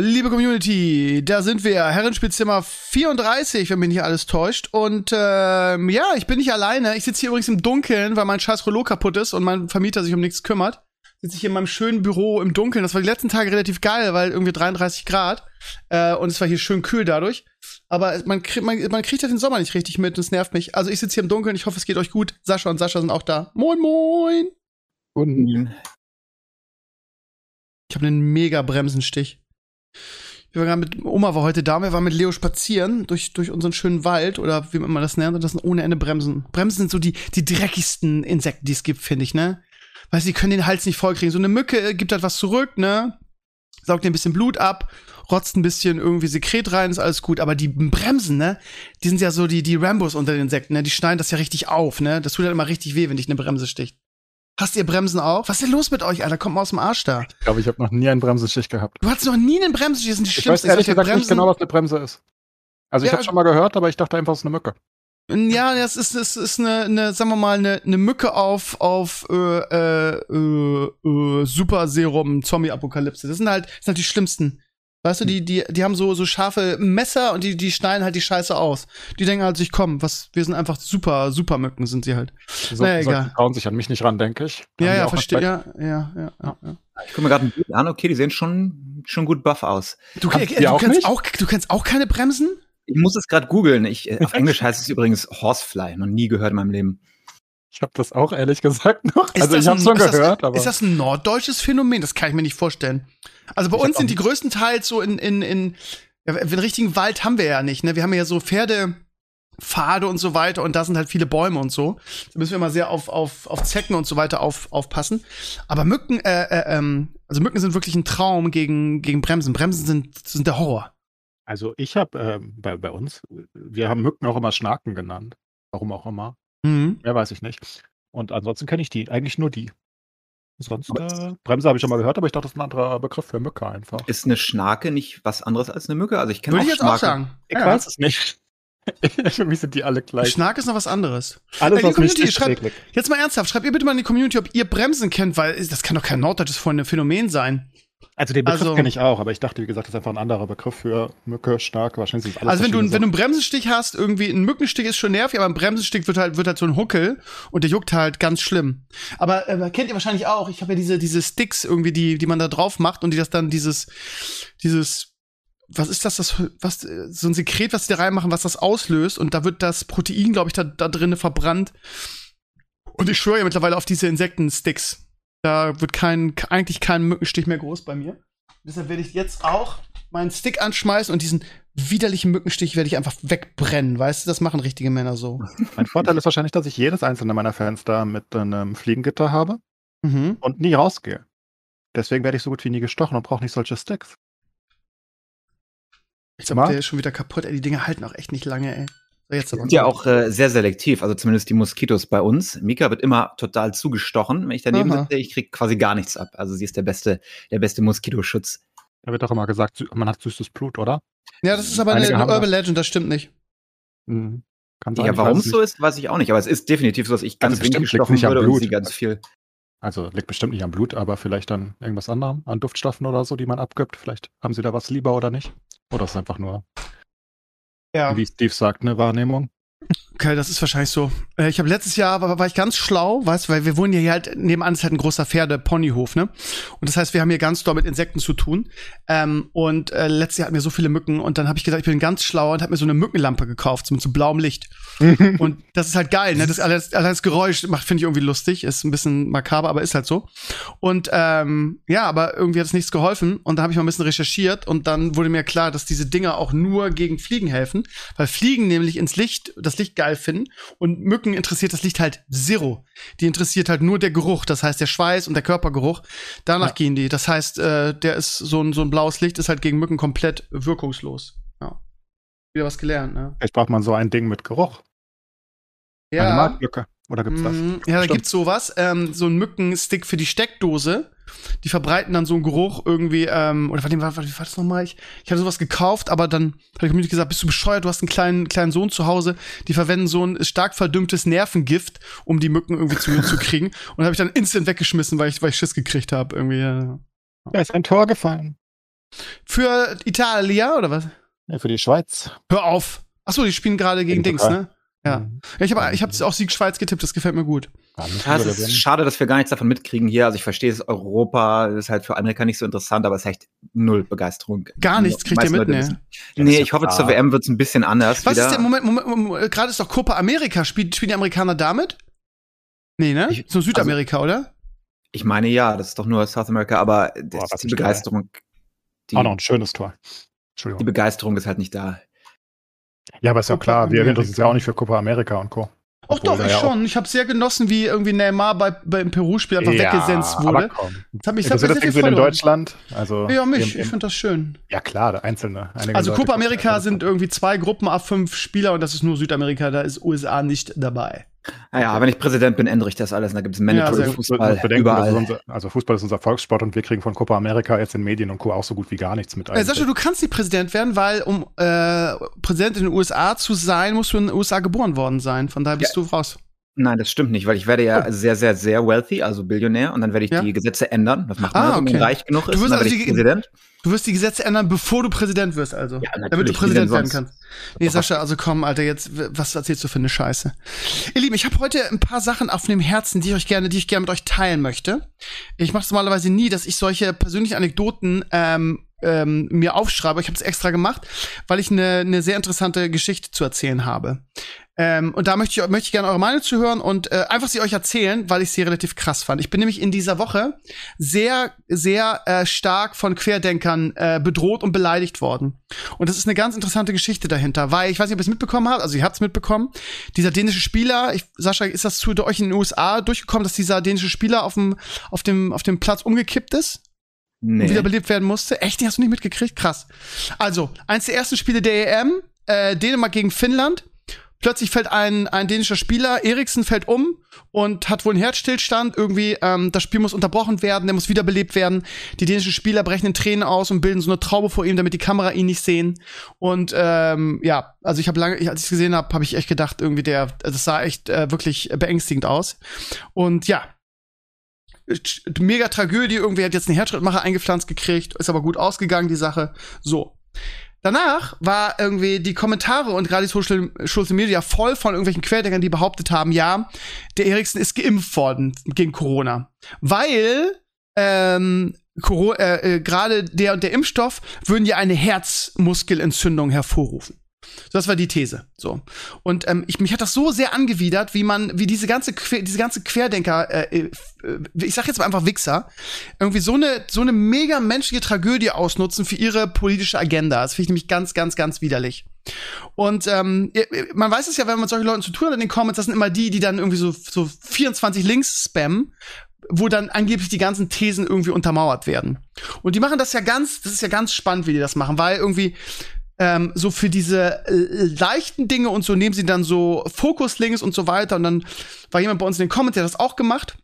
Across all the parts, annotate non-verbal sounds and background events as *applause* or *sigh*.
liebe Community, da sind wir, Herrenspielzimmer 34, wenn mich nicht alles täuscht. Und ähm, ja, ich bin nicht alleine. Ich sitze hier übrigens im Dunkeln, weil mein scheiß Rollo kaputt ist und mein Vermieter sich um nichts kümmert. Sitze ich hier in meinem schönen Büro im Dunkeln. Das war die letzten Tage relativ geil, weil irgendwie 33 Grad äh, und es war hier schön kühl dadurch. Aber man, kriegt man, man kriegt ja den Sommer nicht richtig mit und es nervt mich. Also ich sitze hier im Dunkeln, ich hoffe, es geht euch gut. Sascha und Sascha sind auch da. Moin, moin. Und Ich habe einen mega Bremsenstich. Wir waren mit Oma war heute da, wir waren mit Leo spazieren durch, durch unseren schönen Wald oder wie man das nennt, und das sind ohne Ende Bremsen. Bremsen sind so die, die dreckigsten Insekten, die es gibt, finde ich, ne? Weil sie können den Hals nicht vollkriegen. So eine Mücke äh, gibt halt was zurück, ne? Saugt dir ein bisschen Blut ab, rotzt ein bisschen irgendwie Sekret rein, ist alles gut. Aber die Bremsen, ne? Die sind ja so die, die Rambos unter den Insekten, ne? Die schneiden das ja richtig auf, ne? Das tut halt immer richtig weh, wenn dich eine Bremse sticht. Hast ihr Bremsen auch? Was ist denn los mit euch, Alter? Kommt mal aus dem Arsch da. ich glaube, ich habe noch nie einen Bremsenstich gehabt. Du hattest noch nie einen Bremsenstich, das sind die Ich weiß ehrlich gesagt nicht genau, was eine Bremse ist. Also ich Ja. habe schon mal gehört, aber ich dachte einfach, es ist eine Mücke. Ja, das ist, das ist eine, eine, sagen wir mal, eine, eine Mücke auf, auf äh, äh, äh, äh, Super Serum Zombie Apokalypse. Das sind halt, das sind halt die schlimmsten. Weißt du, die, die, die haben so, so scharfe Messer und die, die schneiden halt die Scheiße aus. Die denken halt sich, komm, was, wir sind einfach super, super Mücken sind sie halt. So, Naja, egal. Die trauen sich an mich nicht ran, denke ich. Haben Ja, ja, verstehe, ja, ja, ja, ja, ja. Ich gucke mir gerade ein Bild an, okay, die sehen schon, schon gut buff aus. Du, äh, du, auch kennst nicht? auch, du kennst auch keine Bremsen? Ich muss es gerade googeln. Ich, äh, auf Englisch heißt es übrigens Horsefly. Noch nie gehört in meinem Leben. Ich habe das auch ehrlich gesagt *laughs* noch. Ist also das ich habe ein- schon ist gehört, das, aber Ist das ein norddeutsches Phänomen? Das kann ich mir nicht vorstellen. Also bei Ich uns sind die größtenteils so in, in, in, ja, den richtigen Wald haben wir ja nicht, ne? Wir haben ja so Pferde, Pfade und so weiter und da sind halt viele Bäume und so. Da müssen wir mal sehr auf, auf, auf Zecken und so weiter auf, aufpassen. Aber Mücken, äh, äh, ähm, also Mücken sind wirklich ein Traum gegen, gegen Bremsen. Bremsen sind, sind der Horror. also ich habe ähm, bei, bei uns, wir haben Mücken auch immer Schnaken genannt. Warum auch immer. Mhm. Mehr weiß ich nicht. Und ansonsten kenne ich die, eigentlich nur die. Sonst Aber- äh, Bremse habe ich schon mal gehört, aber ich dachte, das ist ein anderer Begriff für Mücke einfach. Ist eine Schnake nicht was anderes als eine Mücke? Also ich kenne Würde auch ich jetzt auch sagen. Ich Ja. weiß es nicht. *laughs* Für mich sind die alle gleich. Schnark ist noch was anderes. Alles, die was mich Community, schreibt- Jetzt mal ernsthaft, schreibt ihr bitte mal in die Community, ob ihr Bremsen kennt, weil das kann doch kein norddeutsches Phänomen sein. Also den Begriff Also- kenne ich auch, aber ich dachte, wie gesagt, das ist einfach ein anderer Begriff für Mücke, stark. Wahrscheinlich sind es alles Also wenn du, wenn du einen Bremsenstich hast, irgendwie ein Mückenstich ist schon nervig, aber ein Bremsenstich wird halt, wird halt so ein Huckel und der juckt halt ganz schlimm. Aber äh, kennt ihr wahrscheinlich auch, ich habe ja diese, diese Sticks irgendwie, die, die man da drauf macht und die das dann dieses, dieses, was ist das, das, was, äh, so ein Sekret, was die da reinmachen, was das auslöst und da wird das Protein, glaube ich, da, da drinnen verbrannt. Und ich schwöre ja mittlerweile auf diese Insektensticks. Da wird kein, eigentlich kein Mückenstich mehr groß bei mir. Deshalb werde ich jetzt auch meinen Stick anschmeißen und diesen widerlichen Mückenstich werde ich einfach wegbrennen. Weißt du, das machen richtige Männer so. Mein Vorteil ist wahrscheinlich, dass ich jedes einzelne meiner Fenster mit einem Fliegengitter habe Mhm. und nie rausgehe. Deswegen werde ich so gut wie nie gestochen und brauche nicht solche Sticks. Ich glaube, der ist schon wieder kaputt. Ey, die Dinge halten auch echt nicht lange, ey. So, jetzt sind ja auch äh, sehr selektiv, also zumindest die Moskitos bei uns. Mika wird immer total zugestochen. Wenn ich daneben Aha. sitze, ich krieg quasi gar nichts ab. Also sie ist der beste, der beste Moskitoschutz. Da wird doch immer gesagt, man hat süßes Blut, oder? Ja, das ist aber eine, Einige eine. Urban Legend, das stimmt nicht. Mhm. Kann sein, Ja, warum es so ist, weiß ich auch nicht. Aber es ist definitiv so, dass ich ganz Also wenig gestochen würde und Blut. sie ganz viel. Also liegt bestimmt nicht am Blut, aber vielleicht an irgendwas anderem, an Duftstoffen oder so, die man abgibt. Vielleicht haben sie da was lieber oder nicht. Oder es ist einfach nur, Ja. wie Steve sagt, eine Wahrnehmung. Okay, das ist wahrscheinlich so. Äh, ich habe letztes Jahr war, war ich ganz schlau, weißt, weil wir wohnen ja hier halt nebenan ist halt ein großer Pferde-Ponyhof, ne? Und das heißt, wir haben hier ganz doll mit Insekten zu tun. Ähm, und äh, letztes Jahr hatten wir so viele Mücken und dann habe ich gesagt, ich bin ganz schlau und habe mir so eine Mückenlampe gekauft, so mit so blauem Licht. *laughs* Und das ist halt geil, ne? Das, allein das Geräusch macht, finde ich irgendwie lustig. Ist ein bisschen makaber, aber ist halt so. Und ähm, ja, aber irgendwie hat es nichts geholfen. Und da habe ich mal ein bisschen recherchiert und dann wurde mir klar, dass diese Dinger auch nur gegen Fliegen helfen, weil Fliegen nämlich ins Licht, das Licht geil finden. Und Mücken interessiert das Licht halt zero. Die interessiert halt nur der Geruch, das heißt der Schweiß und der Körpergeruch. Danach Ja. gehen die. Das heißt, äh, der ist so ein, so ein blaues Licht ist halt gegen Mücken komplett wirkungslos. Ja. Wieder was gelernt, ne? Vielleicht braucht man so ein Ding mit Geruch. Eine Marktlücke. Oder gibt's das? Mhm, Ja, da gibt's sowas. Ähm, so ein Mückenstick für die Steckdose. Die verbreiten dann so einen Geruch irgendwie, ähm, oder warte, warte, wie war das nochmal? Ich, ich habe sowas gekauft, aber dann hat die Community gesagt, bist du bescheuert, du hast einen kleinen, kleinen Sohn zu Hause, die verwenden so ein stark verdünntes Nervengift, um die Mücken irgendwie zu, zu kriegen. Und habe ich dann instant weggeschmissen, weil ich, weil ich Schiss gekriegt habe. Irgendwie. Ja. Da ist ein Tor gefallen. Für Italia, oder was? Ja, für die Schweiz. Hör auf. Achso, die spielen gerade gegen Dings, ne? Ja. Mhm. ja ich habe ich hab auch Sieg Schweiz getippt, das gefällt mir gut. Ja, Ja, es ist schade, dass wir gar nichts davon mitkriegen hier. Also ich verstehe es, Europa ist halt für Amerika nicht so interessant, aber es ist echt null Begeisterung. Gar nichts Die kriegt ihr mit, Leute ne? wissen- Ja, Nee, ja ich hoffe, klar. zur WM wird es ein bisschen anders Was wieder. ist der Moment, Moment, Moment gerade ist doch Copa America. Spielt, spielen die Amerikaner damit? Nee, ne? Ich- so Südamerika, oder? Ich meine ja, das ist doch nur South America, aber das, Boah, die. Begeisterung, die, Auch noch ein schönes Tor. die Entschuldigung. Begeisterung ist halt nicht da. Ja, aber ist ja Copa klar, wir interessieren uns ja auch nicht für Copa America und Co. Ach doch, ich ja schon. Ich habe sehr genossen, wie irgendwie Neymar bei, beim Peru-Spiel einfach ja, weggesenzt wurde. komm. Das hat mich, das mir das sehr viel in. Deutschland? Also, Ja, mich. im- Ich finde das schön. ja klar, der einzelne. Also Leute Copa America sind irgendwie zwei Gruppen ab fünf Spieler und das ist nur Südamerika, da ist USA nicht dabei. Naja, wenn ich Präsident bin, ändere ich das alles. Und da gibt es Ja, Mandatory sehr Du Fußball musst bedenken, überall. unser, also Fußball ist unser Volkssport und wir kriegen von Copa America jetzt in Medien und Co. auch so gut wie gar nichts mit. Äh. Sascha, du kannst nicht Präsident werden, weil um äh, Präsident in den USA zu sein, musst du in den USA geboren worden sein. Von daher bist du raus. Nein, das stimmt nicht, weil ich werde ja sehr, sehr, sehr wealthy, also Billionär, und dann werde ich Ja. die Gesetze ändern. Das macht man, Ah, also, wenn man okay. reich genug ist, wirst dann werde also die- Präsident. Du wirst die Gesetze ändern, bevor du Präsident wirst, also. Ja, Damit du Präsident werden kannst. Nee, Sascha, also komm, Alter, jetzt, was erzählst du für eine Scheiße? Ihr Lieben, ich habe heute ein paar Sachen auf dem Herzen, die ich euch gerne, die ich gerne mit euch teilen möchte. Ich mache es normalerweise nie, dass ich solche persönlichen Anekdoten ähm, ähm, mir aufschreibe. Ich habe es extra gemacht, weil ich eine eine sehr interessante Geschichte zu erzählen habe. Ähm, und da möchte ich, möchte ich gerne eure Meinung zu hören und äh, einfach sie euch erzählen, weil ich sie relativ krass fand. Ich bin nämlich in dieser Woche sehr, sehr äh, stark von Querdenkern äh, bedroht und beleidigt worden. Und das ist eine ganz interessante Geschichte dahinter, weil ich weiß nicht, ob ihr es mitbekommen habt, also ihr habt es mitbekommen, dieser dänische Spieler, ich, Sascha, ist das zu euch in den USA durchgekommen, dass dieser dänische Spieler auf dem, auf dem, auf dem Platz umgekippt ist? und Nee. wiederbelebt werden musste. Echt, die hast du nicht mitgekriegt? Krass. Also, eins der ersten Spiele der EM, äh, Dänemark gegen Finnland. Plötzlich fällt ein, ein dänischer Spieler, Eriksen fällt um und hat wohl einen Herzstillstand. Irgendwie, ähm, das Spiel muss unterbrochen werden, der muss wiederbelebt werden. Die dänischen Spieler brechen in Tränen aus und bilden so eine Traube vor ihm, damit die Kamera ihn nicht sehen. Und ähm, ja, also ich habe lange, als ich es gesehen habe, habe ich echt gedacht, irgendwie der, das sah echt äh, wirklich beängstigend aus. Und ja, mega Tragödie, irgendwie hat jetzt einen Herzschrittmacher eingepflanzt gekriegt, ist aber gut ausgegangen, die Sache. So. Danach war irgendwie die Kommentare und gerade die Social, Social Media voll von irgendwelchen Querdenkern, die behauptet haben, ja, der Eriksen ist geimpft worden gegen Corona. Weil ähm, äh, äh, gerade der und der Impfstoff würden ja eine Herzmuskelentzündung hervorrufen. Das war die These. So. Und ähm, ich, mich hat das so sehr angewidert, wie man, wie diese ganze, Que- diese ganze Querdenker, äh, äh, ich sag jetzt mal einfach Wichser, irgendwie so eine, so eine mega menschliche Tragödie ausnutzen für ihre politische Agenda. Das finde ich nämlich ganz, ganz, ganz widerlich. Und ähm, man weiß es ja, wenn man mit solchen Leuten zu tun hat in den Comments, das sind immer die, die dann irgendwie so, so 24 Links spammen, wo dann angeblich die ganzen Thesen irgendwie untermauert werden. Und die machen das ja ganz, das ist ja ganz spannend, wie die das machen, weil irgendwie ähm, so für diese äh, leichten Dinge und so nehmen sie dann so Fokuslinks und so weiter. Und dann war jemand bei uns in den Comments, der das auch gemacht.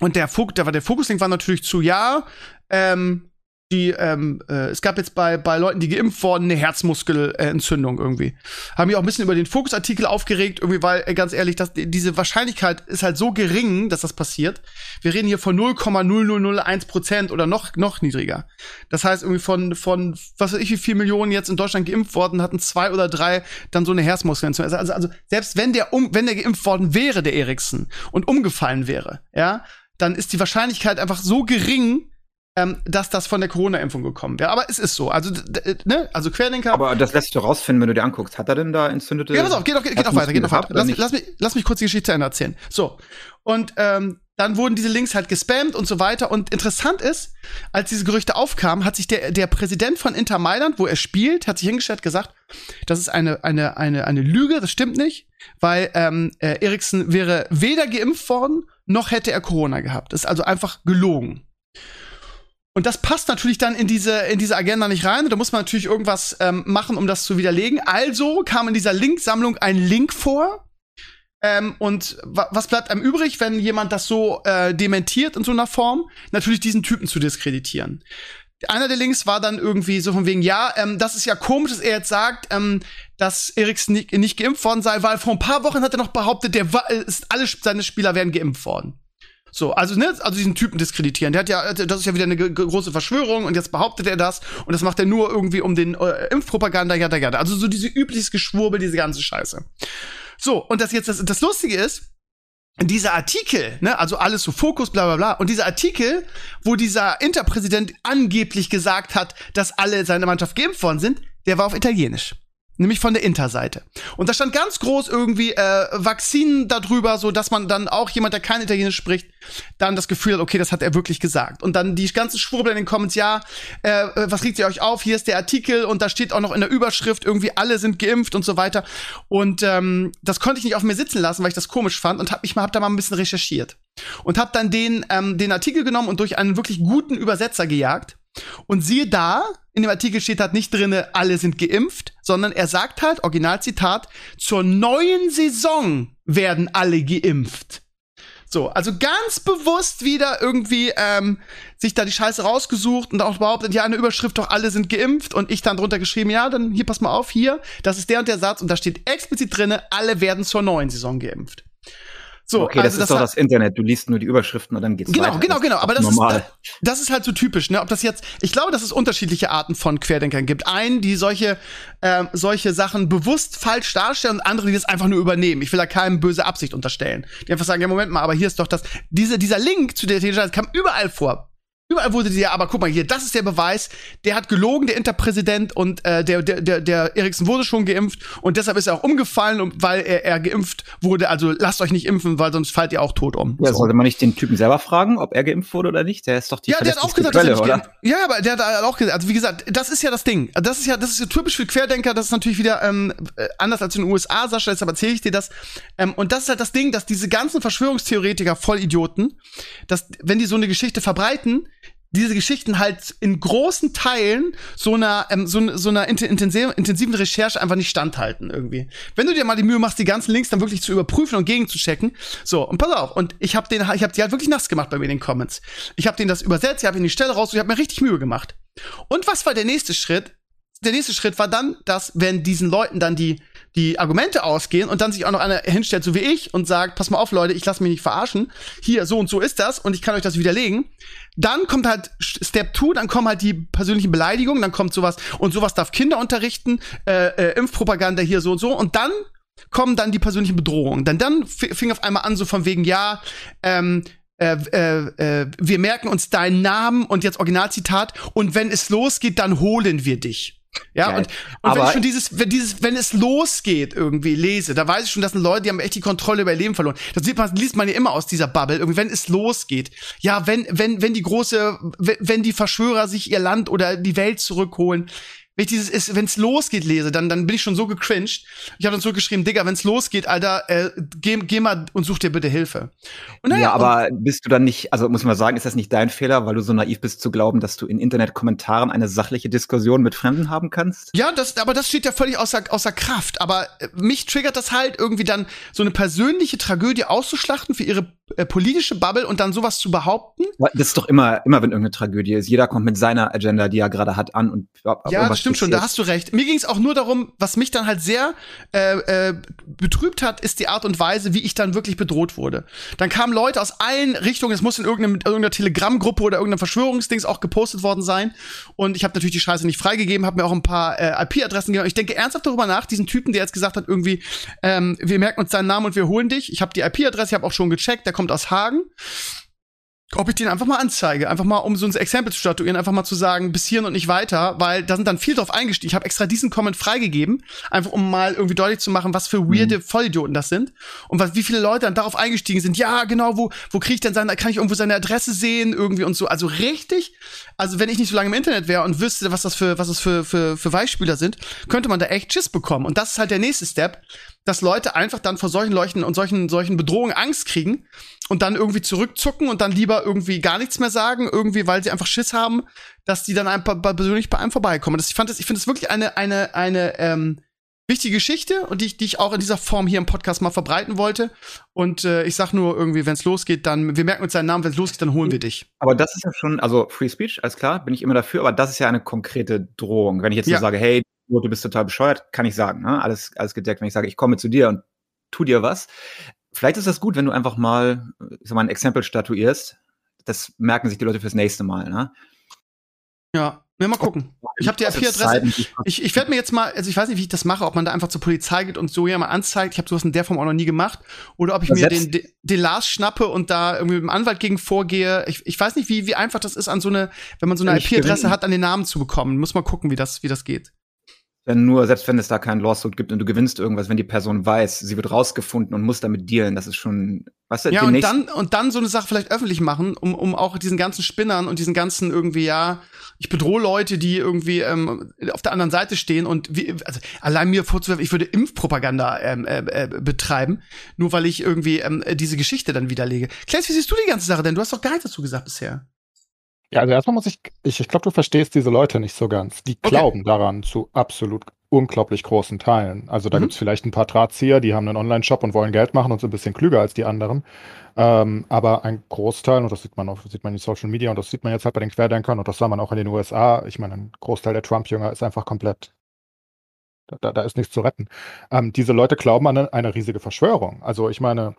Und der, Fok der, war- der Fokuslink war natürlich zu, ja, ähm, die, ähm, äh, es gab jetzt bei, bei Leuten, die geimpft wurden, eine Herzmuskelentzündung irgendwie. Haben mich auch ein bisschen über den Fokusartikel aufgeregt, irgendwie, weil, äh, ganz ehrlich, das, diese Wahrscheinlichkeit ist halt so gering, dass das passiert. Wir reden hier von 0,0001 Prozent oder noch, noch niedriger. Das heißt, irgendwie von, von, was weiß ich, wie viel Millionen jetzt in Deutschland geimpft worden, hatten zwei oder drei dann so eine Herzmuskelentzündung. Also, also, also selbst wenn der um, wenn der geimpft worden wäre, der Eriksen, und umgefallen wäre, ja, dann ist die Wahrscheinlichkeit einfach so gering, ähm, dass das von der Corona-Impfung gekommen wäre. Aber es ist so. Also, ne? Also Querdenker. Aber das lässt sich doch rausfinden, wenn du dir anguckst. Hat er denn da entzündete? Ja, pass auf, geht doch, geht doch weiter, geht doch weiter. Lass, lass, mich, lass mich kurz die Geschichte zu Ende erzählen. So. Und ähm, dann wurden diese Links halt gespammt und so weiter. Und interessant ist, als diese Gerüchte aufkamen, hat sich der, der Präsident von Inter Mailand, wo er spielt, hat sich hingestellt gesagt, Das ist eine, eine, eine, eine Lüge, das stimmt nicht, weil ähm, äh, Eriksen wäre weder geimpft worden, noch hätte er Corona gehabt. Das ist also einfach gelogen. Und das passt natürlich dann in diese, in diese Agenda nicht rein. Da muss man natürlich irgendwas ähm, machen, um das zu widerlegen. Also kam in dieser Linksammlung ein Link vor. Ähm, und wa was bleibt einem übrig, wenn jemand das so äh, dementiert in so einer Form? Natürlich diesen Typen zu diskreditieren. Einer der Links war dann irgendwie so von wegen, ja, ähm, das ist ja komisch, dass er jetzt sagt, ähm, dass Eriksen nicht, nicht geimpft worden sei, weil vor ein paar Wochen hat er noch behauptet, der war, ist, alle seine Spieler wären geimpft worden. So, also, ne, also diesen Typen diskreditieren. Der hat ja, das ist ja wieder eine große Verschwörung und jetzt behauptet er das und das macht er nur irgendwie um den äh, Impfpropaganda, ja, ja, Also so diese übliches Geschwurbel, diese ganze Scheiße. So, und das jetzt, das, das Lustige ist, dieser Artikel, ne, also alles so Fokus, bla bla bla, und dieser Artikel, wo dieser Interpräsident angeblich gesagt hat, dass alle seine Mannschaft geimpft worden sind, der war auf Italienisch. Nämlich von der Interseite. Und da stand ganz groß irgendwie äh, Vakzinen darüber, so dass man dann auch jemand, der kein Italienisch spricht, dann das Gefühl hat, okay, das hat er wirklich gesagt. Und dann die ganzen Schwurbel in den Comments, ja, äh, was regt ihr euch auf? Hier ist der Artikel und da steht auch noch in der Überschrift irgendwie alle sind geimpft und so weiter. Und ähm, das konnte ich nicht auf mir sitzen lassen, weil ich das komisch fand und hab mich mal hab da mal ein bisschen recherchiert und hab dann den ähm, den Artikel genommen und durch einen wirklich guten Übersetzer gejagt und siehe da, in dem Artikel steht halt nicht drinne, alle sind geimpft, sondern er sagt halt, Originalzitat, zur neuen Saison werden alle geimpft. So, also ganz bewusst wieder irgendwie ähm, sich da die Scheiße rausgesucht und auch behauptet, ja, eine Überschrift doch alle sind geimpft und ich dann drunter geschrieben, ja, dann hier pass mal auf, hier, das ist der und der Satz und da steht explizit drinne, alle werden zur neuen Saison geimpft. So, okay, das also ist das doch das Internet. Du liest nur die Überschriften und dann geht's genau, weiter. Genau, genau, genau. Aber das normal. ist, das ist halt so typisch. Ne? Ob das jetzt, ich glaube, dass es unterschiedliche Arten von Querdenkern gibt. Einen, die solche äh, solche Sachen bewusst falsch darstellen und andere, die das einfach nur übernehmen. Ich will da keinem böse Absicht unterstellen. Die einfach sagen, ja Moment mal, aber hier ist doch das. Diese, dieser Link zu der Telegram kam überall vor. Überall wurde dir, aber guck mal hier, das ist der Beweis, der hat gelogen, der Interpräsident und äh, der, der, der, der Eriksen wurde schon geimpft und deshalb ist er auch umgefallen, weil er, er geimpft wurde. Also lasst euch nicht impfen, weil sonst fallt ihr auch tot um. Ja, so. sollte man nicht den Typen selber fragen, ob er geimpft wurde oder nicht? Der ist doch die Ja, der hat auch gesagt, Quelle, dass er nicht oder? Ja, aber der hat auch gesagt, also wie gesagt, das ist ja das Ding. Das ist ja, das ist ja typisch für Querdenker, das ist natürlich wieder ähm, äh, anders als in den USA, Sascha, deshalb erzähle ich dir das. Ähm, und das ist halt das Ding, dass diese ganzen Verschwörungstheoretiker, Vollidioten, dass, wenn die so eine Geschichte verbreiten, diese Geschichten halt in großen Teilen so einer ähm, so, so einer intensiv, intensiven Recherche einfach nicht standhalten irgendwie. Wenn du dir mal die Mühe machst, die ganzen Links dann wirklich zu überprüfen und gegenzuchecken, so und pass auf und ich habe den ich habe die halt wirklich nass gemacht bei mir in den Comments. Ich habe den das übersetzt, ich habe in die Stelle raus, ich habe mir richtig Mühe gemacht. Und was war der nächste Schritt? Der nächste Schritt war dann, dass wenn diesen Leuten dann die die Argumente ausgehen und dann sich auch noch einer hinstellt, so wie ich, und sagt, pass mal auf, Leute, ich lasse mich nicht verarschen. Hier, so und so ist das und ich kann euch das widerlegen. Dann kommt halt Step 2, dann kommen halt die persönlichen Beleidigungen, dann kommt sowas und sowas darf Kinder unterrichten, äh, äh, Impfpropaganda hier so und so und dann kommen dann die persönlichen Bedrohungen. Dann dann fing auf einmal an so von wegen ja, ähm, äh, äh, äh, wir merken uns deinen Namen und jetzt Originalzitat und wenn es losgeht, dann holen wir dich. Ja, Geil. und, und wenn ich schon dieses, wenn dieses, wenn es losgeht irgendwie lese, da weiß ich schon, das sind Leute, die haben echt die Kontrolle über ihr Leben verloren. Das sieht man, liest man ja immer aus dieser Bubble. Irgendwie, wenn es losgeht. Ja, wenn, wenn, wenn die große, wenn, wenn die Verschwörer sich ihr Land oder die Welt zurückholen, wenn ich dieses, wenn es losgeht, lese, dann, dann bin ich schon so gecringed. Ich habe dann zurückgeschrieben, Digga, wenn es losgeht, Alter, äh, geh, geh mal und such dir bitte Hilfe. Naja, ja, aber bist du dann nicht, also muss ich mal sagen, ist das nicht dein Fehler, weil du so naiv bist zu glauben, dass du in Internetkommentaren eine sachliche Diskussion mit Fremden haben kannst? Ja, das, aber das steht ja völlig außer, außer Kraft. Aber äh, mich triggert das halt, irgendwie dann so eine persönliche Tragödie auszuschlachten für ihre äh, politische Bubble und dann sowas zu behaupten. Das ist doch immer, immer wenn irgendeine Tragödie ist. Jeder kommt mit seiner Agenda, die er gerade hat, an und ja, stimmt schon, da hast du recht. Mir ging es auch nur darum, was mich dann halt sehr äh, äh, betrübt hat, ist die Art und Weise, wie ich dann wirklich bedroht wurde. Dann kamen Leute aus allen Richtungen, es muss in irgendeiner, irgendeiner Telegram-Gruppe oder irgendeinem Verschwörungsdings auch gepostet worden sein. Und ich habe natürlich die Scheiße nicht freigegeben, habe mir auch ein paar äh, IP-Adressen gegeben. Ich denke ernsthaft darüber nach, diesen Typen, der jetzt gesagt hat, irgendwie, ähm, wir merken uns deinen Namen und wir holen dich. Ich habe die IP-Adresse, ich habe auch schon gecheckt, der kommt aus Hagen. Ob ich den einfach mal anzeige, einfach mal um so ein Exempel zu statuieren, einfach mal zu sagen, bis hierhin und nicht weiter, weil da sind dann viel drauf eingestiegen. Ich habe extra diesen Comment freigegeben, einfach um mal irgendwie deutlich zu machen, was für weirde mhm. Vollidioten das sind und was, wie viele Leute dann darauf eingestiegen sind. Ja, genau, wo wo kriege ich denn seine, kann ich irgendwo seine Adresse sehen irgendwie und so. Also richtig, also wenn ich nicht so lange im Internet wäre und wüsste, was das für was das für für für Beispieler sind, könnte man da echt Schiss bekommen. Und das ist halt der nächste Step, dass Leute einfach dann vor solchen Leuchten und solchen solchen Bedrohungen Angst kriegen und dann irgendwie zurückzucken und dann lieber irgendwie gar nichts mehr sagen, irgendwie, weil sie einfach Schiss haben, dass die dann einfach persönlich bei einem vorbeikommen. Das, ich fand das, ich finde das wirklich eine, eine, eine ähm, wichtige Geschichte und die, ich, die ich auch in dieser Form hier im Podcast mal verbreiten wollte. Und äh, ich sag nur irgendwie, wenn es losgeht, dann, wir merken uns seinen Namen, wenn es losgeht, dann holen wir dich. Aber das ist ja schon, also Free Speech, alles klar, bin ich immer dafür, aber das ist ja eine konkrete Drohung. Wenn ich jetzt ja. so sage, hey, du bist total bescheuert, kann ich sagen, ne? Alles, alles gedeckt. Wenn ich sage, ich komme zu dir und tu dir was, vielleicht ist das gut, wenn du einfach mal, ich sag mal, ein Exempel statuierst. Das merken sich die Leute fürs nächste Mal, ne? Ja, wir mal gucken. Ich habe die IP-Adresse. Ich, ich werde mir jetzt mal, also ich weiß nicht, wie ich das mache, ob man da einfach zur Polizei geht und so jemand anzeigt. Ich habe sowas in der Form auch noch nie gemacht. Oder ob ich mir den, den Lars schnappe und da irgendwie mit dem Anwalt gegen vorgehe. Ich, ich weiß nicht, wie, wie einfach das ist, an so eine, wenn man so eine IP-Adresse hat, an den Namen zu bekommen. Muss mal gucken, wie das, wie das geht wenn nur, selbst wenn es da keinen Lawsuit gibt und du gewinnst irgendwas, wenn die Person weiß, sie wird rausgefunden und muss damit dealen, das ist schon, weißt du, Ja, und dann, und dann so eine Sache vielleicht öffentlich machen, um, um auch diesen ganzen Spinnern und diesen ganzen irgendwie, ja, ich bedrohe Leute, die irgendwie ähm, auf der anderen Seite stehen und wie, also allein mir vorzuwerfen, ich würde Impfpropaganda ähm, äh, äh, betreiben, nur weil ich irgendwie ähm, diese Geschichte dann widerlege. Klaas, wie siehst du die ganze Sache denn? Du hast doch gar nichts dazu gesagt bisher. Ja, also erstmal muss ich, ich, ich glaube, du verstehst diese Leute nicht so ganz. Die okay. glauben daran zu absolut unglaublich großen Teilen. Also da mhm. gibt es vielleicht ein paar Drahtzieher, die haben einen Online-Shop und wollen Geld machen und sind ein bisschen klüger als die anderen. Ähm, aber ein Großteil, und das sieht man auch, sieht man in Social Media und das sieht man jetzt halt bei den Querdenkern und das sah man auch in den USA. Ich meine, ein Großteil der Trump-Jünger ist einfach komplett da, da, ist nichts zu retten. Ähm, diese Leute glauben an eine, eine, riesige Verschwörung. Also ich meine,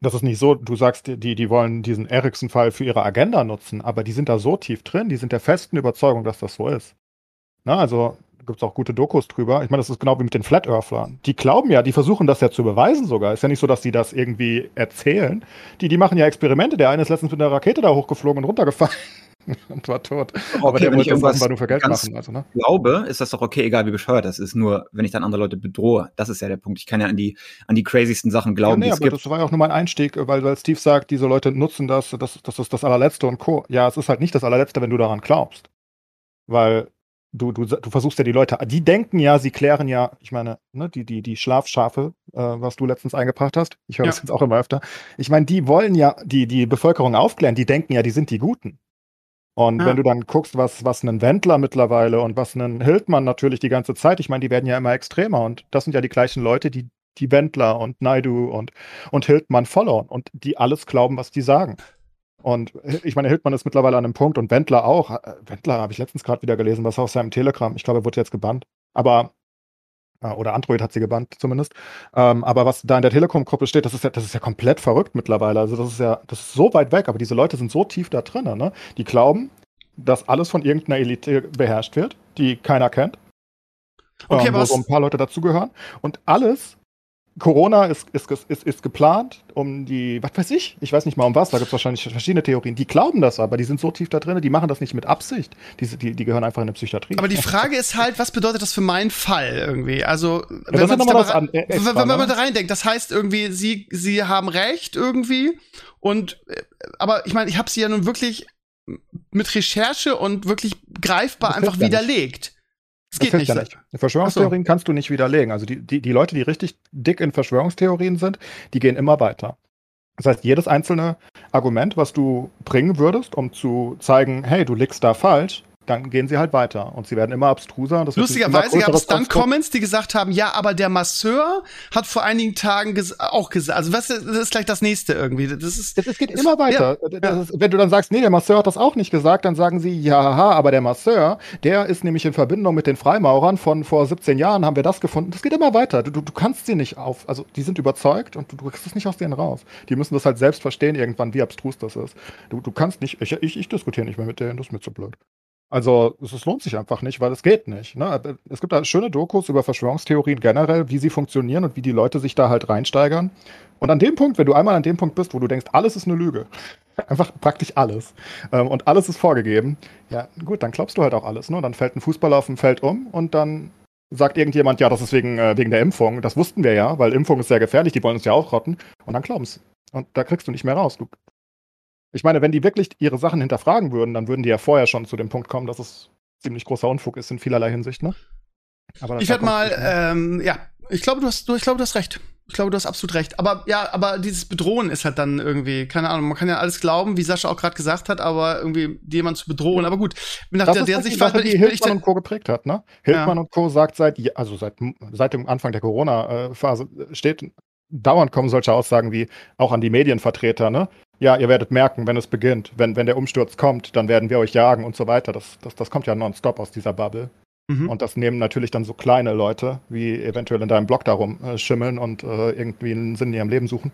das ist nicht so, du sagst, die, die wollen diesen Ericsson-Fall für ihre Agenda nutzen, aber die sind da so tief drin, die sind der festen Überzeugung, dass das so ist. Na, also gibt es auch gute Dokus drüber. Ich meine, das ist genau wie mit den Flat Earthlern. Die glauben ja, die versuchen das ja zu beweisen sogar. Ist ja nicht so, dass die das irgendwie erzählen. Die, die machen ja Experimente. Der eine ist letztens mit einer Rakete da hochgeflogen und runtergefallen. *laughs* und war tot. Okay, aber der wollte irgendwas nur für Geld machen. Also, ne? glaube, ist das doch okay, egal wie bescheuert das ist. Nur, wenn ich dann andere Leute bedrohe, das ist ja der Punkt. Ich kann ja an die, an die crazysten Sachen glauben, ja, nee, aber gibt. Das war ja auch nur mein Einstieg, weil, weil Steve sagt, diese Leute nutzen das, das, das ist das allerletzte und Co. Ja, es ist halt nicht das allerletzte, wenn du daran glaubst. Weil du, du, du versuchst ja die Leute, die denken ja, sie klären ja, ich meine, ne, die, die, die Schlafschafe, äh, was du letztens eingebracht hast, ich höre ja. das jetzt auch immer öfter. Ich meine, die wollen ja die, die Bevölkerung aufklären, die denken ja, die sind die Guten. Und ja. wenn du dann guckst, was, was ein Wendler mittlerweile und was ein Hildmann natürlich die ganze Zeit, ich meine, die werden ja immer extremer und das sind ja die gleichen Leute, die die Wendler und Naidu und, und Hildmann followen und die alles glauben, was die sagen. Und ich meine, Hildmann ist mittlerweile an einem Punkt und Wendler auch. Äh, Wendler habe ich letztens gerade wieder gelesen, was auf seinem Telegram. Ich glaube, er wurde jetzt gebannt. Aber oder Android hat sie gebannt zumindest. Ähm, aber was da in der Telekom-Gruppe steht, das ist ja, das ist ja komplett verrückt mittlerweile. Also das ist ja, das ist so weit weg, aber diese Leute sind so tief da drin, ne? Die glauben, dass alles von irgendeiner Elite beherrscht wird, die keiner kennt. Okay, ähm, wo so ein paar Leute dazugehören. Und alles Corona ist, ist, ist, ist geplant, um die, was weiß ich, ich weiß nicht mal um was, da gibt es wahrscheinlich verschiedene Theorien. Die glauben das aber, die sind so tief da drin, die machen das nicht mit Absicht. Die, die, die gehören einfach in eine Psychiatrie. Aber die Frage ist halt, was bedeutet das für meinen Fall irgendwie? Also, wenn, ja, man, da mal, an, äh, extra, wenn, wenn man ne? da reindenkt, das heißt irgendwie, sie, sie haben recht irgendwie und, äh, aber ich meine, ich habe sie ja nun wirklich mit Recherche und wirklich greifbar einfach widerlegt. Das geht nicht. Ja nicht. Verschwörungstheorien so. kannst du nicht widerlegen. Also die, die, die Leute, die richtig dick in Verschwörungstheorien sind, die gehen immer weiter. Das heißt, jedes einzelne Argument, was du bringen würdest, um zu zeigen, hey, du liegst da falsch, dann gehen sie halt weiter und sie werden immer abstruser. Lustigerweise gab es dann Comments, die gesagt haben, ja, aber der Masseur hat vor einigen Tagen ges auch gesagt, also was das ist gleich das nächste irgendwie. Das ist, es geht immer weiter. Ja, ist, wenn du dann sagst, nee, der Masseur hat das auch nicht gesagt, dann sagen sie, ja, aber der Masseur, der ist nämlich in Verbindung mit den Freimaurern von vor 17 Jahren, haben wir das gefunden. Das geht immer weiter. Du, du, du kannst sie nicht auf, also die sind überzeugt und du, du kriegst es nicht aus denen raus. Die müssen das halt selbst verstehen irgendwann, wie abstrus das ist. Du, du kannst nicht, ich, ich, ich diskutiere nicht mehr mit denen, das ist mir zu blöd. Also es lohnt sich einfach nicht, weil es geht nicht. Ne? Es gibt da schöne Dokus über Verschwörungstheorien generell, wie sie funktionieren und wie die Leute sich da halt reinsteigern. Und an dem Punkt, wenn du einmal an dem Punkt bist, wo du denkst, alles ist eine Lüge, *laughs* einfach praktisch alles, ähm, und alles ist vorgegeben, ja gut, dann glaubst du halt auch alles. Ne? Dann fällt ein Fußballer auf dem Feld um und dann sagt irgendjemand, ja, das ist wegen, äh, wegen der Impfung. Das wussten wir ja, weil Impfung ist sehr gefährlich, die wollen uns ja auch rotten. Und dann glauben sie. Und da kriegst du nicht mehr raus. Du, ich meine, wenn die wirklich ihre Sachen hinterfragen würden, dann würden die ja vorher schon zu dem Punkt kommen, dass es ziemlich großer Unfug ist in vielerlei Hinsicht, ne? ich werde mal, ähm, ja, ich glaube, du hast, du, ich glaube, du hast recht. Ich glaube, du hast absolut recht. Aber ja, aber dieses Bedrohen ist halt dann irgendwie, keine Ahnung, man kann ja alles glauben, wie Sascha auch gerade gesagt hat, aber irgendwie jemand zu bedrohen. Aber gut, nach das der, der halt Sicht, Sache, die Hildmann und Co. geprägt hat, ne? Hildmann ja. und Co. sagt seit, also seit, seit dem Anfang der Corona-Phase steht dauernd kommen solche Aussagen wie auch an die Medienvertreter, ne? Ja, ihr werdet merken, wenn es beginnt, wenn, wenn der Umsturz kommt, dann werden wir euch jagen und so weiter. Das, das, das kommt ja nonstop aus dieser Bubble. Mhm. Und das nehmen natürlich dann so kleine Leute, wie eventuell in deinem Blog darum äh, schimmeln und äh, irgendwie einen Sinn in ihrem Leben suchen,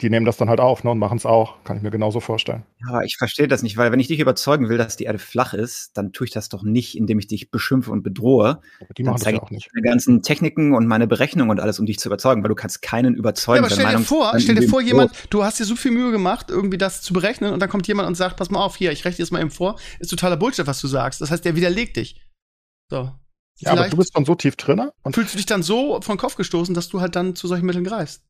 die nehmen das dann halt auf ne, und machen es auch. Kann ich mir genauso vorstellen. Ja, ich verstehe das nicht, weil wenn ich dich überzeugen will, dass die Erde flach ist, dann tue ich das doch nicht, indem ich dich beschimpfe und bedrohe. Die machen dann das ja auch nicht. Meine ganzen Techniken und meine Berechnungen und alles, um dich zu überzeugen, weil du kannst keinen überzeugen. Ja, aber stell dir Meinung vor, stell dir vor, jemand, du hast dir so viel Mühe gemacht, irgendwie das zu berechnen und dann kommt jemand und sagt, pass mal auf, hier, ich rechne jetzt mal eben vor, ist totaler Bullshit, was du sagst. Das heißt, der widerlegt dich. So. Ja, aber du bist schon so tief drin. Und fühlst du dich dann so von Kopf gestoßen, dass du halt dann zu solchen Mitteln greifst?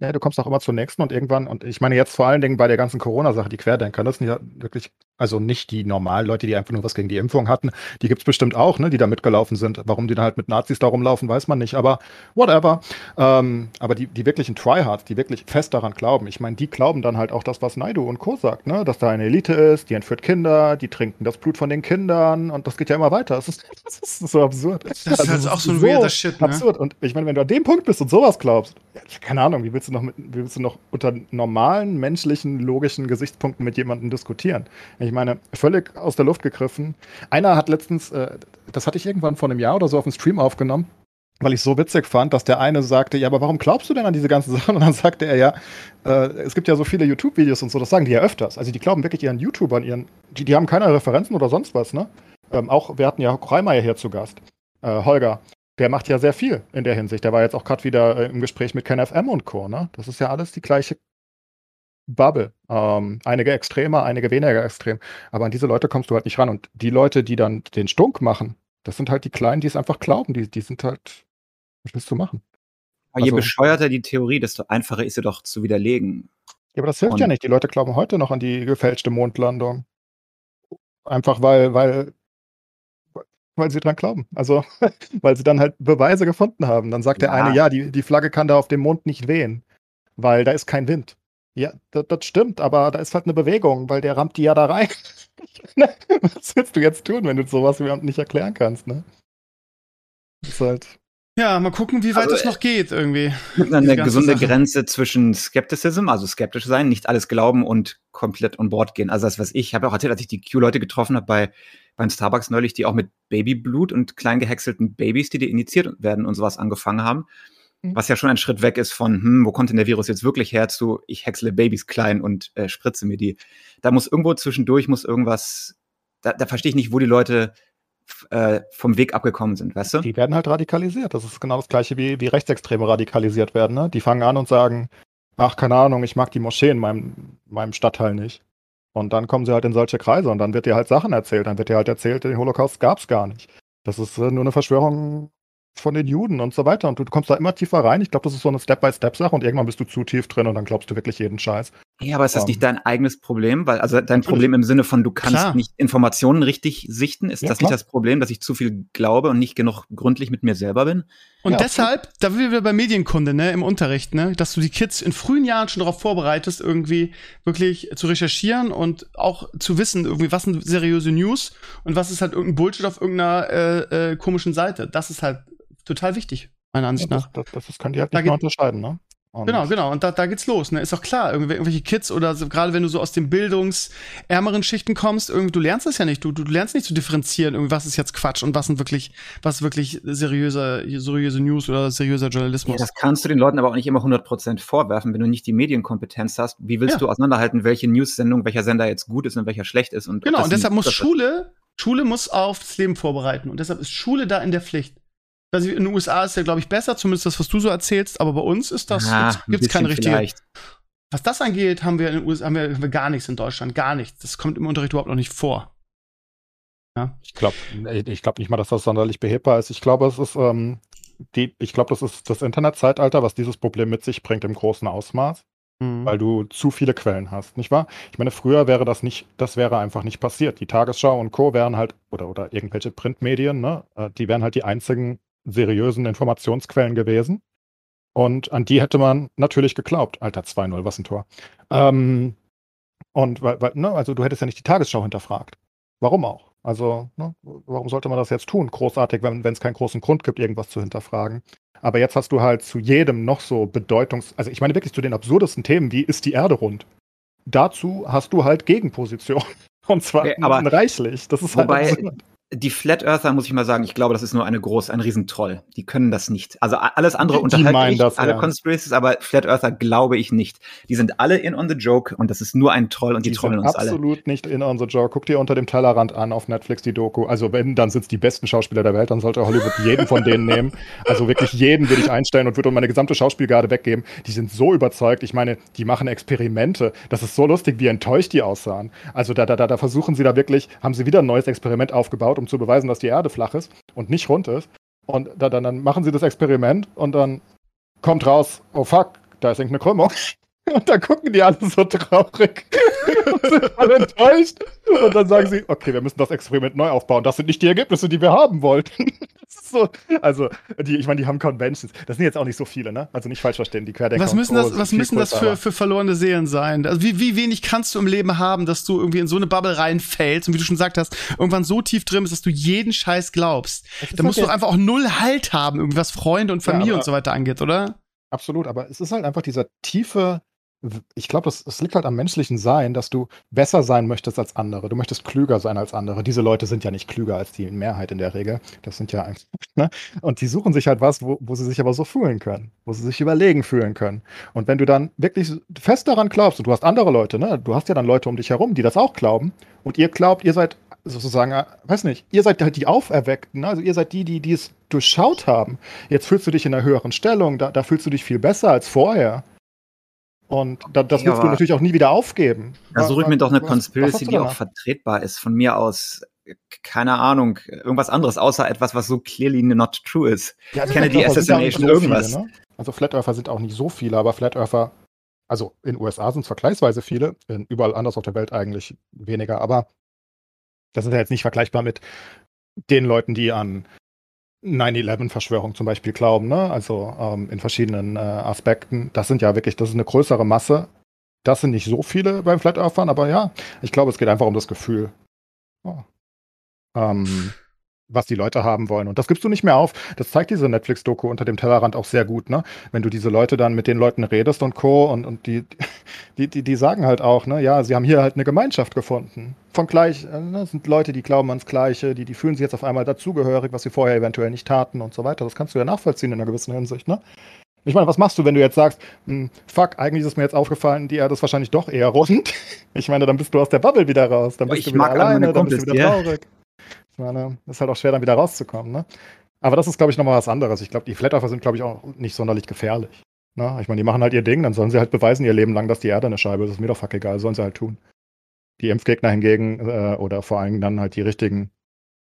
Ja, du kommst auch immer zur nächsten und irgendwann, und ich meine jetzt vor allen Dingen bei der ganzen Corona-Sache, die Querdenker, das sind ja wirklich, also nicht die normalen Leute, die einfach nur was gegen die Impfung hatten, die gibt's bestimmt auch, ne, die da mitgelaufen sind. Warum die dann halt mit Nazis da rumlaufen, weiß man nicht, aber whatever. Ähm, aber die, die wirklichen Tryhards, die wirklich fest daran glauben, ich meine, die glauben dann halt auch das, was Naidu und Co. sagt, ne, dass da eine Elite ist, die entführt Kinder, die trinken das Blut von den Kindern und das geht ja immer weiter. Das ist, *laughs* das ist so absurd. Das ist also, halt auch so ein weirder Shit, ne? Absurd. Und ich meine, wenn du an dem Punkt bist und sowas glaubst, keine Ahnung, wie willst du noch mit, willst du noch unter normalen menschlichen, logischen Gesichtspunkten mit jemandem diskutieren? Ich meine, völlig aus der Luft gegriffen. Einer hat letztens, äh, das hatte ich irgendwann vor einem Jahr oder so auf dem Stream aufgenommen, weil ich so witzig fand, dass der eine sagte, ja, aber warum glaubst du denn an diese ganzen *laughs* Sachen? Und dann sagte er ja, äh, es gibt ja so viele YouTube-Videos und so, das sagen die ja öfters. Also die glauben wirklich ihren YouTubern, ihren, die, die haben keine Referenzen oder sonst was, ne? Ähm, auch, wir hatten ja Reimeyer hier zu Gast, äh, Holger der macht ja sehr viel in der Hinsicht. Der war jetzt auch gerade wieder äh, im Gespräch mit KenFM und Co. Ne? Das ist ja alles die gleiche Bubble. Ähm, einige extremer, einige weniger extrem. Aber an diese Leute kommst du halt nicht ran. Und die Leute, die dann den Stunk machen, das sind halt die Kleinen, die es einfach glauben. Die, die sind halt, was willst du machen? Aber je also, bescheuerter die Theorie, desto einfacher ist sie doch zu widerlegen. Ja, aber das hilft und ja nicht. Die Leute glauben heute noch an die gefälschte Mondlandung. Einfach weil, weil weil sie dran glauben. Also, *laughs* weil sie dann halt Beweise gefunden haben. Dann sagt ja. der eine, ja, die, die Flagge kann da auf dem Mond nicht wehen, weil da ist kein Wind. Ja, das, das stimmt, aber da ist halt eine Bewegung, weil der rammt die ja da rein. *laughs* Was willst du jetzt tun, wenn du sowas überhaupt nicht erklären kannst, ne? Das ist halt. Ja, mal gucken, wie weit also, es noch geht irgendwie. Eine gesunde Sache. Grenze zwischen Skepticism, also skeptisch sein, nicht alles glauben und komplett on board gehen. Also das, was ich habe auch erzählt, als ich die Q-Leute getroffen habe bei beim Starbucks neulich, die auch mit Babyblut und klein gehäckselten Babys, die initiiert werden und sowas angefangen haben. Mhm. Was ja schon ein Schritt weg ist von, hm, wo kommt denn der Virus jetzt wirklich her zu, ich häcksle Babys klein und äh, spritze mir die. Da muss irgendwo zwischendurch, muss irgendwas, da, da verstehe ich nicht, wo die Leute äh, vom Weg abgekommen sind, weißt du? Die werden halt radikalisiert. Das ist genau das gleiche wie, wie Rechtsextreme radikalisiert werden. Ne? Die fangen an und sagen, ach, keine Ahnung, ich mag die Moschee in meinem, meinem Stadtteil nicht. Und dann kommen sie halt in solche Kreise und dann wird dir halt Sachen erzählt. Dann wird dir halt erzählt, den Holocaust gab es gar nicht. Das ist äh, nur eine Verschwörung von den Juden und so weiter. Und du, du kommst da immer tiefer rein. Ich glaube, das ist so eine Step-by-Step-Sache und irgendwann bist du zu tief drin und dann glaubst du wirklich jeden Scheiß. Ja, aber ist das um, nicht dein eigenes Problem? Weil, also dein Problem im Sinne von, du kannst klar. nicht Informationen richtig sichten, ist ja, das klar. nicht das Problem, dass ich zu viel glaube und nicht genug gründlich mit mir selber bin? Und ja, deshalb, okay. da sind wir bei Medienkunde, ne, im Unterricht, ne, dass du die Kids in frühen Jahren schon darauf vorbereitest, irgendwie wirklich zu recherchieren und auch zu wissen, irgendwie, was sind seriöse News und was ist halt irgendein Bullshit auf irgendeiner äh, äh, komischen Seite. Das ist halt total wichtig, meiner Ansicht ja, nach. Das, das, das kann die halt nicht mehr unterscheiden, ne? Und genau, genau. Und da, da geht's los. Ne? Ist auch klar, irgendwelche Kids oder so, gerade wenn du so aus den bildungsärmeren Schichten kommst, irgendwie, du lernst das ja nicht. Du, du lernst nicht zu differenzieren, irgendwie, was ist jetzt Quatsch und was sind wirklich, was ist wirklich seriöse, seriöse News oder seriöser Journalismus. Ja, das kannst du den Leuten aber auch nicht immer 100% vorwerfen, wenn du nicht die Medienkompetenz hast. Wie willst ja. du auseinanderhalten, welche News-Sendung, welcher Sender jetzt gut ist und welcher schlecht ist? Und genau, und deshalb muss Schule Schule muss aufs Leben vorbereiten und deshalb ist Schule da in der Pflicht. Also in den USA ist ja, glaube ich, besser, zumindest das, was du so erzählst, aber bei uns ist das, Ja, gibt's, ein gibt's keine richtige. vielleicht. Was das angeht, haben wir in den USA haben wir, haben wir gar nichts in Deutschland, gar nichts. Das kommt im Unterricht überhaupt noch nicht vor. Ich glaube ich glaub nicht mal, dass das sonderlich behebbar ist. Ich glaube, es ist, ähm, die, ich glaube, das ist das Internetzeitalter, was dieses Problem mit sich bringt im großen Ausmaß, Mhm. weil du zu viele Quellen hast, nicht wahr? Ich meine, früher wäre das nicht, das wäre einfach nicht passiert. Die Tagesschau und Co. wären halt, oder, oder irgendwelche Printmedien, ne, äh, die wären halt die einzigen seriösen Informationsquellen gewesen. Und an die hätte man natürlich geglaubt. Alter, 2-0, was ein Tor. Ähm, und weil, weil, ne, also du hättest ja nicht die Tagesschau hinterfragt. Warum auch? Also, ne, warum sollte man das jetzt tun? Großartig, wenn es keinen großen Grund gibt, irgendwas zu hinterfragen. Aber jetzt hast du halt zu jedem noch so Bedeutungs-, also ich meine wirklich zu den absurdesten Themen, wie ist die Erde rund? Dazu hast du halt Gegenposition. *laughs* Und zwar Okay, aber- reichlich. Das ist Wobei, halt absurd. Die Flat Earther, muss ich mal sagen, ich glaube, das ist nur eine groß, ein Riesentroll. Die können das nicht. Also alles andere Die- die unterhalte meinen ich, das, alle ja. Conspiracies, aber Flat Earther glaube ich nicht. Die sind alle in on the joke und das ist nur ein Troll und die, Die trollen uns alle. absolut nicht in on the joke. Guck dir unter dem Tellerrand an auf Netflix die Doku. Also wenn, dann sind es die besten Schauspieler der Welt, dann sollte Hollywood jeden von denen nehmen. Also wirklich jeden würde ich einstellen und würde meine gesamte Schauspielgarde weggeben. Die sind so überzeugt. Ich meine, die machen Experimente. Das ist so lustig, wie enttäuscht die aussahen. Also da, da, da, da versuchen sie da wirklich, haben sie wieder ein neues Experiment aufgebaut, um zu beweisen, dass die Erde flach ist und nicht rund ist. Und da, dann, dann machen sie das Experiment und dann kommt raus, oh fuck, da ist irgendeine Krümmung. Und dann gucken die alle so traurig *laughs* und sind alle enttäuscht. Und dann sagen sie, okay, wir müssen das Experiment neu aufbauen. Das sind nicht die Ergebnisse, die wir haben wollten. *laughs* So, also, die, ich meine, die haben Conventions. Das sind jetzt auch nicht so viele, ne? Also nicht falsch verstehen, die Querdenker. Was müssen das, sind was müssen das für, für verlorene Seelen sein? Also wie, wie wenig kannst du im Leben haben, dass du irgendwie in so eine Bubble reinfällst und wie du schon gesagt hast, irgendwann so tief drin bist, dass du jeden Scheiß glaubst. Da musst halt du einfach auch null Halt haben, was Freunde und Ja, Familie aber- und so weiter angeht, oder? Absolut, aber es ist halt einfach dieser tiefe, ich glaube, das, das liegt halt am menschlichen Sein, dass du besser sein möchtest als andere. Du möchtest klüger sein als andere. Diese Leute sind ja nicht klüger als die Mehrheit in der Regel. Das sind ja einfach, ne? Und die suchen sich halt was, wo, wo sie sich aber so fühlen können, wo sie sich überlegen fühlen können. Und wenn du dann wirklich fest daran glaubst, und du hast andere Leute, ne? Du hast ja dann Leute um dich herum, die das auch glauben, und ihr glaubt, ihr seid sozusagen, äh, weiß nicht, ihr seid halt die Auferweckten, also ihr seid die, die, die es durchschaut haben. Jetzt fühlst du dich in einer höheren Stellung, da, da fühlst du dich viel besser als vorher. Und da, das Okay, willst du natürlich auch nie wieder aufgeben. Da suche ich mir doch eine Was- was Conspiracy, du die auch vertretbar ist. Von mir aus, keine Ahnung, irgendwas anderes, außer etwas, was so clearly not true ist. Ja, also Kennedy ja Assassination, so irgendwas. Viele, ne? Also Flat Earther sind auch nicht so viele, aber Flat Earther, also in den USA sind es vergleichsweise viele, überall anders auf der Welt eigentlich weniger, aber das ist ja jetzt nicht vergleichbar mit den Leuten, die an 9-11-Verschwörung zum Beispiel glauben, ne? Also ähm, in verschiedenen äh, Aspekten. Das sind ja wirklich, das ist eine größere Masse. Das sind nicht so viele beim Flat Earthern, aber ja, ich glaube, es geht einfach um das Gefühl. Ja. Ähm, was die Leute haben wollen. Und das gibst du nicht mehr auf. Das zeigt diese Netflix-Doku unter dem Tellerrand auch sehr gut, ne? Wenn du diese Leute dann mit den Leuten redest und Co. und, und die, die, die, die sagen halt auch, ne, ja, sie haben hier halt eine Gemeinschaft gefunden. Von gleich, äh, ne, das sind Leute, die glauben ans Gleiche, die, die fühlen sich jetzt auf einmal dazugehörig, was sie vorher eventuell nicht taten und so weiter. Das kannst du ja nachvollziehen in einer gewissen Hinsicht, ne? Ich meine, was machst du, wenn du jetzt sagst, hm, fuck, eigentlich ist mir jetzt aufgefallen, die Erde ist wahrscheinlich doch eher rund. *laughs* Ich meine, dann bist du aus der Bubble wieder raus, dann bist ich du wieder alleine, dann bist du wieder Kumpels, traurig. Ich meine, ist halt auch schwer, dann wieder rauszukommen, ne? Aber das ist, glaube ich, nochmal was anderes. Ich glaube, die Flat Earther sind, glaube ich, auch nicht sonderlich gefährlich. Ne? Ich meine, die machen halt ihr Ding, dann sollen sie halt beweisen ihr Leben lang, dass die Erde eine Scheibe ist. Das ist mir doch fuck egal, sollen sie halt tun. Die Impfgegner hingegen, äh, oder vor allem dann halt die richtigen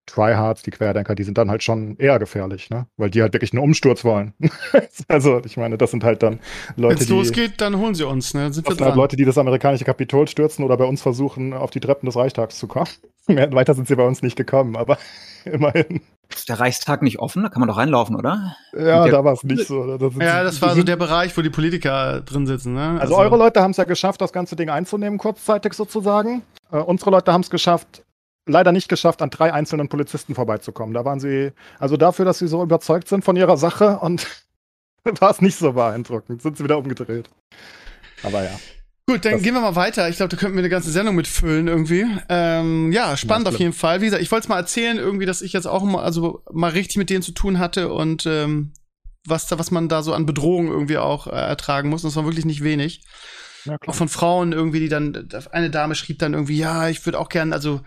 Tryhards, die Querdenker, die sind dann halt schon eher gefährlich, ne? Weil die halt wirklich einen Umsturz wollen. *laughs* also, ich meine, das sind halt dann Wenn Leute, es die. losgeht, dann holen sie uns, ne? Dann sind wir Das sind halt. Leute, die das amerikanische Kapitol stürzen oder bei uns versuchen, auf die Treppen des Reichstags zu kommen. Mehr- Weiter sind sie bei uns nicht gekommen, aber *laughs* immerhin. Ist der Reichstag nicht offen? Da kann man doch reinlaufen, oder? Ja, da war es nicht so. Da sind Ja, das war so der Bereich, wo die Politiker drin sitzen, ne? Also, eure Leute haben es ja geschafft, das ganze Ding einzunehmen, kurzzeitig sozusagen. Äh, unsere Leute haben es geschafft, leider nicht geschafft, an drei einzelnen Polizisten vorbeizukommen. Da waren sie, also dafür, dass sie so überzeugt sind von ihrer Sache und *laughs* war es nicht so beeindruckend. Sind sie wieder umgedreht. Aber ja. Gut, dann Das- gehen wir mal weiter. Ich glaube, da könnten wir eine ganze Sendung mitfüllen irgendwie. Ähm, ja, spannend auf jeden Fall. Wie gesagt, ich wollte es mal erzählen, irgendwie, dass ich jetzt auch mal, also mal richtig mit denen zu tun hatte und ähm, was da, was man da so an Bedrohung irgendwie auch äh, ertragen muss. Und das war wirklich nicht wenig. ja Auch von Frauen irgendwie, die dann, eine Dame schrieb dann irgendwie, ja, ich würde auch gern, also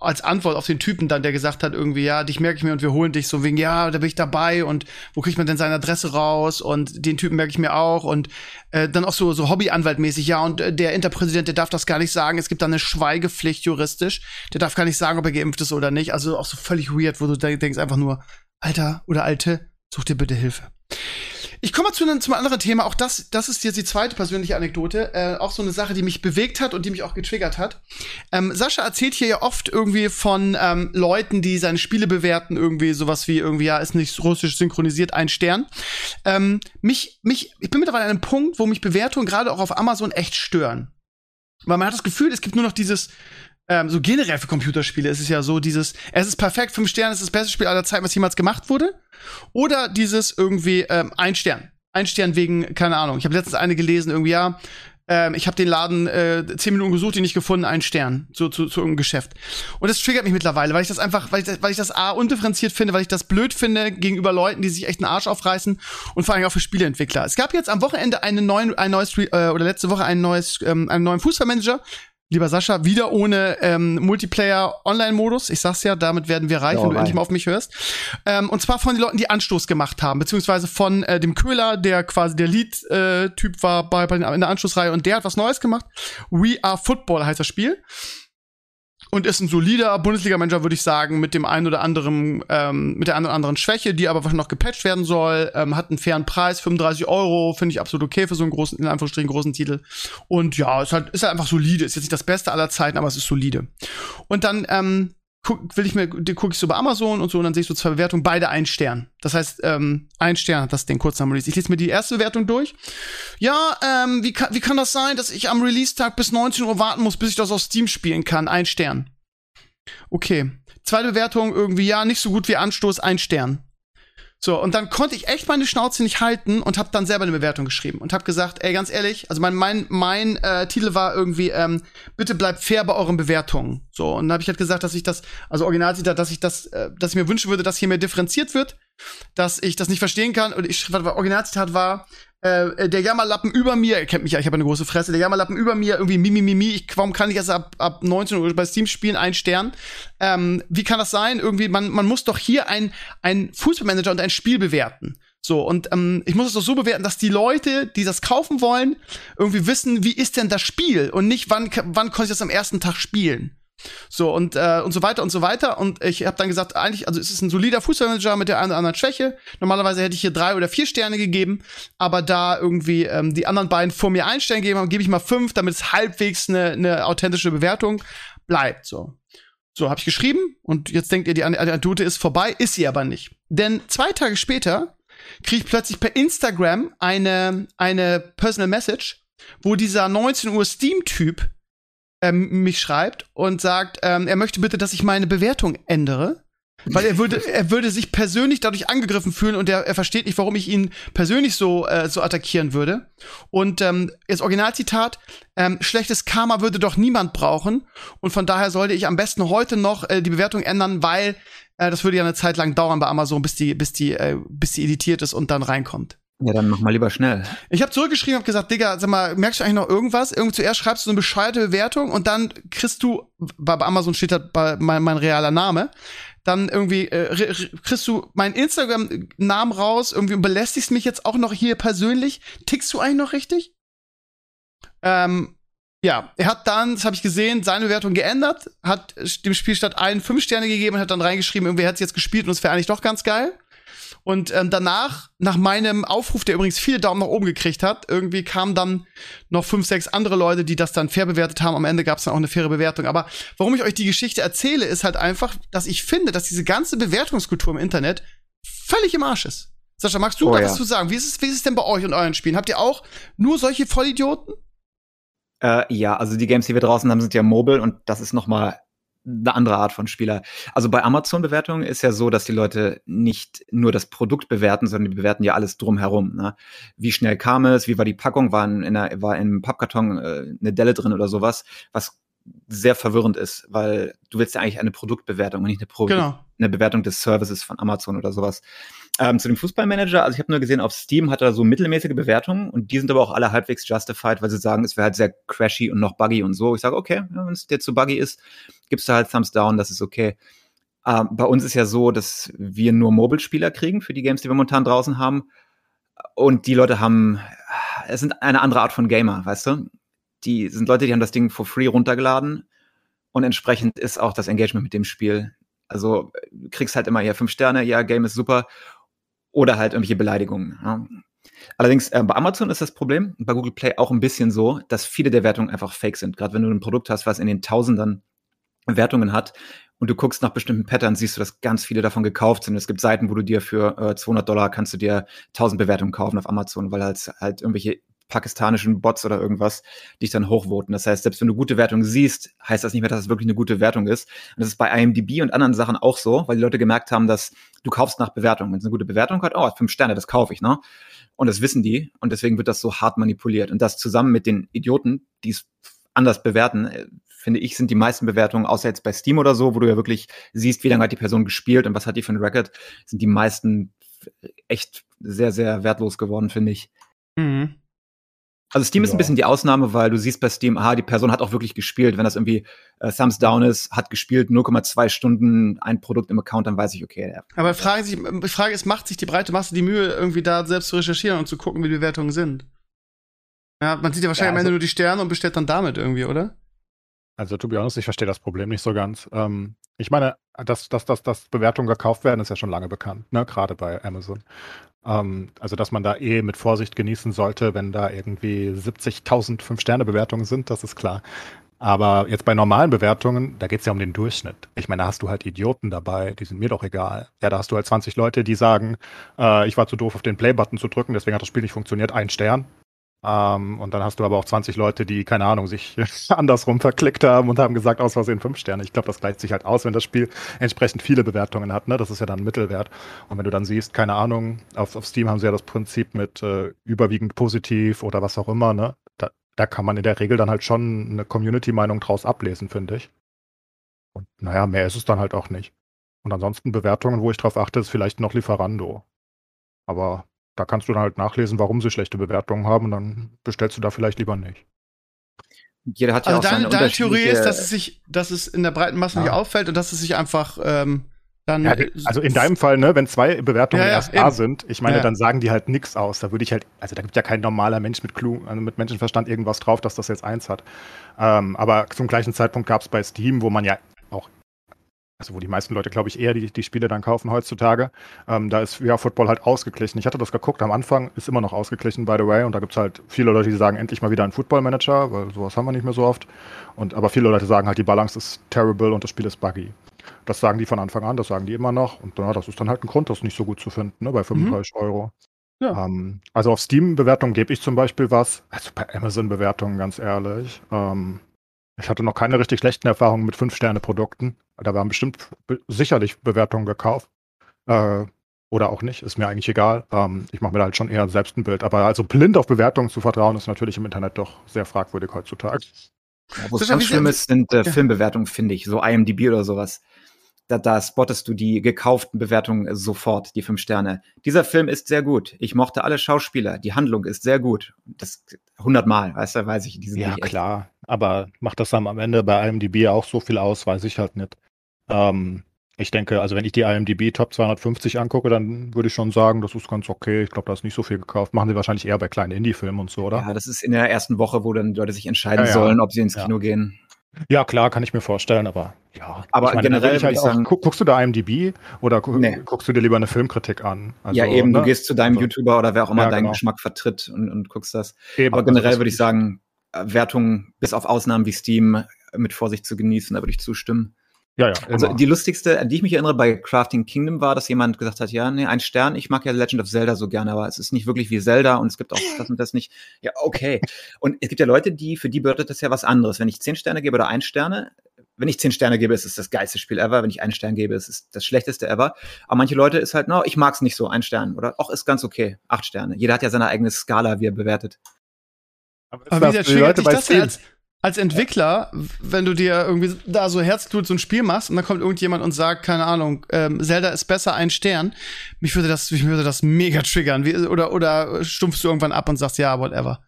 als Antwort auf den Typen dann, der gesagt hat, irgendwie, ja, dich merke ich mir und wir holen dich so wegen, ja, da bin ich dabei und wo kriegt man denn seine Adresse raus? Und den Typen merke ich mir auch und äh, dann auch so, so Hobbyanwaltmäßig, ja, und äh, der Interpräsident, der darf das gar nicht sagen, es gibt da eine Schweigepflicht juristisch, der darf gar nicht sagen, ob er geimpft ist oder nicht, also auch so völlig weird, wo du denkst einfach nur, Alter oder Alte, such dir bitte Hilfe. Ich komme mal zu einem, zum anderen Thema. Auch das, das ist jetzt die zweite persönliche Anekdote. Äh, auch so eine Sache, die mich bewegt hat und die mich auch getriggert hat. Ähm, Sascha erzählt hier ja oft irgendwie von ähm, Leuten, die seine Spiele bewerten, irgendwie sowas wie irgendwie, ja, ist nicht russisch synchronisiert, ein Stern. Ähm, mich, mich, ich bin mittlerweile an einem Punkt, wo mich Bewertungen gerade auch auf Amazon echt stören. Weil man hat das Gefühl, es gibt nur noch dieses, ähm, so generell für Computerspiele ist es ja so, dieses, es ist perfekt, fünf Sterne ist das beste Spiel aller Zeiten, was jemals gemacht wurde. Oder dieses irgendwie ähm, ein Stern. Ein Stern wegen, keine Ahnung. Ich habe letztens eine gelesen, irgendwie, ja, ähm, ich habe den Laden äh, zehn Minuten gesucht, ihn nicht gefunden, ein Stern zu, zu, zu irgendeinem Geschäft. Und das triggert mich mittlerweile, weil ich das einfach, weil ich das, weil ich das A undifferenziert finde, weil ich das blöd finde gegenüber Leuten, die sich echt einen Arsch aufreißen und vor allem auch für Spieleentwickler. Es gab jetzt am Wochenende einen neuen, ein neues, äh, oder letzte Woche ein neues, ähm, einen neuen Fußballmanager, Lieber Sascha, wieder ohne ähm, Multiplayer-Online-Modus. Ich sag's ja, damit werden wir reich, wenn du endlich mal auf mich hörst. Ähm, und zwar von den Leuten, die Anstoß gemacht haben, beziehungsweise von äh, dem Köhler, der quasi der Lead-Typ äh, war bei, bei in der Anschlussreihe und der hat was Neues gemacht. We Are Football heißt das Spiel und ist ein solider Bundesliga-Manager, würde ich sagen, mit dem einen oder anderen, ähm, mit der einen oder anderen Schwäche, die aber noch gepatcht werden soll. Ähm, hat einen fairen Preis, 35 Euro, finde ich absolut okay für so einen großen, in Anführungsstrichen großen Titel. Und ja, ist halt, ist halt einfach solide. Ist jetzt nicht das Beste aller Zeiten, aber es ist solide. Und dann ähm, guck, will ich mir, die gucke ich so bei Amazon und so und dann sehe ich so zwei Bewertungen, beide ein Stern. Das heißt, ähm, ein Stern hat das Ding kurz am Release. Ich lese mir die erste Bewertung durch. Ja, ähm, wie kann, wie kann das sein, dass ich am Release-Tag bis 19 Uhr warten muss, bis ich das auf Steam spielen kann? Ein Stern. Okay. Zweite Bewertung irgendwie, ja, nicht so gut wie Anstoß, ein Stern. So, und dann konnte ich echt meine Schnauze nicht halten und habe dann selber eine Bewertung geschrieben und habe gesagt, ey, ganz ehrlich, also mein mein mein äh, Titel war irgendwie ähm, bitte bleibt fair bei euren Bewertungen. So, und dann habe ich halt gesagt, dass ich das also Originalzitat, dass ich das äh, dass ich mir wünschen würde, dass hier mehr differenziert wird, dass ich das nicht verstehen kann und ich Originalzitat war äh, der Jammerlappen über mir, ihr kennt mich ja, ich habe eine große Fresse, der Jammerlappen über mir, irgendwie Mimi, Mimi, ich, warum kann ich erst ab, ab 19 Uhr bei Steam spielen, ein Stern? Ähm, wie kann das sein? Irgendwie, man, man muss doch hier ein, ein Fußballmanager und ein Spiel bewerten. So, und ähm, ich muss es doch so bewerten, dass die Leute, die das kaufen wollen, irgendwie wissen, wie ist denn das Spiel und nicht, wann, wann konnte ich das am ersten Tag spielen. So und äh, und so weiter und so weiter und ich habe dann gesagt, eigentlich also es ist ein solider Fußballmanager mit der einen oder anderen Schwäche. Normalerweise hätte ich hier drei oder vier Sterne gegeben, aber da irgendwie ähm, die anderen beiden vor mir einen Stern gegeben haben, gebe ich mal fünf, damit es halbwegs eine, eine authentische Bewertung bleibt. So, so habe ich geschrieben und jetzt denkt ihr, die Anekdote ist vorbei, ist sie aber nicht, denn zwei Tage später kriege ich plötzlich per Instagram eine eine Personal Message, wo dieser 19 Uhr Steam-Typ ähm, mich schreibt und sagt, ähm, er möchte bitte, dass ich meine Bewertung ändere. Weil er würde, er würde sich persönlich dadurch angegriffen fühlen und er, er versteht nicht, warum ich ihn persönlich so, äh, so attackieren würde. Und ähm, jetzt Originalzitat, ähm, schlechtes Karma würde doch niemand brauchen. Und von daher sollte ich am besten heute noch äh, die Bewertung ändern, weil äh, das würde ja eine Zeit lang dauern bei Amazon, bis die, bis die, äh, bis die editiert ist und dann reinkommt. Ja, dann mach mal lieber schnell. Ich habe zurückgeschrieben, habe gesagt, Digga, sag mal, merkst du eigentlich noch irgendwas? Irgendwie zuerst schreibst du so eine bescheuerte Bewertung und dann kriegst du, bei Amazon steht da bei mein, mein realer Name, dann irgendwie äh, kriegst du meinen Instagram-Namen raus, irgendwie und belästigst mich jetzt auch noch hier persönlich. Tickst du eigentlich noch richtig? Ähm, ja, er hat dann, das habe ich gesehen, seine Bewertung geändert, hat dem Spiel statt einen fünf Sterne gegeben und hat dann reingeschrieben, irgendwie hat es jetzt gespielt und es wäre eigentlich doch ganz geil. Und ähm, danach, nach meinem Aufruf, der übrigens viele Daumen nach oben gekriegt hat, irgendwie kamen dann noch fünf, sechs andere Leute, die das dann fair bewertet haben. Am Ende gab es dann auch eine faire Bewertung. Aber warum ich euch die Geschichte erzähle, ist halt einfach, dass ich finde, dass diese ganze Bewertungskultur im Internet völlig im Arsch ist. Sascha, magst du oh, da ja. was zu sagen? Wie ist, es, wie ist es denn bei euch und euren Spielen? Habt ihr auch nur solche Vollidioten? Äh, ja, also die Games, die wir draußen haben, sind ja mobile und das ist noch mal eine andere Art von Spieler. Also bei Amazon-Bewertungen ist ja so, dass die Leute nicht nur das Produkt bewerten, sondern die bewerten ja alles drumherum. Ne? Wie schnell kam es, wie war die Packung, war in, einer, war im Pappkarton äh, eine Delle drin oder sowas, was sehr verwirrend ist, weil du willst ja eigentlich eine Produktbewertung und nicht eine, Pro genau. eine Bewertung des Services von Amazon oder sowas. Ähm, zu dem Fußballmanager, also ich habe nur gesehen, auf Steam hat er so mittelmäßige Bewertungen und die sind aber auch alle halbwegs justified, weil sie sagen, es wäre halt sehr crashy und noch buggy und so. Ich sage, okay, wenn es dir zu buggy ist, gibst du halt Thumbs down, das ist okay. Ähm, bei uns ist ja so, dass wir nur Mobile-Spieler kriegen für die Games, die wir momentan draußen haben. Und die Leute haben, es sind eine andere Art von Gamer, weißt du? Die sind Leute, die haben das Ding for free runtergeladen und entsprechend ist auch das Engagement mit dem Spiel. Also du kriegst halt immer ja fünf Sterne, ja, Game ist super oder halt irgendwelche Beleidigungen. Ja. Allerdings äh, bei Amazon ist das Problem, bei Google Play auch ein bisschen so, dass viele der Wertungen einfach fake sind. Gerade wenn du ein Produkt hast, was in den Tausendern Wertungen hat und du guckst nach bestimmten Patterns, siehst du, dass ganz viele davon gekauft sind. Es gibt Seiten, wo du dir für äh, 200 Dollar kannst du dir 1000 Bewertungen kaufen auf Amazon, weil halt, halt irgendwelche pakistanischen Bots oder irgendwas dich dann hochvoten. Das heißt, selbst wenn du gute Wertungen siehst, heißt das nicht mehr, dass es wirklich eine gute Wertung ist. Und das ist bei IMDb und anderen Sachen auch so, weil die Leute gemerkt haben, dass du kaufst nach Bewertung. Wenn es eine gute Bewertung hat, oh, fünf Sterne, das kaufe ich, ne? Und das wissen die und deswegen wird das so hart manipuliert. Und das zusammen mit den Idioten, die es anders bewerten, äh, finde ich, sind die meisten Bewertungen, außer jetzt bei Steam oder so, wo du ja wirklich siehst, wie lange hat die Person gespielt und was hat die für ein Record, sind die meisten echt sehr, sehr wertlos geworden, finde ich. Mhm. Also Steam ja. ist ein bisschen die Ausnahme, weil du siehst bei Steam, aha, die Person hat auch wirklich gespielt. Wenn das irgendwie äh, Thumbs Down ist, hat gespielt 0,2 Stunden ein Produkt im Account, dann weiß ich, okay. Ja. Aber Frage, sich, die Frage ist, macht sich die breite Masse die Mühe, irgendwie da selbst zu recherchieren und zu gucken, wie die Bewertungen sind? Ja, man sieht ja wahrscheinlich ja, also, am Ende nur die Sterne und bestellt dann damit irgendwie, oder? Also, to be honest, ich verstehe das Problem nicht so ganz. Ähm, ich meine, dass, dass, dass, dass Bewertungen gekauft werden, ist ja schon lange bekannt, ne? gerade bei Amazon. Ähm, also, dass man da eh mit Vorsicht genießen sollte, wenn da irgendwie 70.000 Fünf-Sterne-Bewertungen sind, das ist klar. Aber jetzt bei normalen Bewertungen, da geht es ja um den Durchschnitt. Ich meine, da hast du halt Idioten dabei, die sind mir doch egal. Ja, da hast du halt 20 Leute, die sagen, äh, ich war zu doof, auf den Play-Button zu drücken, deswegen hat das Spiel nicht funktioniert, ein Stern. Ähm, und dann hast du aber auch 20 Leute, die, keine Ahnung, sich *laughs* andersrum verklickt haben und haben gesagt, aus Versehen fünf Sterne. Ich glaube, das gleicht sich halt aus, wenn das Spiel entsprechend viele Bewertungen hat. Ne? Das ist ja dann ein Mittelwert. Und wenn du dann siehst, keine Ahnung, auf, auf Steam haben sie ja das Prinzip mit äh, überwiegend positiv oder was auch immer. Ne? Da, da kann man in der Regel dann halt schon eine Community-Meinung draus ablesen, finde ich. Und naja, mehr ist es dann halt auch nicht. Und ansonsten Bewertungen, wo ich drauf achte, ist vielleicht noch Lieferando. Aber da kannst du dann halt nachlesen, warum sie schlechte Bewertungen haben und dann bestellst du da vielleicht lieber nicht. Jeder hat ja also auch deine, deine Theorie ist, dass es sich, dass es in der breiten Masse ja. nicht auffällt und dass es sich einfach ähm, dann. Ja, also in deinem Fall, ne, wenn zwei Bewertungen ja, erst da sind, ich meine, dann sagen die halt nichts aus. Da würde ich halt, also da gibt ja kein normaler Mensch mit Clou, also mit Menschenverstand irgendwas drauf, dass das jetzt eins hat. Ähm, aber zum gleichen Zeitpunkt gab es bei Steam, wo man ja also wo die meisten Leute, glaube ich, eher die, die Spiele dann kaufen heutzutage. Ähm, da ist ja Football halt ausgeglichen. Ich hatte das geguckt, am Anfang ist immer noch ausgeglichen, by the way. Und da gibt es halt viele Leute, die sagen, endlich mal wieder ein Football-Manager, weil sowas haben wir nicht mehr so oft. Und aber viele Leute sagen halt, die Balance ist terrible und das Spiel ist buggy. Das sagen die von Anfang an, das sagen die immer noch. Und ja, das ist dann halt ein Grund, das nicht so gut zu finden, ne, bei 35 mhm. Euro. Ja. Ähm, also auf Steam-Bewertungen gebe ich zum Beispiel was. Also bei Amazon-Bewertungen, ganz ehrlich. Ähm, ich hatte noch keine richtig schlechten Erfahrungen mit Fünf-Sterne-Produkten. Da waren bestimmt sicherlich Bewertungen gekauft. Äh, oder auch nicht, ist mir eigentlich egal. Ähm, ich mache mir da halt schon eher selbst ein Bild. Aber also blind auf Bewertungen zu vertrauen, ist natürlich im Internet doch sehr fragwürdig heutzutage. Ja, Wo es ganz schlimm ist, sind äh, Filmbewertungen, finde ich. So IMDb oder sowas da, da spottest du die gekauften Bewertungen sofort, die fünf Sterne. Dieser Film ist sehr gut. Ich mochte alle Schauspieler. Die Handlung ist sehr gut. Das hundertmal, weißt du, weiß ich. Die ja, klar. Aber macht das dann am Ende bei IMDb auch so viel aus, weiß ich halt nicht. Ähm, ich denke, also wenn ich die IMDb Top 250 angucke, dann würde ich schon sagen, das ist ganz okay. Ich glaube, da ist nicht so viel gekauft. Machen sie wahrscheinlich eher bei kleinen Indie-Filmen und so, oder? Ja, das ist in der ersten Woche, wo dann Leute sich entscheiden ja, ja. sollen, ob sie ins Kino ja. gehen. Ja, klar, kann ich mir vorstellen, aber ja. Aber ich meine, generell ich halt ich sagen, guck, guckst du da IMDb oder gu nee. guckst du dir lieber eine Filmkritik an? Also, ja, eben, ne? du gehst zu deinem also, YouTuber oder wer auch immer ja, deinen genau. Geschmack vertritt und, und guckst das. Eben, aber generell also würde ich sagen, Wertungen bis auf Ausnahmen wie Steam mit Vorsicht zu genießen, da würde ich zustimmen. Ja, ja. Also immer. die lustigste, an die ich mich erinnere bei Crafting Kingdom war, dass jemand gesagt hat, ja, nee, ein Stern, ich mag ja Legend of Zelda so gerne, aber es ist nicht wirklich wie Zelda und es gibt auch das und das nicht. Ja, okay. Und es gibt ja Leute, die, für die bedeutet das ja was anderes. Wenn ich zehn Sterne gebe oder ein Sterne, wenn ich zehn Sterne gebe, ist es das geilste Spiel ever. Wenn ich einen Stern gebe, ist es das schlechteste ever. Aber manche Leute ist halt, no, ich mag's nicht so, ein Stern. Oder auch ist ganz okay, acht Sterne. Jeder hat ja seine eigene Skala, wie er bewertet. Aber, aber wie der Leute bei das als, als Entwickler, wenn du dir irgendwie da so Herzblut so ein Spiel machst und dann kommt irgendjemand und sagt, keine Ahnung, ähm, Zelda ist besser, ein Stern, mich würde das, mich würde das mega triggern. Wie, oder, oder stumpfst du irgendwann ab und sagst, ja, whatever.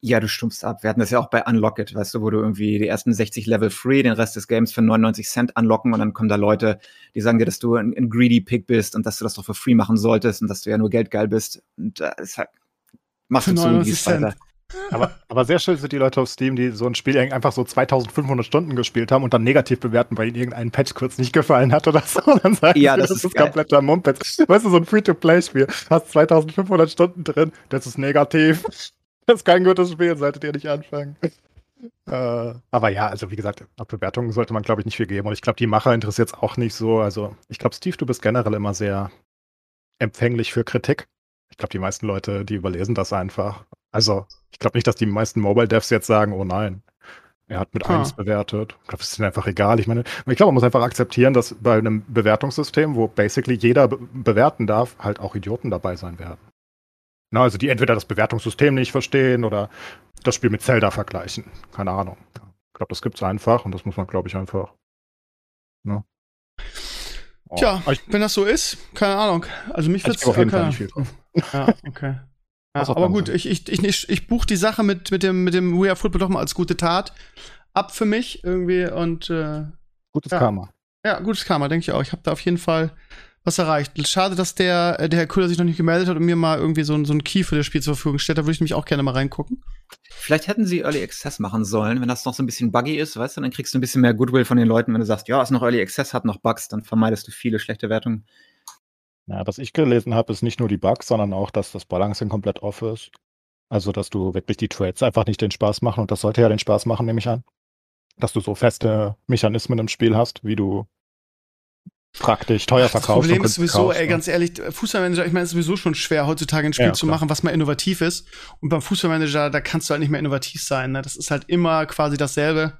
Ja, du stumpfst ab. Wir hatten das ja auch bei Unlock It, weißt du, wo du irgendwie die ersten 60 Level free, den Rest des Games für 99 Cent unlocken und dann kommen da Leute, die sagen dir, dass du ein, ein greedy Pig bist und dass du das doch für free machen solltest und dass du ja nur geldgeil bist. Und äh, ist halt, machst du zu, weiter. Aber, aber sehr schön sind die Leute auf Steam, die so ein Spiel einfach so 2500 Stunden gespielt haben und dann negativ bewerten, weil ihnen irgendein Patch kurz nicht gefallen hat oder so. Und *laughs* dann sagen ja, das, das ist, ist kompletter Mumpet. Weißt du, so ein Free-to-Play-Spiel, hast 2500 Stunden drin, das ist negativ. Das ist kein gutes Spiel, solltet ihr nicht anfangen. Äh, aber ja, also wie gesagt, auf Bewertungen sollte man, glaube ich, nicht viel geben. Und ich glaube, die Macher interessiert es auch nicht so. Also ich glaube, Steve, du bist generell immer sehr empfänglich für Kritik. Ich glaube, die meisten Leute, die überlesen das einfach. Also, ich glaube nicht, dass die meisten Mobile Devs jetzt sagen, oh nein, er hat mit Ah. 1 bewertet. Ich glaube, das ist ihnen einfach egal. Ich meine, ich glaube, man muss einfach akzeptieren, dass bei einem Bewertungssystem, wo basically jeder be bewerten darf, halt auch Idioten dabei sein werden. Na, also die entweder das Bewertungssystem nicht verstehen oder das Spiel mit Zelda vergleichen. Keine Ahnung. Ich glaube, das gibt's einfach und das muss man, glaube ich, einfach. Ne? Oh, Tja, ich, wenn das so ist, keine Ahnung. Also mich ich wird's gebe auf jeden Fall nicht viel drauf. Ja, okay. Ja, aber gut, ich, ich, ich, ich, ich buche die Sache mit, mit dem, mit dem We Are Football doch mal als gute Tat ab für mich irgendwie und äh, Gutes Ja. Karma. ja, gutes Karma, denke ich auch. Ich habe da auf jeden Fall was erreicht. Schade, dass der, äh, der Herr Köhler sich noch nicht gemeldet hat und mir mal irgendwie so, ein- so ein Key für das Spiel zur Verfügung stellt. Da würde ich nämlich auch gerne mal reingucken. Vielleicht hätten sie Early Access machen sollen, wenn das noch so ein bisschen buggy ist, weißt du, dann kriegst du ein bisschen mehr Goodwill von den Leuten, wenn du sagst, ja, ist noch Early Access, hat noch Bugs, dann vermeidest du viele schlechte Wertungen. Ja, was ich gelesen habe, ist nicht nur die Bugs, sondern auch, dass das Balancing komplett off ist. Also, dass du wirklich die Trades einfach nicht den Spaß machen und das sollte ja den Spaß machen, nehme ich an. Dass du so feste Mechanismen im Spiel hast, wie du praktisch teuer Das verkaufst. Problem und ist sowieso, ey, ne? ganz ehrlich, Fußballmanager, ich meine, es ist sowieso schon schwer, heutzutage ein Spiel Ja, zu machen, was mal innovativ ist. Und beim Fußballmanager, da kannst du halt nicht mehr innovativ sein. Ne? Das ist halt immer quasi dasselbe.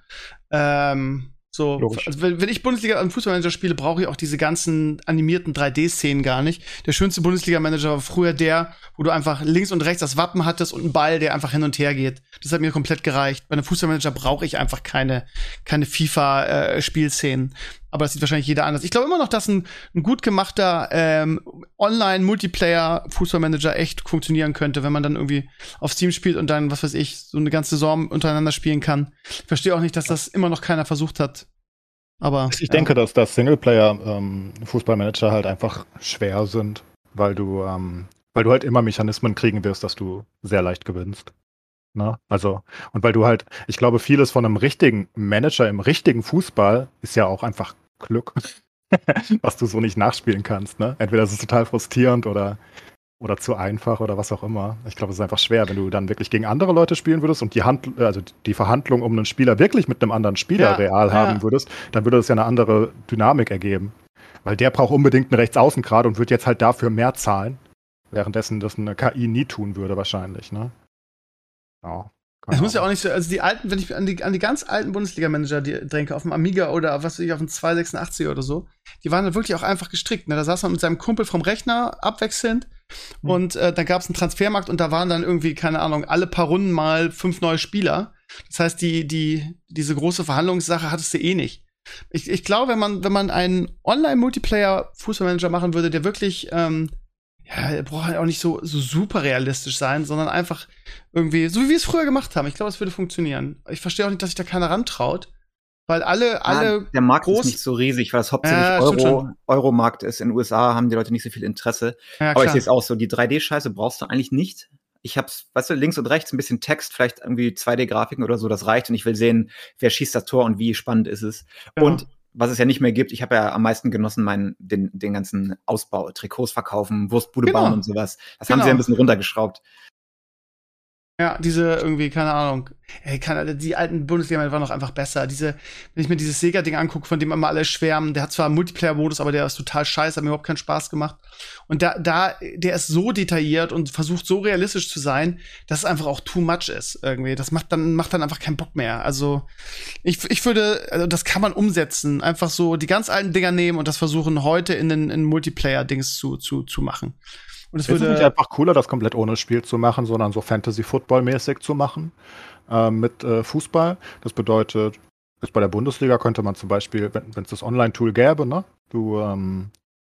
Ähm, so, Logisch. also wenn, wenn ich Bundesliga an Fußballmanager spiele, brauche ich auch diese ganzen animierten 3D-Szenen gar nicht. Der schönste Bundesliga-Manager war früher der, wo du einfach links und rechts das Wappen hattest und einen Ball, der einfach hin und her geht. Das hat mir komplett gereicht. Bei einem Fußballmanager brauche ich einfach keine, keine FIFA-Spielszenen. Aber das sieht wahrscheinlich jeder anders. Ich glaube immer noch, dass ein, ein gut gemachter ähm, Online-Multiplayer-Fußballmanager echt funktionieren könnte, wenn man dann irgendwie auf Steam spielt und dann, was weiß ich, so eine ganze Saison untereinander spielen kann. Ich verstehe auch nicht, dass das immer noch keiner versucht hat. Aber Ich denke, dass das Singleplayer-Fußballmanager halt einfach schwer sind, weil du, ähm, weil du halt immer Mechanismen kriegen wirst, dass du sehr leicht gewinnst. Ne? Also, und weil du halt, ich glaube, vieles von einem richtigen Manager im richtigen Fußball ist ja auch einfach Glück, *laughs* was du so nicht nachspielen kannst. Ne? Entweder ist es total frustrierend oder, oder zu einfach oder was auch immer. Ich glaube, es ist einfach schwer, wenn du dann wirklich gegen andere Leute spielen würdest und die Hand, also die Verhandlung um einen Spieler wirklich mit einem anderen Spieler Ja, real ja. haben würdest, dann würde das ja eine andere Dynamik ergeben. Weil der braucht unbedingt einen Rechtsaußen gerade und wird jetzt halt dafür mehr zahlen. Währenddessen das eine KI nie tun würde, wahrscheinlich, ne? Ja. Es muss ja auch nicht so, also die alten, wenn ich an die, an die ganz alten Bundesliga-Manager die denke, auf dem Amiga oder was weiß ich, auf dem 286 oder so, die waren dann wirklich auch einfach gestrickt. Ne? Da saß man mit seinem Kumpel vom Rechner abwechselnd Hm. und äh, dann gab es einen Transfermarkt und da waren dann irgendwie, keine Ahnung, alle paar Runden mal fünf neue Spieler. Das heißt, die, die, diese große Verhandlungssache hattest du eh nicht. Ich, ich glaube, wenn man, wenn man einen Online-Multiplayer-Fußballmanager machen würde, der wirklich, ähm, ja, er braucht halt auch nicht so, so super realistisch sein, sondern einfach irgendwie, so wie wir es früher gemacht haben. Ich glaube, es würde funktionieren. Ich verstehe auch nicht, dass sich da keiner rantraut, weil alle, alle, der Markt groß- ist nicht so riesig, weil das hauptsächlich Ja, Euro, Euro-Markt ist. In den USA haben die Leute nicht so viel Interesse. ja, Aber ich sehe es auch so, die 3D-Scheiße brauchst du eigentlich nicht. Ich hab's, weißt du, links und rechts ein bisschen Text, vielleicht irgendwie 2D-Grafiken oder so, das reicht. Und ich will sehen, wer schießt das Tor und wie spannend ist es. Ja. Und was es ja nicht mehr gibt, ich habe ja am meisten genossen, meinen, den, den ganzen Ausbau, Trikots verkaufen, Wurstbude Genau. bauen und sowas. Das haben Genau. sie ja ein bisschen runtergeschraubt. Ja, diese irgendwie, keine Ahnung. Ey, keine, die alten Bundesliga waren noch einfach besser. Diese, wenn ich mir dieses Sega-Ding angucke, von dem immer alle schwärmen, der hat zwar Multiplayer-Modus, aber der ist total scheiße, hat mir überhaupt keinen Spaß gemacht. Und da, da, der ist so detailliert und versucht so realistisch zu sein, dass es einfach auch too much ist, irgendwie. Das macht dann, macht dann einfach keinen Bock mehr. Also, ich, ich würde, also das kann man umsetzen. Einfach so die ganz alten Dinger nehmen und das versuchen, heute in den, in Multiplayer-Dings zu, zu, zu machen. Und es Ist es nicht würde, einfach cooler, das komplett ohne Spiel zu machen, sondern so Fantasy-Football-mäßig zu machen? äh, mit äh, Fußball. Das bedeutet, jetzt bei der Bundesliga könnte man zum Beispiel, wenn es das Online-Tool gäbe, ne, du ähm,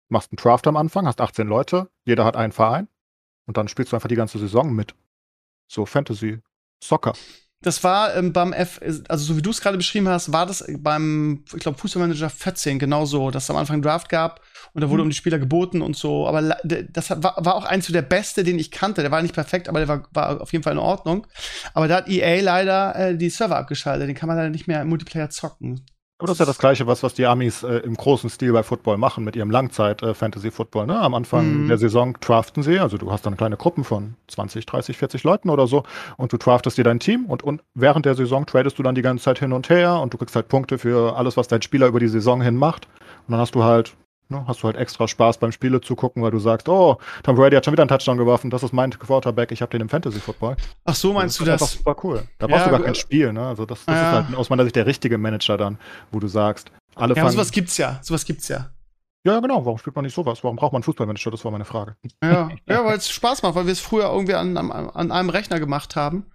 machst einen Draft am Anfang, hast 18 Leute, jeder hat einen Verein und dann spielst du einfach die ganze Saison mit. So Fantasy, Soccer. Das war ähm, beim F, also so wie du es gerade beschrieben hast, war das beim, ich glaube, Fußballmanager 14 genauso, dass es am Anfang einen Draft gab und da wurde mhm. um die Spieler geboten und so. Aber das war, war auch eins der beste, den ich kannte. Der war nicht perfekt, aber der war, war auf jeden Fall in Ordnung. Aber da hat EA leider äh, die Server abgeschaltet. Den kann man leider nicht mehr im Multiplayer zocken. Aber das ist ja das Gleiche, was, was die Amis äh, im großen Stil bei Football machen, mit ihrem Langzeit-Fantasy-Football. Äh, ne? Am Anfang mhm. der Saison draften sie, also du hast dann kleine Gruppen von 20, 30, 40 Leuten oder so und du draftest dir dein Team und, und während der Saison tradest du dann die ganze Zeit hin und her und du kriegst halt Punkte für alles, was dein Spieler über die Saison hin macht. Und dann hast du halt Ne, hast du halt extra Spaß beim Spiele zu gucken, weil du sagst, oh, Tom Brady hat schon wieder einen Touchdown geworfen, das ist mein Quarterback, ich habe den im Fantasy Football. Ach so, meinst das du das? Das ist super cool. Da brauchst ja, du gar kein Spiel, ne? Also das, das ja. ist halt aus meiner Sicht der richtige Manager dann, wo du sagst, alle ja, fangen. sowas gibt's ja, sowas gibt's ja. Ja, genau. Warum spielt man nicht sowas? Warum braucht man einen Fußballmanager? Das war meine Frage. Ja, ja weil es Spaß macht, weil wir es früher irgendwie an, an, an, einem Rechner gemacht haben.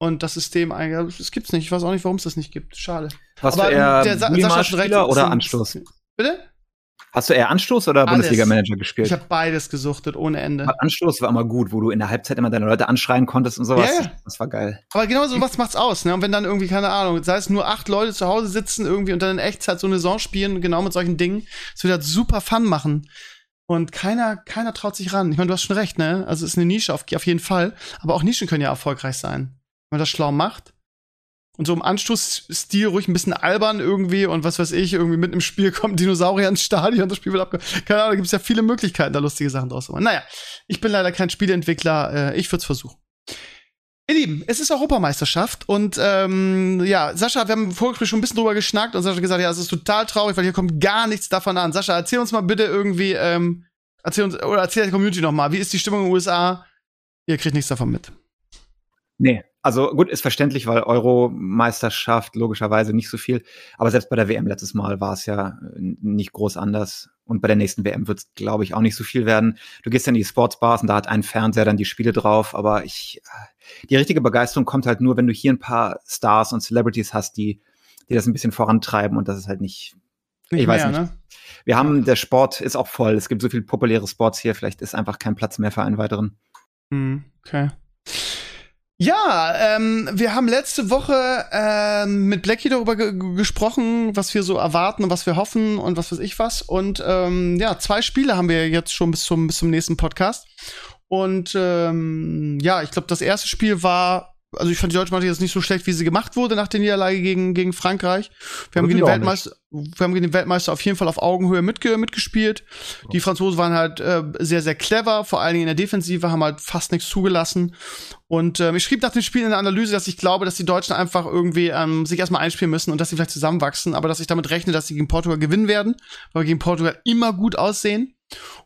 Und das System eigentlich, es gibt's nicht. Ich weiß auch nicht, warum es das nicht gibt. Schade. Was Aber eher der Sa Sascha schon recht. Oder Anstoß? Bitte? Hast du eher Anstoß oder Bundesliga-Manager gespielt? Ich habe beides gesuchtet, ohne Ende. Aber Anstoß war immer gut, wo du in der Halbzeit immer deine Leute anschreien konntest und sowas. Ja, ja. Das war geil. Aber genau so was macht's aus, ne? Und wenn dann irgendwie, keine Ahnung, sei es nur acht Leute zu Hause sitzen irgendwie und dann in Echtzeit so eine Saison spielen, genau mit solchen Dingen, es wird halt super Fun machen. Und keiner, keiner traut sich ran. Ich meine, du hast schon recht, ne? Also es ist eine Nische auf, auf jeden Fall. Aber auch Nischen können ja erfolgreich sein. Wenn man das schlau macht und so im Anstoßstil ruhig ein bisschen albern irgendwie und was weiß ich, irgendwie mitten im Spiel *laughs* kommt Dinosaurier ins Stadion, das Spiel wird abge... Keine Ahnung, da gibt es ja viele Möglichkeiten, da lustige Sachen draus zu machen. Naja, ich bin leider kein Spieleentwickler, äh, ich würde es versuchen. Ihr Lieben, es ist Europameisterschaft und ähm, ja, Sascha, wir haben Vorgespräch schon ein bisschen drüber geschnackt und Sascha hat gesagt, ja, es ist total traurig, weil hier kommt gar nichts davon an. Sascha, erzähl uns mal bitte irgendwie, ähm, erzähl uns, oder erzähl der Community noch mal, wie ist die Stimmung in den USA? Ihr kriegt nichts davon mit. Nee, also gut, ist verständlich, weil Euro-Meisterschaft logischerweise nicht so viel. Aber selbst bei der WM letztes Mal war es ja äh, nicht groß anders. Und bei der nächsten WM wird es, glaube ich, auch nicht so viel werden. Du gehst in die Sportsbars und da hat ein Fernseher dann die Spiele drauf. Aber ich, äh, die richtige Begeisterung kommt halt nur, wenn du hier ein paar Stars und Celebrities hast, die, die das ein bisschen vorantreiben. Und das ist halt nicht, nicht ich mehr, weiß nicht. Ne? Wir haben, der Sport ist auch voll. Es gibt so viele populäre Sports hier. Vielleicht ist einfach kein Platz mehr für einen weiteren. Hm, okay. Ja, ähm, wir haben letzte Woche ähm, mit Blackie darüber ge gesprochen, was wir so erwarten und was wir hoffen und was weiß ich was. Und ähm, ja, zwei Spiele haben wir jetzt schon bis zum, bis zum nächsten Podcast. Und ähm, ja, ich glaube, das erste Spiel war also ich fand die deutsche Mannschaft jetzt nicht so schlecht, wie sie gemacht wurde nach der Niederlage gegen, gegen Frankreich. Wir haben, gegen den Weltmeister, wir haben gegen den Weltmeister auf jeden Fall auf Augenhöhe mitge mitgespielt. Die Franzosen waren halt äh, sehr, sehr clever, vor allen Dingen in der Defensive, haben halt fast nichts zugelassen. Und ähm, ich schrieb nach dem Spiel in der Analyse, dass ich glaube, dass die Deutschen einfach irgendwie ähm, sich erstmal einspielen müssen und dass sie vielleicht zusammenwachsen, aber dass ich damit rechne, dass sie gegen Portugal gewinnen werden, weil wir gegen Portugal immer gut aussehen.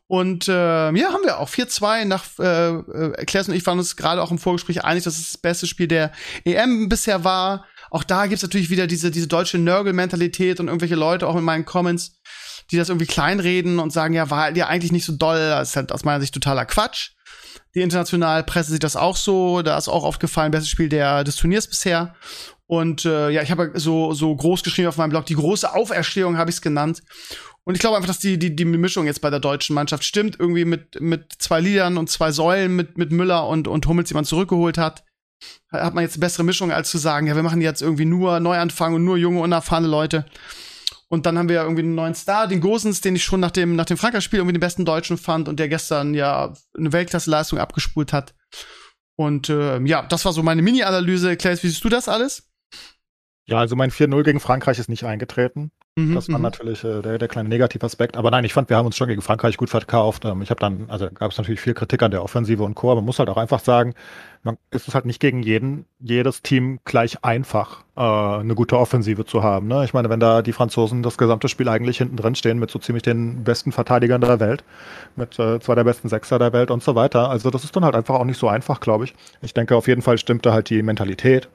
Und äh, ja, haben wir auch 4-2 nach äh, äh, Claire und ich waren uns gerade auch im Vorgespräch einig, dass es das beste Spiel der EM bisher war. Auch da gibt's natürlich wieder diese, diese deutsche Nörgel-Mentalität und irgendwelche Leute auch in meinen Comments, die das irgendwie kleinreden und sagen, ja, war ja eigentlich nicht so doll. Das ist halt aus meiner Sicht totaler Quatsch. Die internationale Presse sieht das auch so. Da ist auch aufgefallen, bestes Spiel der, des Turniers bisher. Und äh, ja, ich habe so, so groß geschrieben auf meinem Blog, die große Auferstehung habe ich es genannt. Und ich glaube einfach, dass die, die, die Mischung jetzt bei der deutschen Mannschaft stimmt. Irgendwie mit, mit zwei Liedern und zwei Säulen mit, mit Müller und, und Hummels, die man zurückgeholt hat. Hat man jetzt eine bessere Mischung, als zu sagen, ja, wir machen jetzt irgendwie nur Neuanfang und nur junge, unerfahrene Leute. Und dann haben wir irgendwie einen neuen Star, den Gosens, den ich schon nach dem, nach dem Frankreich-Spiel irgendwie den besten Deutschen fand und der gestern ja eine Weltklasse-Leistung abgespult hat. Und äh, ja, das war so meine Mini-Analyse. Claes, wie siehst du das alles? Ja, also mein 4-0 gegen Frankreich ist nicht eingetreten. Mhm, das war mhm. natürlich äh, der, der kleine Negativaspekt. Aber nein, ich fand, wir haben uns schon gegen Frankreich gut verkauft. Ähm, ich habe dann, also gab es natürlich viel Kritik an der Offensive und Co. Aber man muss halt auch einfach sagen, man ist es halt nicht gegen jeden, jedes Team gleich einfach, äh, eine gute Offensive zu haben. Ne? Ich meine, wenn da die Franzosen das gesamte Spiel eigentlich hinten drin stehen mit so ziemlich den besten Verteidigern der Welt, mit äh, zwei der besten Sechser der Welt und so weiter. Also das ist dann halt einfach auch nicht so einfach, glaube ich. Ich denke, auf jeden Fall stimmte halt die Mentalität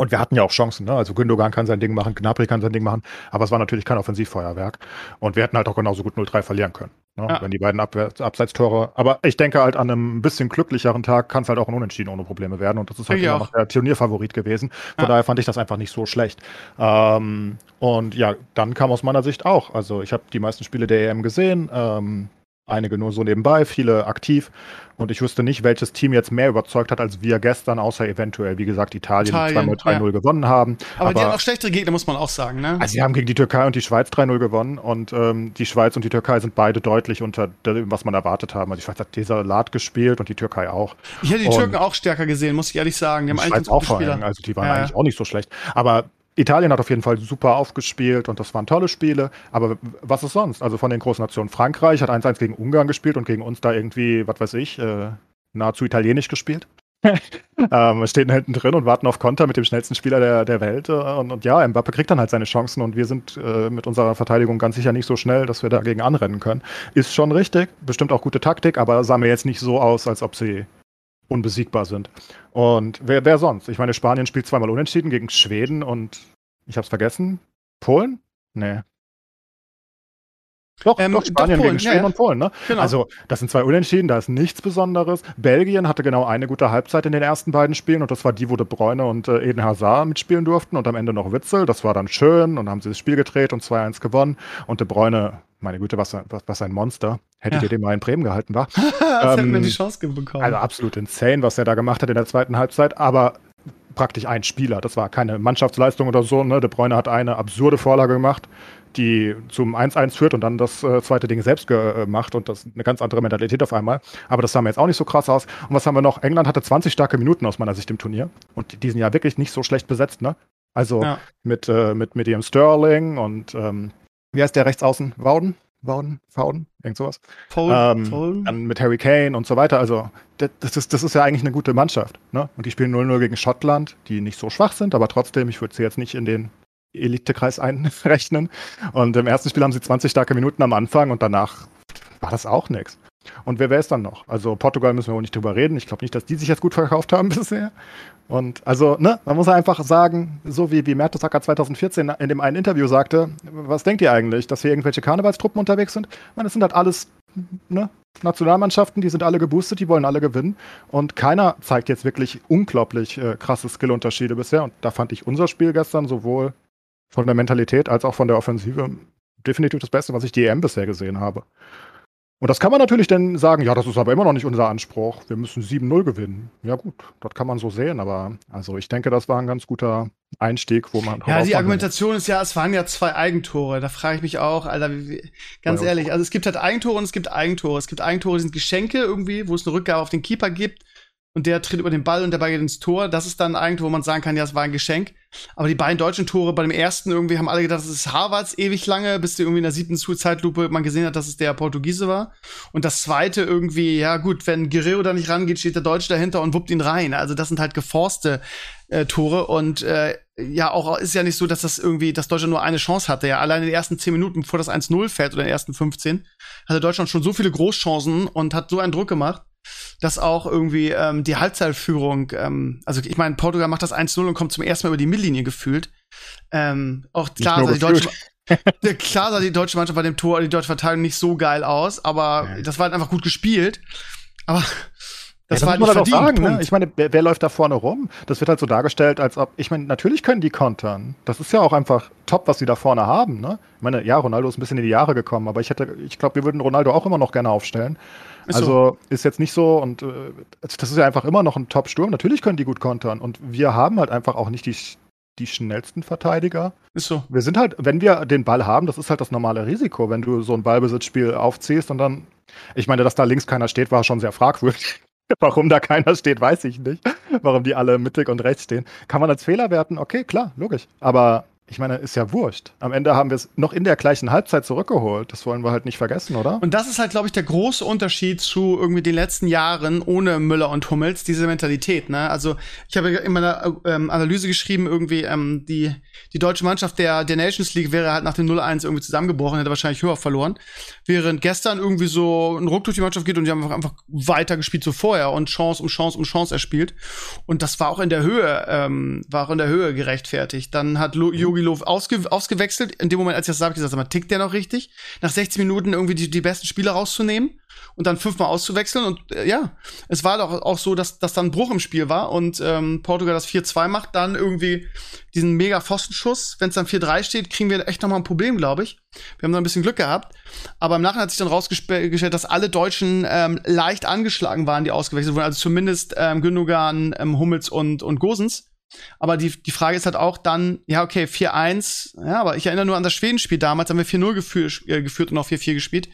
und wir hatten ja auch Chancen, ne? Also Gündogan kann sein Ding machen, Gnabry kann sein Ding machen, aber es war natürlich kein Offensivfeuerwerk. Und wir hätten halt auch genauso gut 0-3 verlieren können. Ne? Ja. Wenn die beiden Ab Abseitstore. Aber ich denke halt, an einem bisschen glücklicheren Tag kann es halt auch ein Unentschieden ohne Probleme werden. Und das ist halt immer noch der Turnierfavorit gewesen. Von ja. daher fand ich das einfach nicht so schlecht. Ähm, und ja, dann kam aus meiner Sicht auch. Also ich habe die meisten Spiele der EM gesehen. Ähm, einige nur so nebenbei, viele aktiv. Und ich wüsste nicht, welches Team jetzt mehr überzeugt hat als wir gestern, außer eventuell, wie gesagt, Italien, Italien die 2-0, 3-0 ja. gewonnen haben. Aber, Aber, die haben auch schlechtere Gegner, muss man auch sagen, ne? Also sie haben gegen die Türkei und die Schweiz 3-0 gewonnen und ähm, die Schweiz und die Türkei sind beide deutlich unter dem, was man erwartet haben. Also die Schweiz hat Desalat gespielt und die Türkei auch. Ich hätte die Türken auch stärker gesehen, muss ich ehrlich sagen. Die haben eigentlich auch vor allem, also die waren ja. eigentlich auch nicht so schlecht. Aber Italien hat auf jeden Fall super aufgespielt und das waren tolle Spiele. Aber was ist sonst? Also von den großen Nationen. Frankreich hat 1-1 gegen Ungarn gespielt und gegen uns da irgendwie, was weiß ich, äh, nahezu italienisch gespielt. *laughs* ähm, stehen hinten drin und warten auf Konter mit dem schnellsten Spieler der, der Welt. Äh, und, und, ja, Mbappe kriegt dann halt seine Chancen und wir sind äh, mit unserer Verteidigung ganz sicher nicht so schnell, dass wir dagegen anrennen können. Ist schon richtig, bestimmt auch gute Taktik, aber sah mir jetzt nicht so aus, als ob sie unbesiegbar sind. Und wer, wer sonst? Ich meine, Spanien spielt zweimal unentschieden gegen Schweden und ich hab's vergessen. Polen? Nee. Doch, ähm, doch Spanien doch Polen, gegen Schweden ja, und Polen, ne? Genau. Also, das sind zwei Unentschieden, da ist nichts Besonderes. Belgien hatte genau eine gute Halbzeit in den ersten beiden Spielen und das war die, wo De Bruyne und äh, Eden Hazard mitspielen durften und am Ende noch Witzel. Das war dann schön und dann haben sie das Spiel gedreht und 2-1 gewonnen und De Bruyne, meine Güte, was, was, was ein Monster. Hättet ja. ihr den mal in Bremen gehalten, war? *laughs* das ähm, hätten wir die Chance bekommen. Also absolut insane, was er da gemacht hat in der zweiten Halbzeit, aber praktisch ein Spieler. Das war keine Mannschaftsleistung oder so. Ne? De Bruyne hat eine absurde Vorlage gemacht die zum 1-1 führt und dann das äh, zweite Ding selbst gemacht und das eine ganz andere Mentalität auf einmal. Aber das sah mir jetzt auch nicht so krass aus. Und was haben wir noch? England hatte 20 starke Minuten aus meiner Sicht im Turnier und die sind ja wirklich nicht so schlecht besetzt, ne? Also ja. mit, äh, mit, mit ihrem Sterling und ähm, wie heißt der Rechtsaußen? Wouden? Wouden? Fouden? Irgend sowas. Foden, ähm, Dann mit Harry Kane und so weiter. Also das ist, das ist ja eigentlich eine gute Mannschaft. Ne? Und die spielen 0-0 gegen Schottland, die nicht so schwach sind, aber trotzdem, ich würde sie jetzt nicht in den Elitekreis einrechnen. Und im ersten Spiel haben sie 20 starke Minuten am Anfang und danach war das auch nichts. Und wer wäre es dann noch? Also Portugal müssen wir wohl nicht drüber reden. Ich glaube nicht, dass die sich jetzt gut verkauft haben *laughs* bisher. Und also, ne, man muss einfach sagen, so wie, wie Mertesacker 2014 in dem einen Interview sagte, was denkt ihr eigentlich, dass hier irgendwelche Karnevalstruppen unterwegs sind? Ich meine, das sind halt alles ne, Nationalmannschaften, die sind alle geboostet, die wollen alle gewinnen. Und keiner zeigt jetzt wirklich unglaublich äh, krasse Skillunterschiede bisher. Und da fand ich unser Spiel gestern sowohl von der Mentalität als auch von der Offensive definitiv das Beste, was ich die EM bisher gesehen habe. Und das kann man natürlich dann sagen, ja, das ist aber immer noch nicht unser Anspruch. Wir müssen 7-0 gewinnen. Ja gut, das kann man so sehen, aber also ich denke, das war ein ganz guter Einstieg, wo man. Ja, die Argumentation ist ja, es waren ja zwei Eigentore. Da frage ich mich auch, Alter, wie, ganz ehrlich, also es gibt halt Eigentore und es gibt Eigentore. Es gibt Eigentore, die sind Geschenke irgendwie, wo es eine Rückgabe auf den Keeper gibt und der tritt über den Ball und der Ball geht ins Tor. Das ist dann Eigentor, wo man sagen kann, ja, es war ein Geschenk. Aber die beiden deutschen Tore bei dem ersten irgendwie haben alle gedacht, das ist Harvards ewig lange, bis die irgendwie in der siebten Zeitlupe man gesehen hat, dass es der Portugiese war. Und das zweite irgendwie, ja gut, wenn Guerrero da nicht rangeht, steht der Deutsche dahinter und wuppt ihn rein. Also das sind halt geforste äh, Tore und äh, ja, auch ist ja nicht so, dass das irgendwie, dass Deutschland nur eine Chance hatte. Ja, allein in den ersten zehn Minuten, bevor das 1-0 fällt oder in den ersten 15, hatte Deutschland schon so viele Großchancen und hat so einen Druck gemacht dass auch irgendwie ähm, die Halbzeitführung, ähm, also ich meine, Portugal macht das 1-0 und kommt zum ersten Mal über die Mittellinie gefühlt. Ähm, auch klar sah, die deutsche, klar sah die deutsche Mannschaft bei dem Tor, die deutsche Verteidigung nicht so geil aus, aber ja. das war halt einfach gut gespielt. Aber das ja, war halt nicht verdient, sagen, ne? Ich meine, wer, wer, läuft da vorne rum? Das wird halt so dargestellt, als ob, ich meine, natürlich können die kontern. Das ist ja auch einfach top, was sie da vorne haben, ne? Ich meine, ja, Ronaldo ist ein bisschen in die Jahre gekommen, aber ich hätte, ich glaube, wir würden Ronaldo auch immer noch gerne aufstellen. Ist also so. ist jetzt nicht so und äh, das ist ja einfach immer noch ein Top-Sturm. Natürlich können die gut kontern und wir haben halt einfach auch nicht die, die schnellsten Verteidiger. Ist so. Wir sind halt, wenn wir den Ball haben, das ist halt das normale Risiko, wenn du so ein Ballbesitzspiel aufziehst und dann, ich meine, dass da links keiner steht, war schon sehr fragwürdig. *laughs* Warum da keiner steht, weiß ich nicht. Warum die alle mittig und rechts stehen. Kann man als Fehler werten? Okay, klar, logisch. Aber ich meine, ist ja wurscht. Am Ende haben wir es noch in der gleichen Halbzeit zurückgeholt. Das wollen wir halt nicht vergessen, oder? Und das ist halt, glaube ich, der große Unterschied zu irgendwie den letzten Jahren ohne Müller und Hummels, diese Mentalität. Ne? Also ich habe in meiner ähm, Analyse geschrieben, irgendwie ähm, die, die deutsche Mannschaft der, der Nations League wäre halt nach dem 0-1 irgendwie zusammengebrochen, hätte wahrscheinlich höher verloren. Während gestern irgendwie so ein Ruck durch die Mannschaft geht und die haben einfach, weiter gespielt so vorher und Chance um Chance um Chance erspielt. Und das war auch in der Höhe, ähm, war auch in der Höhe gerechtfertigt. Dann hat Jogi Löw ausge ausgewechselt. In dem Moment, als ich das sage, ich gesagt, tickt der noch richtig? Nach 60 Minuten irgendwie die, die besten Spieler rauszunehmen und dann fünfmal auszuwechseln. Und äh, ja, es war doch auch so, dass, dass dann ein Bruch im Spiel war und ähm, Portugal das 4-2 macht, dann irgendwie diesen mega Pfostenschuss. Wenn es dann 4-3 steht, kriegen wir echt noch mal ein Problem, glaube ich. Wir haben da ein bisschen Glück gehabt. Aber im Nachhinein hat sich dann rausgestellt, dass alle Deutschen ähm, leicht angeschlagen waren, die ausgewechselt wurden. Also zumindest ähm, Gündogan, ähm, Hummels und, und Gosens. Aber die, die Frage ist halt auch dann, ja, okay, 4-1, ja, aber ich erinnere nur an das Schwedenspiel damals, haben wir 4-0 geführt, äh, geführt und auch 4-4 gespielt.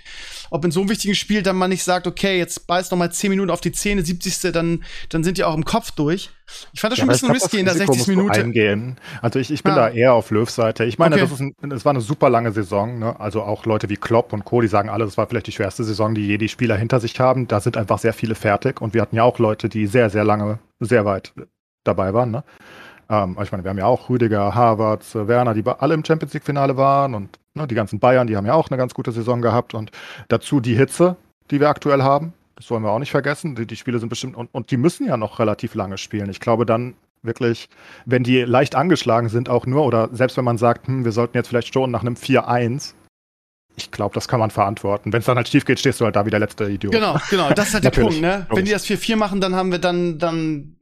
Ob in so einem wichtigen Spiel dann man nicht sagt, okay, jetzt beißt noch mal 10 Minuten auf die Zähne, 70. dann, dann sind die auch im Kopf durch. Ich fand das schon ja, ein bisschen risky in der 60. Minute. Eingehen. Also ich, ich bin ja. da eher auf Löws Seite. Ich meine, okay. das, ist ein, das war eine super lange Saison. Ne? Also auch Leute wie Klopp und Co., die sagen alle, das war vielleicht die schwerste Saison, die je die Spieler hinter sich haben. Da sind einfach sehr viele fertig. Und wir hatten ja auch Leute, die sehr, sehr lange, sehr weit dabei waren. Ne? Ähm, ich meine, wir haben ja auch Rüdiger, Harvard, Werner, die alle im Champions League-Finale waren und ne, die ganzen Bayern, die haben ja auch eine ganz gute Saison gehabt und dazu die Hitze, die wir aktuell haben. Das wollen wir auch nicht vergessen. Die, die Spiele sind bestimmt und, und die müssen ja noch relativ lange spielen. Ich glaube dann wirklich, wenn die leicht angeschlagen sind, auch nur, oder selbst wenn man sagt, hm, wir sollten jetzt vielleicht schon nach einem 4-1, ich glaube, das kann man verantworten. Wenn es dann halt schief geht, stehst du halt da wie der letzte Idiot. Genau, genau, das ist halt der *laughs* Punkt, ne? Wenn die das 4-4 machen, dann haben wir dann, dann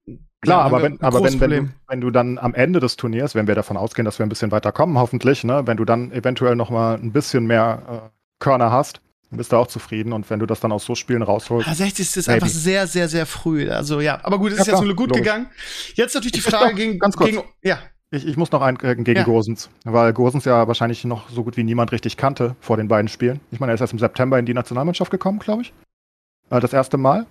Klar, ja, aber, wenn, aber wenn, wenn, du, wenn du dann am Ende des Turniers, wenn wir davon ausgehen, dass wir ein bisschen weiter kommen, hoffentlich, ne, wenn du dann eventuell noch mal ein bisschen mehr äh, Körner hast, dann bist du auch zufrieden. Und wenn du das dann aus so Spielen rausholst. Ja, 60 ist maybe. einfach sehr, sehr, sehr früh. Also ja, aber gut, es ist ja, jetzt gut logisch. gegangen. Jetzt natürlich die Frage doch, gegen, ganz kurz. gegen ja. Ich, ich muss noch ein äh, gegen ja. Gosens, weil Gosens ja wahrscheinlich noch so gut wie niemand richtig kannte vor den beiden Spielen. Ich meine, er ist erst im September in die Nationalmannschaft gekommen, glaube ich. Äh, das erste Mal.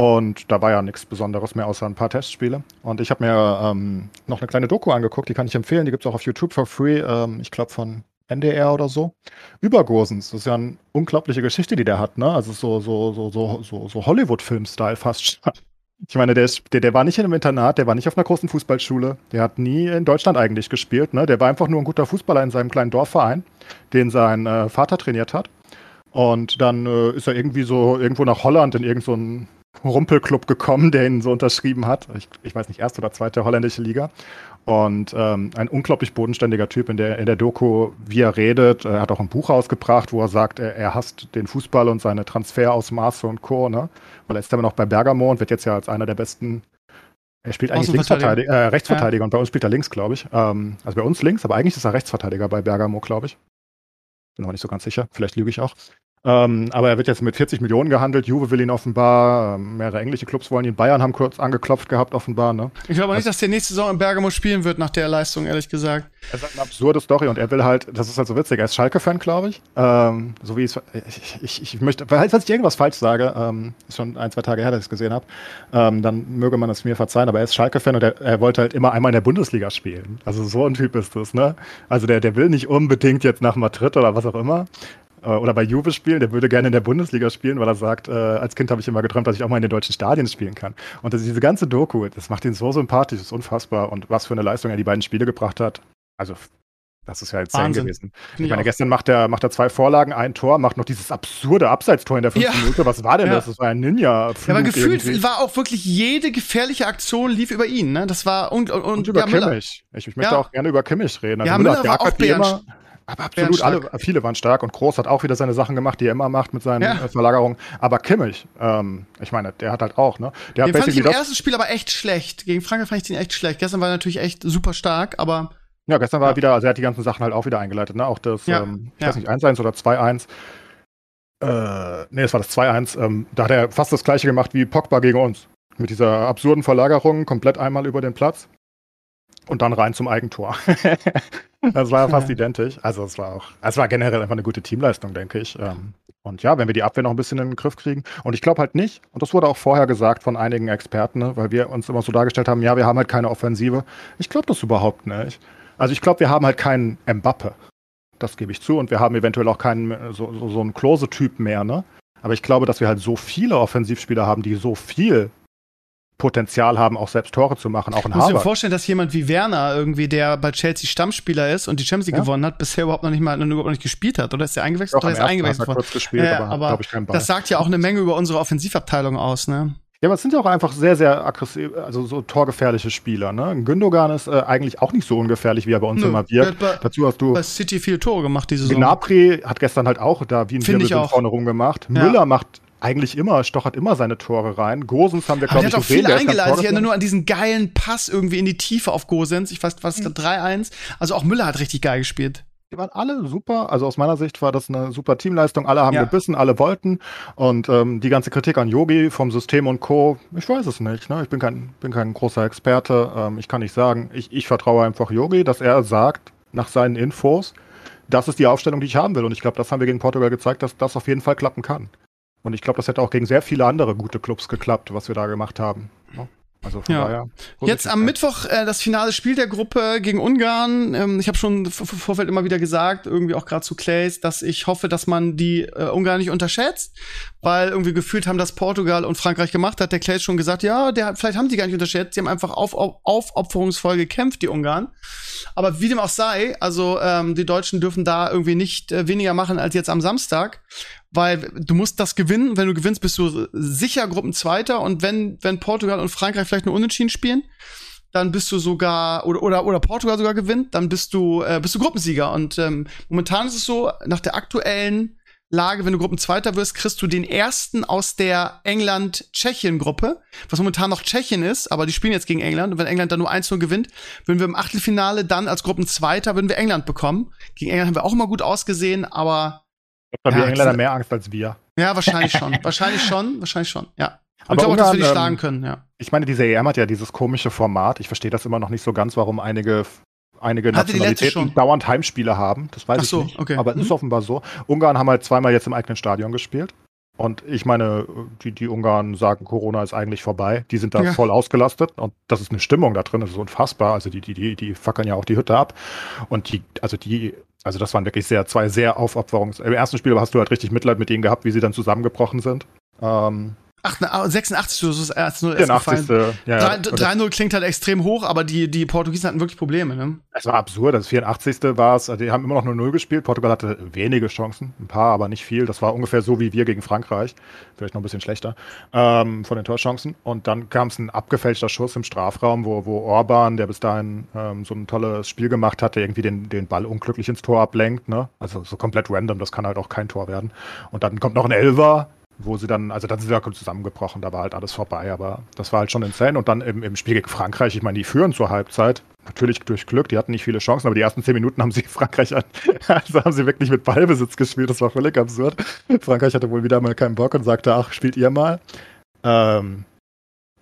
Und da war ja nichts Besonderes mehr, außer ein paar Testspiele. Und ich habe mir ähm, noch eine kleine Doku angeguckt, die kann ich empfehlen. Die gibt es auch auf YouTube for free, ähm, ich glaube von NDR oder so. Über Gosens. Das ist ja eine unglaubliche Geschichte, die der hat, ne? Also so, so, so, so, so, so Hollywood-Film-Style fast. Ich meine, der, ist, der, der war nicht in einem Internat, der war nicht auf einer großen Fußballschule, der hat nie in Deutschland eigentlich gespielt, ne? Der war einfach nur ein guter Fußballer in seinem kleinen Dorfverein, den sein äh, Vater trainiert hat. Und dann äh, ist er irgendwie so irgendwo nach Holland in irgendeinen so Rumpelclub gekommen, der ihn so unterschrieben hat. Ich, ich weiß nicht, erste oder zweite holländische Liga. Und ähm, ein unglaublich bodenständiger Typ in der, in der Doku, wie er redet. Er hat auch ein Buch rausgebracht, wo er sagt, er, er hasst den Fußball und seine Transferausmaße und Co. Ne? Weil er ist immer noch bei Bergamo und wird jetzt ja als einer der besten. Er spielt eigentlich Linksverteidiger, äh, Rechtsverteidiger ja. und bei uns spielt er links, glaube ich. Ähm, also bei uns links, aber eigentlich ist er Rechtsverteidiger bei Bergamo, glaube ich. Bin noch nicht so ganz sicher. Vielleicht lüge ich auch. Ähm, aber er wird jetzt mit 40 Millionen gehandelt. Juve will ihn offenbar. Ähm, mehrere englische Clubs wollen ihn. Bayern haben kurz angeklopft gehabt, offenbar. Ne? Ich glaube nicht, dass der nächste Saison in Bergamo spielen wird, nach der Leistung, ehrlich gesagt. Er ist eine absurde Story und er will halt, das ist halt so witzig, er ist Schalke-Fan, glaube ich. Ähm, so wie ich, ich, ich möchte, falls ich irgendwas falsch sage, ähm, ist schon ein, zwei Tage her, dass ich es gesehen habe, ähm, dann möge man es mir verzeihen, aber er ist Schalke-Fan und er, er, wollte halt immer einmal in der Bundesliga spielen. Also so ein Typ ist das, ne? Also der, der will nicht unbedingt jetzt nach Madrid oder was auch immer. Äh, oder bei Juve spielen, der würde gerne in der Bundesliga spielen, weil er sagt, äh, als Kind habe ich immer geträumt, dass ich auch mal in den deutschen Stadien spielen kann. Und das, diese ganze Doku, das macht ihn so sympathisch, das ist unfassbar. Und was für eine Leistung er die beiden Spiele gebracht hat. Also, das ist ja jetzt sein gewesen. Ich meine, gestern macht er, macht er zwei Vorlagen, ein Tor, macht noch dieses absurde Abseitstor in der fünften ja. Minute. Was war denn ja. das? Das war ein ninja ja, Aber gefühlt irgendwie. war auch wirklich jede gefährliche Aktion lief über ihn. Ne? Das war und, und, und über Kimmich. Ich, ich möchte auch gerne über Kimmich reden. Also ja, Müller, Müller war auch immer, aber absolut, alle, viele waren stark und Groß hat auch wieder seine Sachen gemacht, die er immer macht mit seinen ja. Äh, Verlagerungen. Aber Kimmich, ähm, ich meine, der hat halt auch, ne? Der den hat fand ich im ersten Spiel aber echt schlecht. Gegen Frankreich fand ich den echt schlecht. Gestern war er natürlich echt super stark, aber. Ja, gestern war er wieder, also er hat die ganzen Sachen halt auch wieder eingeleitet, ne? Auch das, ja. ähm, ich weiß nicht, 1-1 oder 2-1. Äh, nee, es war das 2-1. Ähm, da hat er fast das gleiche gemacht wie Pogba gegen uns. Mit dieser absurden Verlagerung, komplett einmal über den Platz und dann rein zum Eigentor. *laughs* das war fast identisch. Also es war auch, es war generell einfach eine gute Teamleistung, denke ich. Ähm, und ja, wenn wir die Abwehr noch ein bisschen in den Griff kriegen. Und ich glaube halt nicht, und das wurde auch vorher gesagt von einigen Experten, ne, weil wir uns immer so dargestellt haben, ja, wir haben halt keine Offensive. Ich glaube das überhaupt nicht. Also ich glaube, wir haben halt keinen Mbappe. Das gebe ich zu. Und wir haben eventuell auch keinen so, so, so einen Klose-Typ mehr, ne? Aber ich glaube, dass wir halt so viele Offensivspieler haben, die so viel Potenzial haben, auch selbst Tore zu machen, auch in Harvard. Ich muss mir vorstellen, dass jemand wie Werner irgendwie, der bei Chelsea Stammspieler ist und die Champions League ja. gewonnen hat, bisher überhaupt noch nicht mal überhaupt nicht gespielt hat. Oder ist der eingewechselt? Doch, oder ist er eingewechselt worden? Kurz gespielt, ja, aber, aber ich, das sagt ja auch eine Menge über unsere Offensivabteilung aus, ne? Ja, aber es sind ja auch einfach sehr, sehr aggressiv, also so torgefährliche Spieler. Ne? Gündogan ist äh, eigentlich auch nicht so ungefährlich, wie er bei uns Nö, immer wirkt. Bei, Dazu hast du. Bei City viel Tore gemacht diese Saison. Gnabry hat gestern halt auch da wie ein Wirbel vorne rumgemacht. Ja. Müller macht eigentlich immer, stochert immer seine Tore rein. Gosens haben wir, glaube ich, gesehen. Auch viele eingeleitet. Ich erinnere nur an diesen geilen Pass irgendwie in die Tiefe auf Gosens. Ich weiß, was ist mhm. 3-1. Also auch Müller hat richtig geil gespielt. Die waren alle super. Also aus meiner Sicht war das eine super Teamleistung. Alle haben ja. gebissen, alle wollten. Und ähm, die ganze Kritik an Yogi vom System und Co., ich weiß es nicht. Ne? Ich bin kein, bin kein großer Experte. Ähm, ich kann nicht sagen. Ich, ich vertraue einfach Yogi, dass er sagt, nach seinen Infos, das ist die Aufstellung, die ich haben will. Und ich glaube, das haben wir gegen Portugal gezeigt, dass das auf jeden Fall klappen kann. Und ich glaube, das hätte auch gegen sehr viele andere gute Clubs geklappt, was wir da gemacht haben. Also von ja. daher. Jetzt am Mittwoch äh, das finale Spiel der Gruppe gegen Ungarn. Ähm, ich habe schon im Vorfeld immer wieder gesagt, irgendwie auch gerade zu Clays, dass ich hoffe, dass man die äh, Ungarn nicht unterschätzt, weil irgendwie gefühlt haben das Portugal und Frankreich gemacht. Hat der Clays schon gesagt, ja, der, vielleicht haben die gar nicht unterschätzt. Die haben einfach auf, auf, aufopferungsvoll gekämpft, die Ungarn. Aber wie dem auch sei, also ähm, die Deutschen dürfen da irgendwie nicht äh, weniger machen als jetzt am Samstag weil du musst das gewinnen. Wenn du gewinnst, bist du sicher Gruppenzweiter. Und wenn, wenn Portugal und Frankreich vielleicht nur unentschieden spielen, dann bist du sogar, oder, oder, oder Portugal sogar gewinnt, dann bist du, äh, bist du Gruppensieger. Und ähm, momentan ist es so, nach der aktuellen Lage, wenn du Gruppenzweiter wirst, kriegst du den ersten aus der England-Tschechien-Gruppe, was momentan noch Tschechien ist, aber die spielen jetzt gegen England. Und wenn England dann nur 1-0 gewinnt, würden wir im Achtelfinale dann als Gruppenzweiter würden wir England bekommen. Gegen England haben wir auch immer gut ausgesehen, aber haben ja, die Engländer mehr Angst als wir. Ja, wahrscheinlich schon. *laughs* wahrscheinlich schon. Wahrscheinlich schon. Ja. Aber ich glaube auch, dass wir die schlagen ähm, können, ja. Ich meine, diese EM hat ja dieses komische Format. Ich verstehe das immer noch nicht so ganz, warum einige einige Hatte Nationalitäten dauernd Heimspiele haben. Das weiß Ach so, ich nicht. Okay. Aber es mhm. ist offenbar so. Ungarn haben halt zweimal jetzt im eigenen Stadion gespielt. Und ich meine, die, die Ungarn sagen, Corona ist eigentlich vorbei. Die sind da ja. voll ausgelastet. Und das ist eine Stimmung da drin. Das ist unfassbar. Also die, die, die, die fackeln ja auch die Hütte ab. Und die, also die also das waren wirklich sehr, zwei sehr Aufopferungs. Im ersten Spiel hast du halt richtig Mitleid mit ihnen gehabt, wie sie dann zusammengebrochen sind. Ähm, Ach, 86 so ist das 1-0 erst gefallen. Ja, 3-0 klingt halt extrem hoch, aber die, die Portugiesen hatten wirklich Probleme, ne? Es war absurd. Das 84. war es. Die haben immer noch 0-0 gespielt. Portugal hatte wenige Chancen. Ein paar, aber nicht viel. Das war ungefähr so wie wir gegen Frankreich. Vielleicht noch ein bisschen schlechter ähm, von den Torchancen. Und dann kam es ein abgefälschter Schuss im Strafraum, wo, wo Orban, der bis dahin ähm, so ein tolles Spiel gemacht hatte, irgendwie den, den Ball unglücklich ins Tor ablenkt. Ne? Also so komplett random. Das kann halt auch kein Tor werden. Und dann kommt noch ein Elver wo sie dann, also dann sind sie ja zusammengebrochen, da war halt alles vorbei, aber das war halt schon insane. Und dann im, im Spiel gegen Frankreich, ich meine, die führen zur Halbzeit, natürlich durch Glück, die hatten nicht viele Chancen, aber die ersten zehn Minuten haben sie *laughs* Frankreich an, also haben sie wirklich mit Ballbesitz gespielt, das war völlig absurd. Frankreich hatte wohl wieder mal keinen Bock und sagte, ach, spielt ihr mal. Ähm,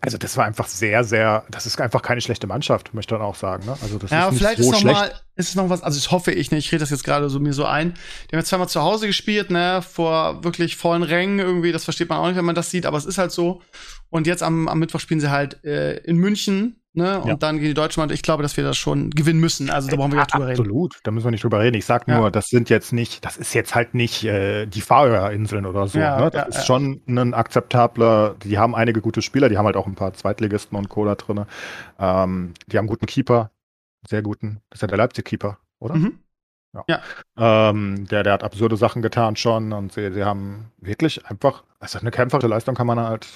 also das war einfach sehr, sehr, das ist einfach keine schlechte Mannschaft, möchte ich dann auch sagen. Ne? Also das ja, ist nicht vielleicht so ist noch mal, ist es noch was, also das hoffe ich nicht, ich rede das jetzt gerade so mir so ein. Die haben jetzt zweimal zu Hause gespielt, ne, vor wirklich vollen Rängen irgendwie, das versteht man auch nicht, wenn man das sieht, aber es ist halt so. Und jetzt am, am Mittwoch spielen sie halt äh, in München Ne? Und ja. dann gegen die deutsche Mannschaft. Ich glaube, dass wir das schon gewinnen müssen. Also da brauchen wir gar nicht drüber reden. Absolut, da müssen wir nicht drüber reden. Ich sag nur, ja. das sind jetzt nicht, das ist jetzt halt nicht äh, die Färöerinseln oder so. Ja, ne? Das ist schon ein akzeptabler, die haben einige gute Spieler, die haben halt auch ein paar Zweitligisten und Cola drin. Ähm, die haben einen guten Keeper, sehr guten. Das ist ja der Leipzig-Keeper, oder? Mhm. Ja. ja. Ähm, der, der hat absurde Sachen getan schon und sie, sie haben wirklich einfach, also eine kämpferische Leistung kann man halt,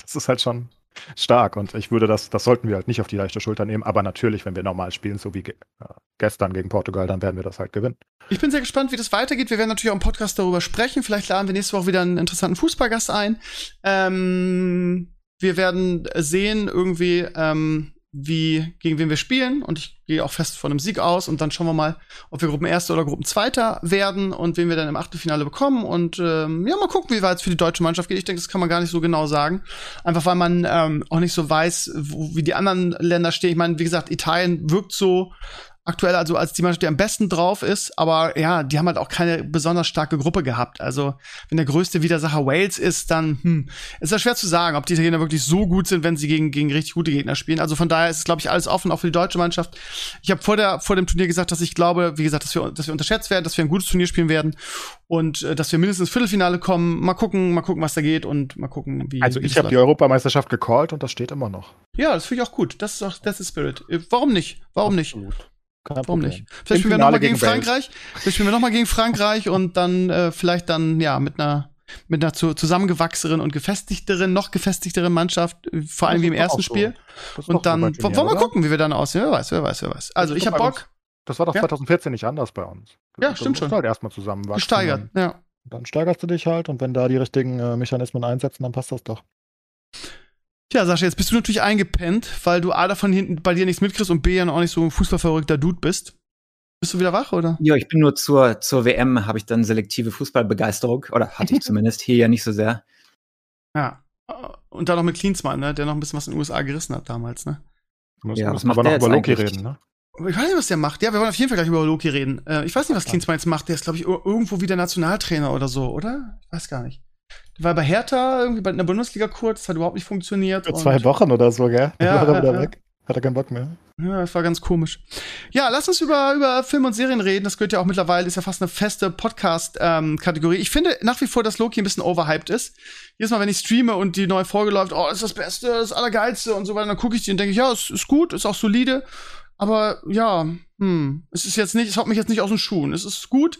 das ist halt schon stark. Und ich würde das, das sollten wir halt nicht auf die leichte Schulter nehmen. Aber natürlich, wenn wir normal spielen, so wie ge äh, gestern gegen Portugal, dann werden wir das halt gewinnen. Ich bin sehr gespannt, wie das weitergeht. Wir werden natürlich auch im Podcast darüber sprechen. Vielleicht laden wir nächste Woche wieder einen interessanten Fußballgast ein. Ähm, wir werden sehen, irgendwie, ähm, wie, gegen wen wir spielen. Und ich gehe auch fest von einem Sieg aus. Und dann schauen wir mal, ob wir Gruppenerster oder Gruppenzweiter werden und wen wir dann im Achtelfinale bekommen. Und ähm, ja, mal gucken, wie weit es für die deutsche Mannschaft geht. Ich denke, das kann man gar nicht so genau sagen. Einfach weil man ähm, auch nicht so weiß, wo, wie die anderen Länder stehen. Ich meine, wie gesagt, Italien wirkt so aktuell also als die Mannschaft, die am besten drauf ist, aber ja, die haben halt auch keine besonders starke Gruppe gehabt. Also, wenn der größte Widersacher Wales ist, dann hm, ist das schwer zu sagen, ob die Italiener wirklich so gut sind, wenn sie gegen, gegen richtig gute Gegner spielen. Also von daher ist es, glaube ich, alles offen, auch für die deutsche Mannschaft. Ich habe vor, der, vor dem Turnier gesagt, dass ich glaube, wie gesagt, dass wir, dass wir unterschätzt werden, dass wir ein gutes Turnier spielen werden und äh, dass wir mindestens ins Viertelfinale kommen. Mal gucken, mal gucken, was da geht und mal gucken, wie. Also ich habe die Europameisterschaft gecallt und das steht immer noch. Ja, das finde ich auch gut. Das ist auch, das ist Spirit. Äh, warum nicht? Warum Absolut. nicht? Kein Warum Problem. nicht? Vielleicht spielen wir nochmal gegen, gegen Frankreich. Vielleicht spielen wir nochmal gegen Frankreich und dann äh, vielleicht dann, ja, mit einer mit einer zu, zusammengewachsenen und gefestigteren, noch gefestigteren Mannschaft, äh, vor allem wie im ersten Spiel. So. Und dann wollen wir mal gucken, wie wir dann aussehen. Wer weiß, wer weiß, wer weiß. Also ich habe Bock. Das war doch ja. 2014 nicht anders bei uns. Ja, stimmt schon. halt erstmal zusammenwachsen. Gesteigert, ja. Dann steigerst du dich halt und wenn da die richtigen äh, Mechanismen einsetzen, dann passt das doch. Tja, Sascha, jetzt bist du natürlich eingepennt, weil du A davon hinten bei dir nichts mitkriegst und B ja auch nicht so ein fußballverrückter Dude bist. Bist du wieder wach, oder? Ja, ich bin nur zur, zur WM, habe ich dann selektive Fußballbegeisterung. Oder hatte ich *laughs* zumindest, hier ja nicht so sehr. Ja. Und dann noch mit Klinsmann, ne? der noch ein bisschen was in den USA gerissen hat damals, ne? Ja, das macht aber noch über Loki reden, ne? Ich weiß nicht, was der macht. Ja, wir wollen auf jeden Fall gleich über Loki reden. Äh, ich weiß nicht, was Klinsmann jetzt macht. Der ist, glaube ich, irgendwo wieder Nationaltrainer oder so, oder? Ich weiß gar nicht. Der war bei Hertha, irgendwie bei, in der Bundesliga kurz, hat überhaupt nicht funktioniert. Für zwei Wochen oder so, gell? Ja, *laughs* war er wieder ja, weg. Hat er keinen Bock mehr. Ja, das war ganz komisch. Ja, lass uns über, über Film und Serien reden. Das gehört ja auch mittlerweile, ist ja fast eine feste Podcast-Kategorie. Ähm, ich finde nach wie vor, dass Loki ein bisschen overhyped ist. Jedes Mal, wenn ich streame und die neue Folge läuft, oh, ist das Beste, das Allergeilste und so weiter, dann gucke ich die und denke ich, ja, es ist gut, ist auch solide. Aber ja, hm, es ist jetzt nicht, es haut mich jetzt nicht aus den Schuhen. Es ist gut,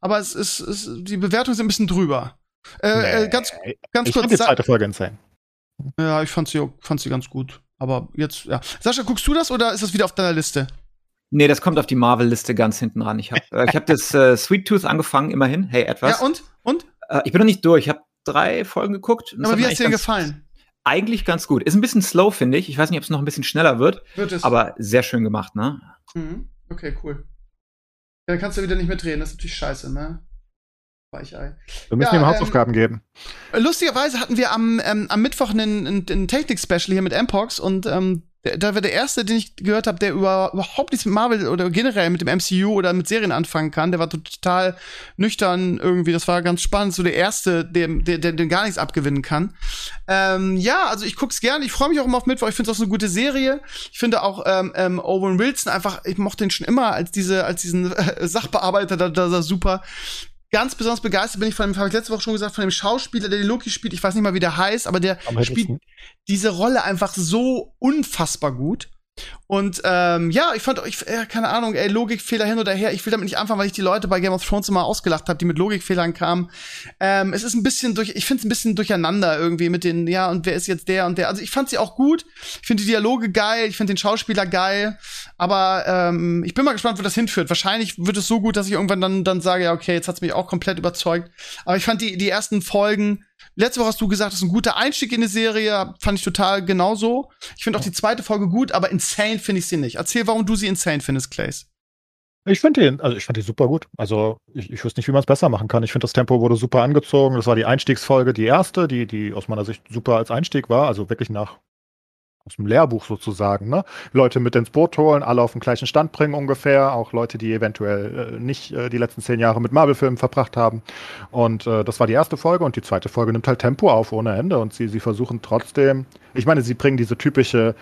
aber es ist, es, die Bewertungen sind ein bisschen drüber. Äh, äh nee, äh, ganz, ganz ich kurz. Ich die zweite Folge insane. Ja, ich fand sie, fand sie ganz gut. Aber jetzt, ja. Sascha, guckst du das oder ist das wieder auf deiner Liste? Nee, das kommt auf die Marvel-Liste ganz hinten ran. Ich habe äh, ich hab das äh, Sweet Tooth angefangen, immerhin. Hey, etwas. Ja, und? Und? Äh, ich bin noch nicht durch. Ich habe drei Folgen geguckt. Aber wie hat es dir gefallen? eigentlich ganz gut. Ist ein bisschen slow, finde ich. Ich weiß nicht, ob es noch ein bisschen schneller wird. Wird es. Aber sehr schön gemacht, ne? Mhm. Okay, cool. Ja, dann kannst du wieder nicht mehr drehen. Das ist natürlich scheiße, ne? Weichei. Wir müssen ja, ihm Hausaufgaben ähm, geben. Lustigerweise hatten wir am, ähm, am Mittwoch einen, einen, Technik-Special hier mit Mpox und ähm, da war der erste, den ich gehört habe, der über, überhaupt nichts mit Marvel oder generell mit dem MCU oder mit Serien anfangen kann. Der war total nüchtern irgendwie. Das war ganz spannend. So der erste, der, der, der, der gar nichts abgewinnen kann. Ähm, ja, also ich guck's gerne. Ich freue mich auch immer auf Mittwoch. Ich finde es auch so eine gute Serie. Ich finde auch ähm, ähm, Owen Wilson einfach, ich mochte ihn schon immer als diese, als diesen *laughs* äh, Sachbearbeiter, da, da, da super ganz besonders begeistert bin ich von dem, habe ich letzte Woche schon gesagt, von dem Schauspieler, der die Loki spielt. Ich weiß nicht mal, wie der heißt, aber der spielt diese Rolle einfach so unfassbar gut. Und ähm, ja, ich fand, ich, äh, keine Ahnung, ey, Logikfehler hin oder her. Ich will damit nicht anfangen, weil ich die Leute bei Game of Thrones immer ausgelacht habe, die mit Logikfehlern kamen. Ähm, es ist ein bisschen durch, ich finde es ein bisschen durcheinander irgendwie mit den, ja, und wer ist jetzt der und der. Also ich fand sie auch gut. Ich finde die Dialoge geil, ich finde den Schauspieler geil. Aber ähm, ich bin mal gespannt, wo das hinführt. Wahrscheinlich wird es so gut, dass ich irgendwann dann, dann sage, ja, okay, jetzt hat's mich auch komplett überzeugt. Aber ich fand die, die ersten Folgen Letzte Woche hast du gesagt, das ist ein guter Einstieg in die Serie. Fand ich total genauso. Ich finde auch die zweite Folge gut, aber insane finde ich sie nicht. Erzähl, warum du sie insane findest, Clays. Ich finde die, also ich fand die super gut. Also ich, ich wüsste nicht, wie man es besser machen kann. Ich finde, das Tempo wurde super angezogen. Das war die Einstiegsfolge, die erste, die, die aus meiner Sicht super als Einstieg war. Also wirklich nach aus dem Lehrbuch sozusagen, ne? Leute mit ins Boot holen, alle auf den gleichen Stand bringen ungefähr, auch Leute, die eventuell äh, nicht äh, die letzten zehn Jahre mit Marvel-Filmen verbracht haben. Und äh, das war die erste Folge und die zweite Folge nimmt halt Tempo auf ohne Ende und sie, sie versuchen trotzdem, ich meine, sie bringen diese typische,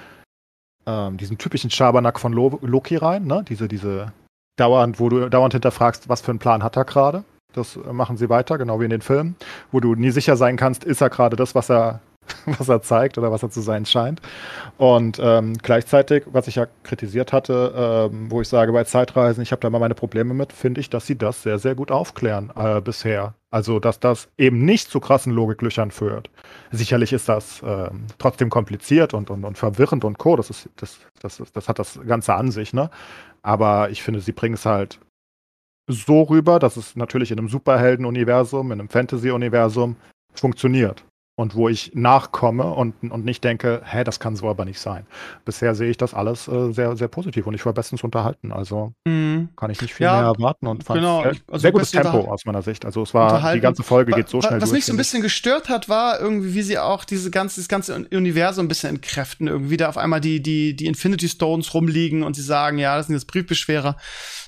ähm, diesen typischen Schabernack von Lo Loki rein, ne? Diese, diese dauernd, wo du dauernd hinterfragst, was für einen Plan hat er gerade. Das äh, machen sie weiter, genau wie in den Filmen, wo du nie sicher sein kannst, ist er gerade das, was er *laughs* was er zeigt oder was er zu sein scheint. Und ähm, gleichzeitig, was ich ja kritisiert hatte, ähm, wo ich sage, bei Zeitreisen, ich habe da mal meine Probleme mit, finde ich, dass sie das sehr, sehr gut aufklären äh, bisher. Also, dass das eben nicht zu krassen Logiklöchern führt. Sicherlich ist das äh, trotzdem kompliziert und, und, und verwirrend und co. Das, ist, das, das, ist, das hat das Ganze an sich, ne? Aber ich finde, sie bringen es halt so rüber, dass es natürlich in einem Superhelden-Universum, in einem Fantasy-Universum funktioniert und wo ich nachkomme und, und nicht denke, hä, das kann so aber nicht sein. Bisher sehe ich das alles äh, sehr, sehr positiv und ich war bestens unterhalten. Also mhm. kann ich nicht viel ja, mehr erwarten und fand genau. sehr, also sehr gutes Tempo aus meiner Sicht. Also es war, die ganze Folge geht so schnell Was durch, mich so ein bisschen gestört hat, war irgendwie, wie sie auch diese ganze, das ganze Universum ein bisschen entkräften. Irgendwie da auf einmal die, die, die Infinity Stones rumliegen und sie sagen, ja, das sind jetzt Briefbeschwerer.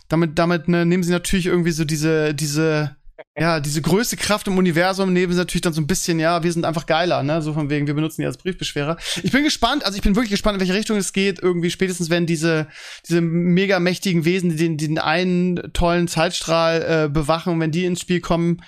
Damit, damit ne, nehmen sie natürlich irgendwie so diese, diese, ja, diese größte Kraft im Universum nehmen sie natürlich dann so ein bisschen, ja, wir sind einfach geiler, ne? So von wegen, wir benutzen die als Briefbeschwerer. Ich bin gespannt, also ich bin wirklich gespannt, in welche Richtung es geht. Irgendwie spätestens, wenn diese, diese mega mächtigen Wesen, die den, den einen tollen Zeitstrahl äh, bewachen, wenn die ins Spiel kommen.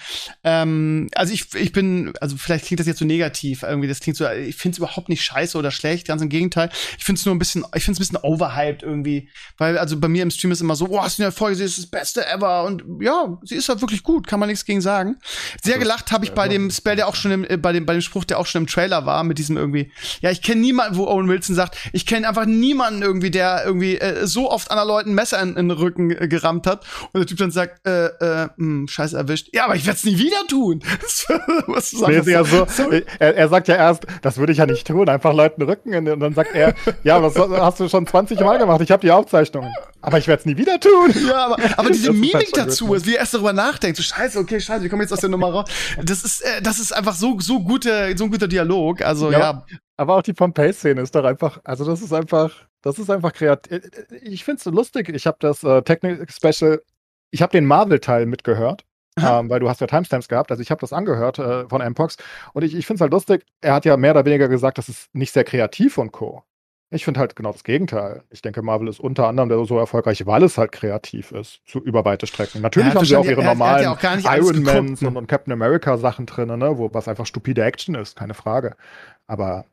Ähm, also ich, ich bin, also vielleicht klingt das jetzt so negativ, irgendwie, das klingt so, ich finde es überhaupt nicht scheiße oder schlecht, ganz im Gegenteil. Ich finde es nur ein bisschen, ich finde es ein bisschen overhyped irgendwie. Weil, also bei mir im Stream ist immer so, oh, hast du eine Folge, sie ist das Beste ever. Und ja, sie ist halt wirklich gut, kann mal nichts gegen sagen. Sehr Also, gelacht habe ich äh, bei dem Spell, der auch schon im, äh, bei dem bei dem Spruch, der auch schon im Trailer war, mit diesem irgendwie. Ja, ich kenne niemanden, wo Owen Wilson sagt, ich kenne einfach niemanden irgendwie, der irgendwie äh, so oft anderen Leuten Messer in, in den Rücken äh, gerammt hat. Und der Typ dann sagt, äh, äh, mh, scheiße erwischt. Ja, aber ich werde es nie wieder tun. *laughs* Was einfach ist ja so, er, er sagt ja erst, das würde ich ja nicht tun, einfach Leuten Rücken. in- Und dann sagt er, ja, was hast du schon 20 Mal gemacht? Ich habe die Aufzeichnungen. Aber ich werde es nie wieder tun. Ja, aber, aber diese Mimik halt dazu, ne? wie er erst darüber nachdenkt, so scheiße, okay, scheiße, wir kommen jetzt aus der Nummer raus. Das ist, äh, das ist einfach so, so gute, so ein guter Dialog. Also, Ja. ja. Aber auch die Pompeii-Szene ist doch einfach, also das ist einfach, das ist einfach kreativ. Ich finde es so lustig. Ich habe das äh, Technik-Special, ich habe den Marvel-Teil mitgehört. Ähm, weil du hast ja Timestamps gehabt, also ich habe das angehört äh, von Mpox und ich, ich finde es halt lustig, er hat ja mehr oder weniger gesagt, das ist nicht sehr kreativ und Co. Ich finde halt genau das Gegenteil. Ich denke, Marvel ist unter anderem so erfolgreich, weil es halt kreativ ist, zu über weite Strecken. Natürlich haben sie auch ihre er er normalen ja auch Iron Mans ne? und, und Captain America Sachen drin, ne, wo was einfach stupide Action ist, keine Frage. Aber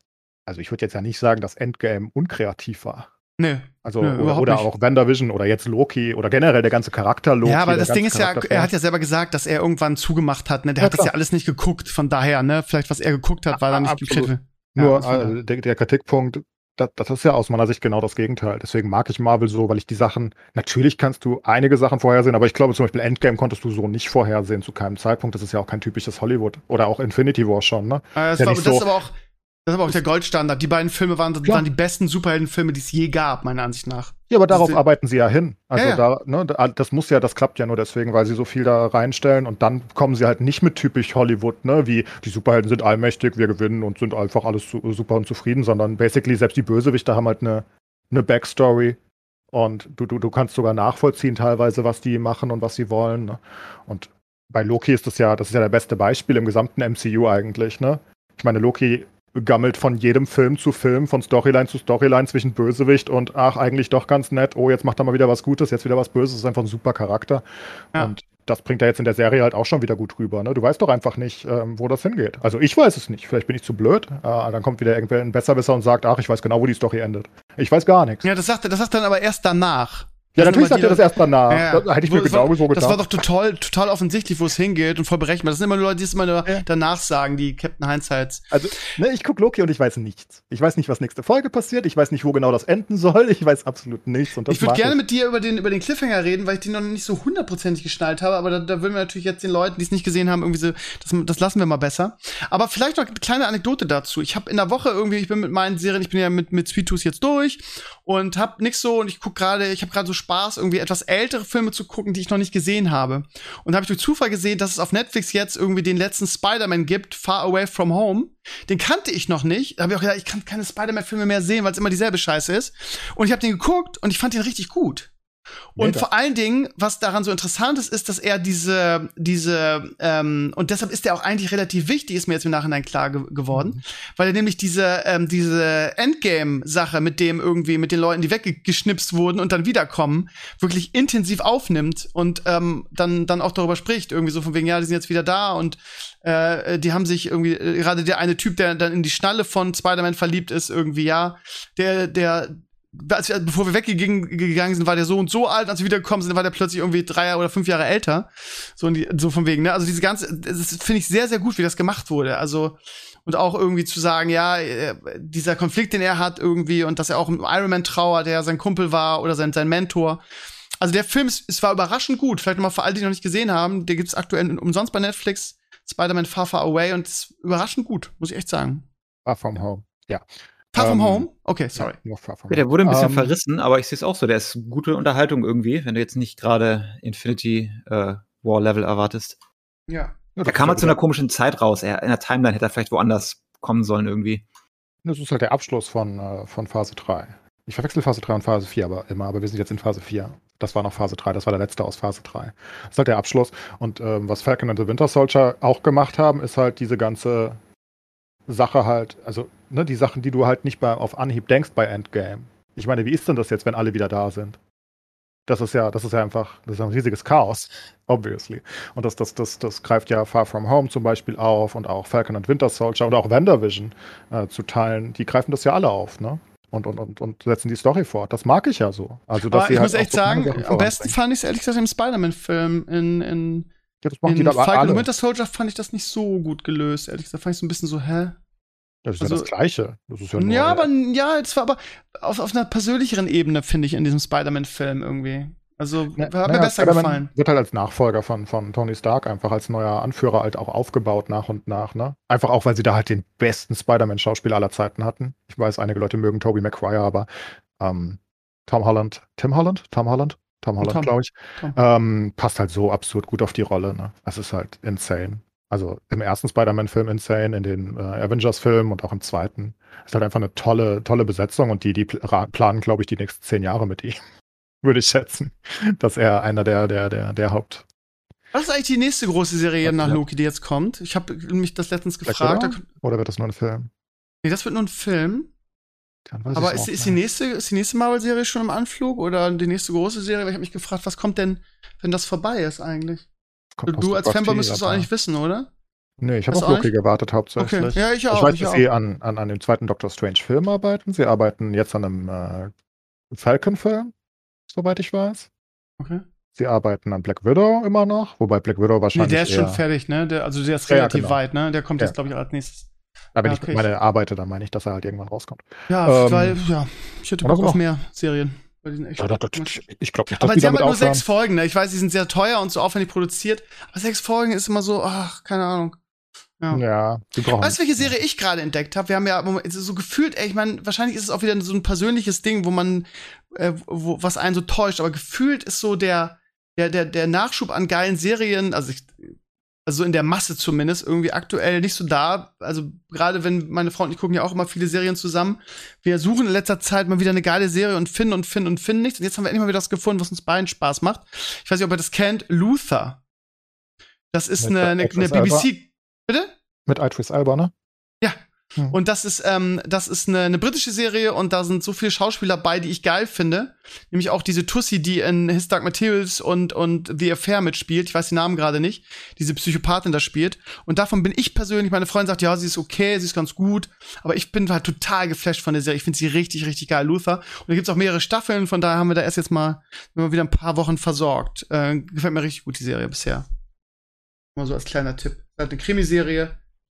also ich würde jetzt ja nicht sagen, dass Endgame unkreativ war. Nee. Also Nö, oder, oder auch WandaVision oder jetzt Loki oder generell der ganze Charakter Loki. ja, aber das Ding ist ja, er hat ja selber gesagt, dass er irgendwann zugemacht hat. Ne? Der Ja, hat das ja klar. alles nicht geguckt. Von daher, ne, vielleicht was er geguckt hat, war dann nicht gekriegt. Nur das war- äh, der, der Kritikpunkt, das, das ist ja aus meiner Sicht genau das Gegenteil. Deswegen mag ich Marvel so, weil ich die Sachen, natürlich kannst du einige Sachen vorhersehen, aber ich glaube zum Beispiel Endgame konntest du so nicht vorhersehen zu keinem Zeitpunkt. Das ist ja auch kein typisches Hollywood. Oder auch Infinity War schon, ne? Äh, das, ja war, das so- ist aber auch, das ist aber auch der Goldstandard. Die beiden Filme waren, waren die besten Superheldenfilme, die es je gab, meiner Ansicht nach. Ja, aber darauf arbeiten sie ja hin. Also Ja, ja. da, ne, da- das muss ja, das klappt ja nur deswegen, weil sie so viel da reinstellen und dann kommen sie halt nicht mit typisch Hollywood, ne, wie die Superhelden sind allmächtig, wir gewinnen und sind einfach alles su super und zufrieden, sondern basically selbst die Bösewichte haben halt eine, eine Backstory und du, du, du kannst sogar nachvollziehen teilweise, was die machen und was sie wollen. Ne? Und bei Loki ist das ja, das ist ja der beste Beispiel im gesamten MCU eigentlich, ne? Ich meine, Loki gammelt von jedem Film zu Film, von Storyline zu Storyline zwischen Bösewicht und ach, eigentlich doch ganz nett, oh, jetzt macht er mal wieder was Gutes, jetzt wieder was Böses, ist einfach ein super Charakter. Ja. Und das bringt er jetzt in der Serie halt auch schon wieder gut rüber. Ne? Du weißt doch einfach nicht, ähm, wo das hingeht. Also ich weiß es nicht. Vielleicht bin ich zu blöd. Äh, dann kommt wieder irgendwer ein Besserwisser und sagt, ach, ich weiß genau, wo die Story endet. Ich weiß gar nichts. Ja, das sagt das sagt dann aber erst danach. Ja, natürlich sagt er das erst danach. Ja, Das hätte ich mir das genau war, so gedacht. Das war doch total, total offensichtlich, wo es hingeht und voll berechenbar. Das sind immer nur Leute, die es immer Ja. danach sagen, die Captain Hindsights. Also, ne, ich gucke Loki und ich weiß nichts. Ich weiß nicht, was nächste Folge passiert. Ich weiß nicht, wo genau das enden soll. Ich weiß absolut nichts. Ich würde gerne mit dir über den, über den Cliffhanger reden, weil ich den noch nicht so hundertprozentig geschnallt habe, aber da, da würden wir natürlich jetzt den Leuten, die es nicht gesehen haben, irgendwie so, das, das lassen wir mal besser. Aber vielleicht noch eine kleine Anekdote dazu. Ich habe in der Woche irgendwie, ich bin mit meinen Serien, ich bin ja mit, mit Sweet Tooth jetzt durch und hab nix so und ich guck gerade, ich habe gerade so Spaß, irgendwie etwas ältere Filme zu gucken, die ich noch nicht gesehen habe. Und habe ich durch Zufall gesehen, dass es auf Netflix jetzt irgendwie den letzten Spider-Man gibt, Far Away from Home. Den kannte ich noch nicht. Da habe ich auch gedacht, ich kann keine Spider-Man-Filme mehr sehen, weil es immer dieselbe Scheiße ist. Und ich habe den geguckt und ich fand den richtig gut. Und Mega. vor allen Dingen, was daran so interessant ist, ist, dass er diese, diese, ähm, und deshalb ist er auch eigentlich relativ wichtig, ist mir jetzt im Nachhinein klar ge geworden, Mhm. weil er nämlich diese, ähm, diese Endgame-Sache mit dem irgendwie, mit den Leuten, die weggeschnipst wurden und dann wiederkommen, wirklich intensiv aufnimmt und ähm, dann, dann auch darüber spricht, irgendwie so von wegen, ja, die sind jetzt wieder da und äh, die haben sich irgendwie, äh, gerade der eine Typ, der dann in die Schnalle von Spider-Man verliebt ist, irgendwie, ja, der, der, als wir, bevor wir weggegangen gegangen sind, war der so und so alt, als wir wiedergekommen sind, war der plötzlich irgendwie drei oder fünf Jahre älter. So, die, so von wegen, ne? Also diese ganze, das finde ich sehr, sehr gut, wie das gemacht wurde. Also, und auch irgendwie zu sagen, ja, äh, dieser Konflikt, den er hat irgendwie und dass er auch im Iron Man trauert, der sein Kumpel war oder sein, sein Mentor. Also der Film, es war überraschend gut. Vielleicht nochmal für alle, die noch nicht gesehen haben, der gibt's aktuell umsonst bei Netflix. Spider-Man Far Far Away und es ist überraschend gut, muss ich echt sagen. Far from Home. Ja. Far From Ähm, Home? Okay, sorry. Ja, nur Far from Ja, der wurde ein bisschen Ähm, verrissen, aber ich sehe es auch so. Der ist gute Unterhaltung irgendwie, wenn du jetzt nicht gerade Infinity äh, War Level erwartest. Ja. Ja, Da das kam er zu einer komischen Zeit raus. Er, in der Timeline hätte er vielleicht woanders kommen sollen irgendwie. Das ist halt der Abschluss von, äh, von Phase 3. Ich verwechsel Phase 3 und Phase 4 aber immer, aber wir sind jetzt in Phase 4. Das war noch Phase 3, das war der letzte aus Phase 3. Das ist halt der Abschluss. Und ähm, was Falcon and the Winter Soldier auch gemacht haben, ist halt diese ganze Sache halt, also ne, die Sachen, die du halt nicht bei, auf Anhieb denkst bei Endgame. Ich meine, wie ist denn das jetzt, wenn alle wieder da sind? Das ist ja, das ist ja einfach, das ist ein riesiges Chaos, *laughs* obviously. Und das, das, das, das greift ja Far From Home zum Beispiel auf und auch Falcon and Winter Soldier und auch WandaVision äh, zu teilen. Die greifen das ja alle auf, ne? Und, und, und, und setzen die Story fort. Das mag ich ja so. Also, dass Aber ich halt muss echt so sagen, am besten fand ich es ehrlich gesagt im Spider-Man-Film in, in Ja, das in Falcon alle. Winter Soldier fand ich das nicht so gut gelöst, ehrlich gesagt. Fand ich so ein bisschen so, hä? Das ist also, ja das Gleiche. Das ist ja, nur, ja, aber ja, es war aber auf, auf einer persönlicheren Ebene, finde ich, in diesem Spider-Man-Film irgendwie. Also ne, hat mir besser gefallen. Wird halt als Nachfolger von, von Tony Stark einfach als neuer Anführer halt auch aufgebaut nach und nach, ne? Einfach auch, weil sie da halt den besten Spider-Man-Schauspieler aller Zeiten hatten. Ich weiß, einige Leute mögen Tobey Maguire, aber ähm, Tom Holland, Tim Holland? Tom Holland? Tom Holland, glaube ich. Ähm, passt halt so absurd gut auf die Rolle, ne? Es ist halt insane. Also im ersten Spider-Man-Film insane, in den äh, Avengers-Filmen und auch im zweiten. Ist halt einfach eine tolle, tolle Besetzung und die, die planen, glaube ich, die nächsten zehn Jahre mit ihm *laughs* würde ich schätzen, dass er einer der, der, der, der Haupt. Was ist eigentlich die nächste große Serie nach Loki, die jetzt kommt? Ich habe mich das letztens gefragt. Oder? oder wird das nur ein Film? Nee, das wird nur ein Film. Aber ist, ist, die nächste, ist die nächste Marvel-Serie schon im Anflug oder die nächste große Serie? Weil ich habe mich gefragt, was kommt denn, wenn das vorbei ist eigentlich? Kommt du als Fanboy müsstest es eigentlich wissen, oder? Nee, ich habe auf Loki gewartet hauptsächlich. Okay. Ja, ich auch. Ich weiß, dass sie an, an, an dem zweiten Doctor Strange Film arbeiten. Sie arbeiten jetzt an einem äh, Falcon-Film soweit ich weiß. Okay. Sie arbeiten an Black Widow immer noch, wobei Black Widow wahrscheinlich. Nee, der ist schon fertig, ne? Der, also der ist relativ ja, genau. weit, ne? Der kommt ja. jetzt, glaube ich, als nächstes. Da wenn ja, okay. ich meine arbeite, dann meine ich, dass er halt irgendwann rauskommt. Ja, ähm, weil, ja, ich hätte Bock auf mehr Serien. Ja, das, das, ich glaube nicht, dass Aber sie haben halt nur sechs Folgen, ne? Ich weiß, die sind sehr teuer und so aufwendig produziert. Aber sechs Folgen ist immer so, ach, keine Ahnung. Ja, ja die brauchen. Weißt du, welche Serie ich gerade entdeckt habe? Wir haben ja so gefühlt, ey, ich meine, wahrscheinlich ist es auch wieder so ein persönliches Ding, wo man, äh, wo, was einen so täuscht, aber gefühlt ist so der, der, der, der Nachschub an geilen Serien, also ich, also in der Masse zumindest, irgendwie aktuell nicht so da. Also gerade wenn meine Frau und ich gucken ja auch immer viele Serien zusammen. Wir suchen in letzter Zeit mal wieder eine geile Serie und finden und finden und finden nichts. Und jetzt haben wir endlich mal wieder das gefunden, was uns beiden Spaß macht. Ich weiß nicht, ob ihr das kennt. Luther. Das ist eine, eine, eine BBC Bitte? Mit Idris Elba, ne? Ja. Hm. Und das ist, ähm, das ist eine, eine britische Serie und da sind so viele Schauspieler bei, die ich geil finde. Nämlich auch diese Tussi, die in His Dark Materials und, und The Affair mitspielt. Ich weiß den Namen gerade nicht. Diese Psychopathin da spielt. Und davon bin ich persönlich, meine Freundin sagt, ja, sie ist okay, sie ist ganz gut. Aber ich bin halt total geflasht von der Serie. Ich finde sie richtig, richtig geil. Luther. Und da gibt's auch mehrere Staffeln. Von daher haben wir da erst jetzt mal, mal wieder ein paar Wochen versorgt. Äh, gefällt mir richtig gut, die Serie bisher. Mal so als kleiner Tipp halt eine Krimiserie.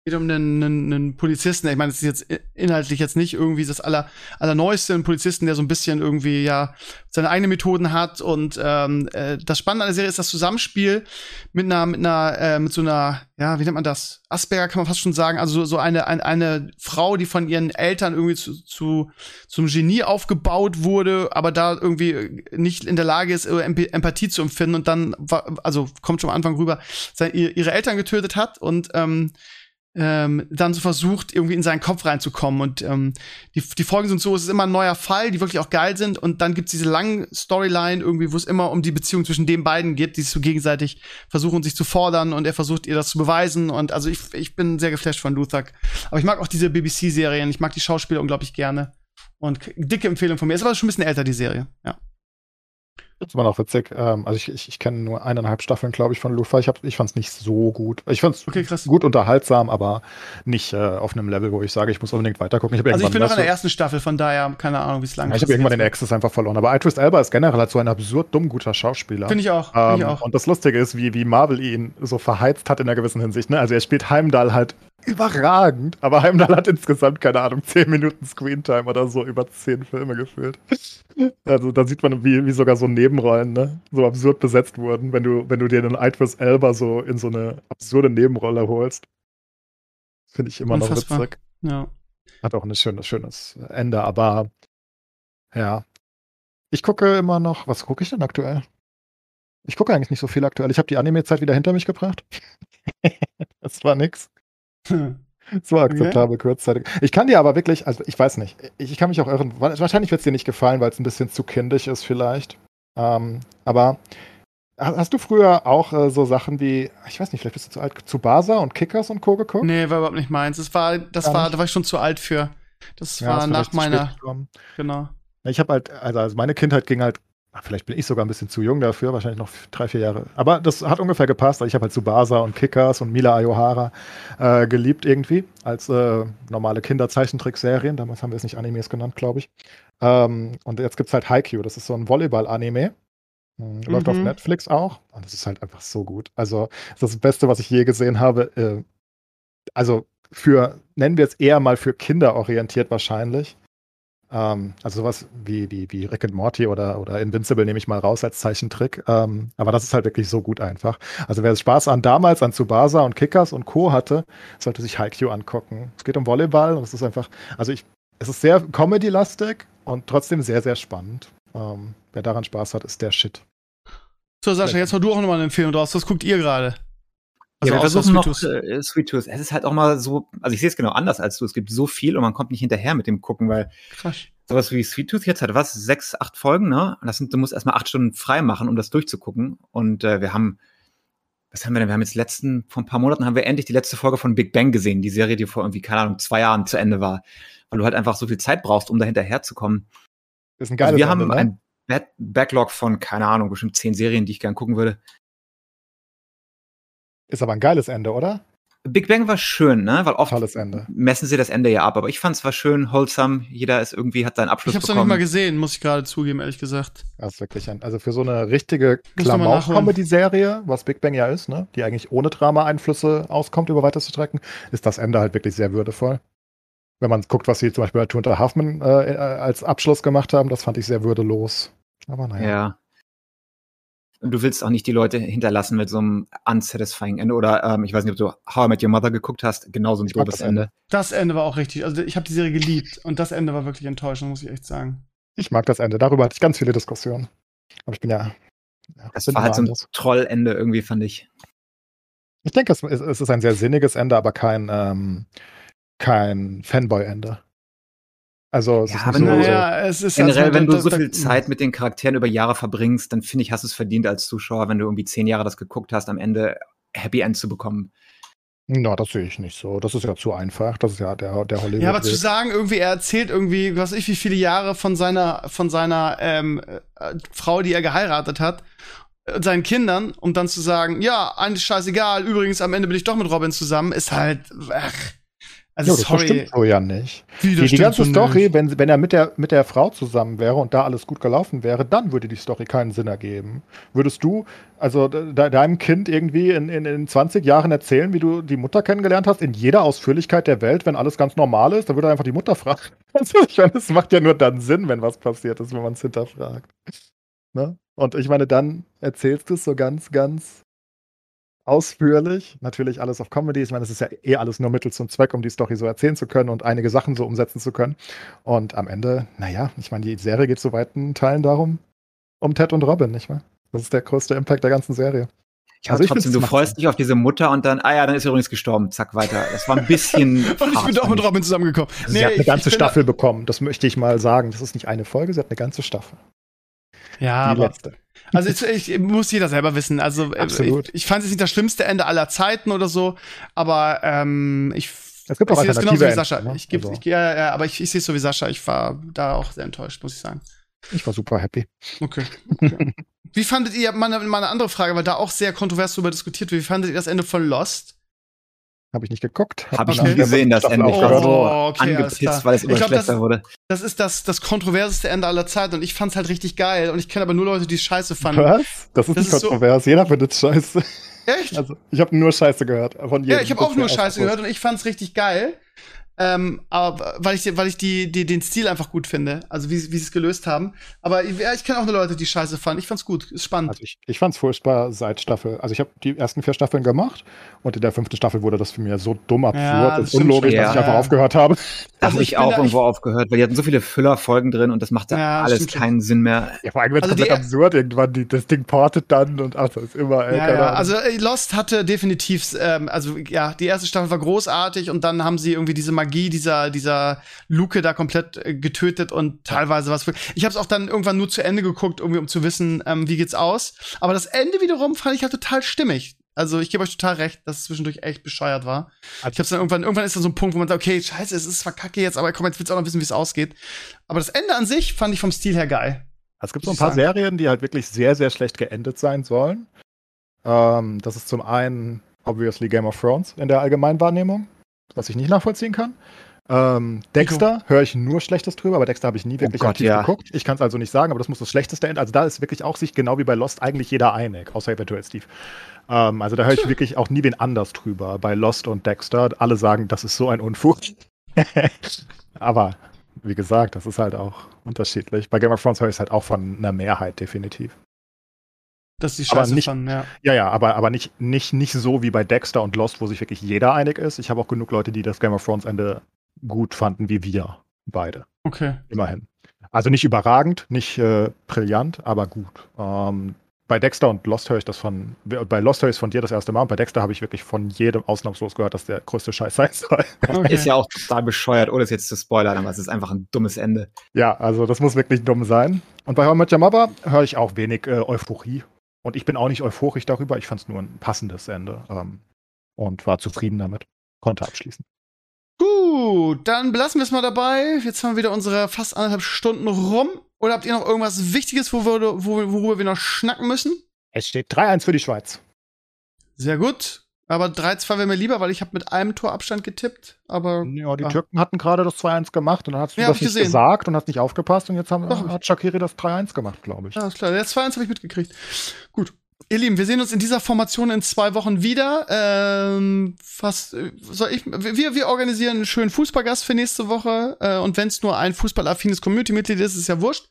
Geht um einen, einen, einen Polizisten. Ich meine, es ist jetzt inhaltlich jetzt nicht irgendwie das aller, allerneueste, ein Polizisten, der so ein bisschen irgendwie ja seine eigenen Methoden hat. Und ähm, äh, das Spannende an der Serie ist das Zusammenspiel mit einer, mit einer, äh, mit so einer, ja, wie nennt man das? Asperger kann man fast schon sagen. Also so, so eine, eine, Frau, die von ihren Eltern irgendwie zu, zu zum Genie aufgebaut wurde, aber da irgendwie nicht in der Lage ist, Empathie zu empfinden und dann, also kommt schon am Anfang rüber, seine, ihre Eltern getötet hat und ähm, ähm, dann so versucht, irgendwie in seinen Kopf reinzukommen. Und ähm, die, die Folgen sind so, es ist immer ein neuer Fall, die wirklich auch geil sind. Und dann gibt's diese langen Storyline irgendwie, wo es immer um die Beziehung zwischen den beiden geht, die sich so gegenseitig versuchen, sich zu fordern. Und er versucht ihr das zu beweisen. Und also ich, ich bin sehr geflasht von Luther. Aber ich mag auch diese BBC-Serien. Ich mag die Schauspieler unglaublich gerne. Und dicke Empfehlung von mir. Ist aber schon ein bisschen älter, die Serie. Ja. Das war noch witzig. Ähm, also ich, ich, ich kenne nur eineinhalb Staffeln, glaube ich, von Lufa. Ich, ich fand es nicht so gut. Ich fand es okay, gut unterhaltsam, aber nicht äh, auf einem Level, wo ich sage, ich muss unbedingt weitergucken. Ich also ich bin noch in der ersten Staffel, von daher keine Ahnung, wie es lang ist. Ja, ich habe irgendwann den Access einfach verloren. Aber Idris Elba ist generell halt so ein absurd dumm guter Schauspieler. Finde ich auch. Ähm, Find ich auch. Und das Lustige ist, wie, wie Marvel ihn so verheizt hat in einer gewissen Hinsicht. Ne? Also er spielt Heimdall halt überragend, aber Heimdall hat insgesamt, keine Ahnung, zehn Minuten Screentime oder so über zehn Filme gefühlt. Also da sieht man, wie, wie sogar so Nebenrollen ne, so absurd besetzt wurden, wenn du, wenn du dir einen Idris Elba so in so eine absurde Nebenrolle holst. Finde ich immer Unfassbar. noch witzig. Ja. Hat auch ein schönes, schönes Ende, aber ja. Ich gucke immer noch, was gucke ich denn aktuell? Ich gucke eigentlich nicht so viel aktuell. Ich habe die Anime-Zeit wieder hinter mich gebracht. *laughs* das war nix. *laughs* So akzeptabel okay. kurzzeitig. Ich kann dir aber wirklich, also ich weiß nicht, ich, ich kann mich auch irren. Wahrscheinlich wird es dir nicht gefallen, weil es ein bisschen zu kindisch ist, vielleicht. Ähm, aber hast du früher auch äh, so Sachen wie, ich weiß nicht, vielleicht bist du zu alt, zu Basa und Kickers und Co. geguckt? Nee, war überhaupt nicht meins. Das war, das war, da war ich schon zu alt für. Das ja, war nach meiner. Genau. Ich habe halt, also, also meine Kindheit ging halt Vielleicht bin ich sogar ein bisschen zu jung dafür, wahrscheinlich noch drei, vier Jahre. Aber das hat ungefähr gepasst. Ich habe halt Tsubasa und Kickers und Mila Ayohara äh, geliebt irgendwie als äh, normale Kinderzeichentrickserien. Damals haben wir es nicht Animes genannt, glaube ich. Ähm, und jetzt gibt es halt Haikyuu. Das ist so ein Volleyball-Anime. Hm, Läuft auf Netflix auch. Und das ist halt einfach so gut. Also, das ist das Beste, was ich je gesehen habe. Äh, also, für, nennen wir es eher mal für Kinder orientiert wahrscheinlich. Ähm, also sowas wie, wie, wie Rick and Morty oder, oder Invincible nehme ich mal raus als Zeichentrick. Ähm, aber das ist halt wirklich so gut einfach. Also wer Spaß an damals an Tsubasa und Kickers und Co. hatte, sollte sich Haikyuu angucken. Es geht um Volleyball und es ist einfach, also ich, es ist sehr Comedy-lastig und trotzdem sehr, sehr spannend. Ähm, wer daran Spaß hat, ist der Shit. So, Sascha, jetzt mal du auch nochmal eine Empfehlung draus. Was guckt ihr gerade? Also ja, wir versuchen noch äh, Sweet Tooth. Es ist halt auch mal so, also ich sehe es genau anders als du. Es gibt so viel und man kommt nicht hinterher mit dem Gucken, weil Krass. sowas wie Sweet Tooth jetzt hat was, sechs, acht Folgen, ne? Und das sind, du musst erstmal acht Stunden frei machen, um das durchzugucken. Und äh, wir haben, was haben wir denn? Wir haben jetzt letzten, vor ein paar Monaten haben wir endlich die letzte Folge von Big Bang gesehen, die Serie, die vor irgendwie, keine Ahnung, zwei Jahren zu Ende war. Weil du halt einfach so viel Zeit brauchst, um da hinterherzukommen. Das ist ein geiles also Wir haben Ende, ne? ein Backlog von, keine Ahnung, bestimmt zehn Serien, die ich gern gucken würde. Ist aber ein geiles Ende, oder? Big Bang war schön, ne? Weil oft messen sie das Ende ja ab. Aber ich fand es war schön, wholesome. Jeder ist irgendwie, hat seinen Abschluss ich hab's bekommen. Ich habe noch nicht mal gesehen, muss ich gerade zugeben, ehrlich gesagt. Das ist wirklich ein, also für so eine richtige Klamauk-Comedy-Serie, was Big Bang ja ist, ne? Die eigentlich ohne Drama-Einflüsse auskommt über weite Strecken, ist das Ende halt wirklich sehr würdevoll. Wenn man guckt, was sie zum Beispiel bei Tunter Huffman äh, als Abschluss gemacht haben, das fand ich sehr würdelos. Aber naja. Ja. Und du willst auch nicht die Leute hinterlassen mit so einem unsatisfying Ende. Oder ähm, ich weiß nicht, ob du How I Met Your Mother geguckt hast, genauso ein grobes Ende. Das Ende war auch richtig. Also ich habe die Serie geliebt und das Ende war wirklich enttäuschend, muss ich echt sagen. Ich mag das Ende. Darüber hatte ich ganz viele Diskussionen. Aber ich bin ja. ja das war halt so ein Trollende irgendwie, fand ich. Ich denke, es, es, ist ein sehr sinniges Ende, aber kein, ähm, kein Fanboy-Ende. Also es ja, ist aber so, naja, es ist generell, also, wenn du so viel Zeit mit den Charakteren über Jahre verbringst, dann finde ich, hast du es verdient als Zuschauer, wenn du irgendwie zehn Jahre das geguckt hast, am Ende Happy End zu bekommen. Na, das sehe ich nicht so. Das ist ja zu einfach. Das ist ja der, der Hollywood. Ja, aber zu sagen, irgendwie, er erzählt irgendwie, was ich, wie viele Jahre von seiner, von seiner ähm, äh, Frau, die er geheiratet hat, äh, seinen Kindern, um dann zu sagen, ja, eigentlich scheißegal, übrigens, am Ende bin ich doch mit Robin zusammen, ist halt, ach, also, ja, das sorry. stimmt so ja nicht. Wie, die, die ganze Story, wenn, wenn er mit der, mit der Frau zusammen wäre und da alles gut gelaufen wäre, dann würde die Story keinen Sinn ergeben. Würdest du also de, deinem Kind irgendwie in, in, in 20 Jahren erzählen, wie du die Mutter kennengelernt hast, in jeder Ausführlichkeit der Welt, wenn alles ganz normal ist, dann würde er einfach die Mutter fragen. *laughs* Also ich meine, es macht ja nur dann Sinn, wenn was passiert ist, wenn man es hinterfragt. Ne? Und ich meine, dann erzählst du es so ganz, ganz ausführlich. Natürlich alles auf Comedy. Ich meine, es ist ja eh alles nur Mittel zum Zweck, um die Story so erzählen zu können und einige Sachen so umsetzen zu können. Und am Ende, naja, ich meine, die Serie geht zu weiten Teilen darum, um Ted und Robin, nicht wahr? Das ist der größte Impact der ganzen Serie. Ich also ich trotzdem, du freust dich auf diese Mutter und dann, ah ja, dann ist sie übrigens gestorben, zack, weiter. Das war ein bisschen. *laughs* und ich bin doch mit Robin zusammengekommen. Also nee, sie hat eine ganze Staffel bekommen, das möchte ich mal sagen. Das ist nicht eine Folge, sie hat eine ganze Staffel. Ja, die letzte. Also ich, ich, muss jeder selber wissen. Also äh, Absolut. ich, ich fand es nicht das schlimmste Ende aller Zeiten oder so, aber ähm, ich es gibt auch ich sehe genauso wie Sascha. Ne? Ich, geb, also. ich, ja, ja, aber ich, ich sehe es so wie Sascha. Ich war da auch sehr enttäuscht, muss ich sagen. Ich war super happy. Okay. okay. wie fandet ihr, meine, meine andere Frage, weil da auch sehr kontrovers darüber diskutiert wird, wie fandet ihr das Ende von Lost? Habe ich nicht geguckt. Habe ich okay. nicht gesehen, das Ende. Ich war so oh, okay, angepisst, weil es immer glaub, schlechter das, wurde. Das ist das, das kontroverseste Ende aller Zeiten und ich fand's halt richtig geil und ich kenne aber nur Leute, die es scheiße fanden. Was? Das ist das nicht ist kontrovers. So Jeder findet es scheiße. Echt? Also, ich habe nur Scheiße gehört. Von jedem. Ja, ich habe auch nur Scheiße gehört und ich fand's richtig geil. Ähm, aber weil ich, weil ich die, die, den Stil einfach gut finde, also wie, wie sie es gelöst haben. Aber ja, ich kenne auch nur Leute, die Scheiße fanden. Ich fand's gut, ist spannend. Also ich, ich fand's furchtbar seit Staffel. Also ich habe die ersten vier Staffeln gemacht und in der fünften Staffel wurde das für mich so dumm absurd ja, und unlogisch, dass ich einfach aufgehört habe. Da also habe ich, auch irgendwo aufgehört, weil die hatten so viele Füllerfolgen drin und das machte ja, alles keinen Sinn mehr. Ja, vor allem wird es also komplett absurd irgendwann. Die, das Ding portet dann und ach, das ist immer. Ey, ja, ja. Also Lost hatte definitiv, ähm, also ja, die erste Staffel war großartig und dann haben sie irgendwie diese Magie dieser, dieser dieser Luke da komplett äh, getötet und teilweise was für. Ich habe es auch dann irgendwann nur zu Ende geguckt, irgendwie um zu wissen, ähm, wie geht's aus. Aber das Ende wiederum fand ich halt total stimmig. Also ich gebe euch total recht, dass es zwischendurch echt bescheuert war. Also ich hab's dann irgendwann, irgendwann ist dann so ein Punkt, wo man sagt, okay, scheiße, es ist zwar kacke jetzt, aber komm, jetzt willst du auch noch wissen, wie es ausgeht. Aber das Ende an sich fand ich vom Stil her geil. Es gibt so ein paar sagen. Serien, die halt wirklich sehr, sehr schlecht geendet sein sollen. Ähm, das ist zum einen obviously Game of Thrones in der Allgemeinwahrnehmung, was ich nicht nachvollziehen kann. Ähm, Dexter höre ich nur Schlechtes drüber, aber Dexter habe ich nie Oh wirklich Gott, aktiv ja. geguckt. Ich kann es also nicht sagen, aber das muss das schlechteste Ende. Also da ist wirklich auch sich genau wie bei Lost eigentlich jeder einig, außer eventuell Steve. Ähm, also da höre ich wirklich auch nie wen anders drüber. Bei Lost und Dexter, alle sagen, das ist so ein Unfug. *laughs* aber wie gesagt, das ist halt auch unterschiedlich. Bei Game of Thrones höre ich es halt auch von einer Mehrheit definitiv. Das ist die Aber Scheiße nicht- von, ja. Ja, ja, aber, aber nicht, nicht, nicht so wie bei Dexter und Lost, wo sich wirklich jeder einig ist. Ich habe auch genug Leute, die das Game of Thrones Ende gut fanden, wie wir beide. Okay. Immerhin. Also nicht überragend, nicht äh, brillant, aber gut. Ähm, bei Dexter und Lost höre ich das von, bei Lost höre ich es von dir das erste Mal und bei Dexter habe ich wirklich von jedem ausnahmslos gehört, dass der größte Scheiß sein soll. *laughs* okay. Ist ja auch total bescheuert, ohne es jetzt zu spoilern, aber es ist einfach ein dummes Ende. ja, also das muss wirklich dumm sein. Und bei How Your Mother höre ich auch wenig äh, Euphorie. Und ich bin auch nicht euphorisch darüber. Ich fand es nur ein passendes Ende ähm, und war zufrieden damit. Konnte abschließen. Gut, dann belassen wir es mal dabei. Jetzt haben wir wieder unsere fast anderthalb Stunden rum. Oder habt ihr noch irgendwas Wichtiges, wo wir, wo, worüber wir noch schnacken müssen? Es steht 3-1 für die Schweiz. Sehr gut. Aber 3-2 wäre mir lieber, weil ich habe mit einem Torabstand getippt. Aber Ja, die Ja. Türken hatten gerade das 2-1 gemacht und dann hast du Ja, das ich nicht gesehen. gesagt und hast nicht aufgepasst und jetzt haben, Doch. hat Shakiri das 3-1 gemacht, glaube ich. Ja, ist klar. Der 2-1 habe ich mitgekriegt. Gut. Ihr Lieben, wir sehen uns in dieser Formation in zwei Wochen wieder. Ähm, was äh, soll ich? Wir, wir organisieren einen schönen Fußballgast für nächste Woche. Äh, und wenn es nur ein fußballaffines Community-Mitglied ist, ist ja wurscht.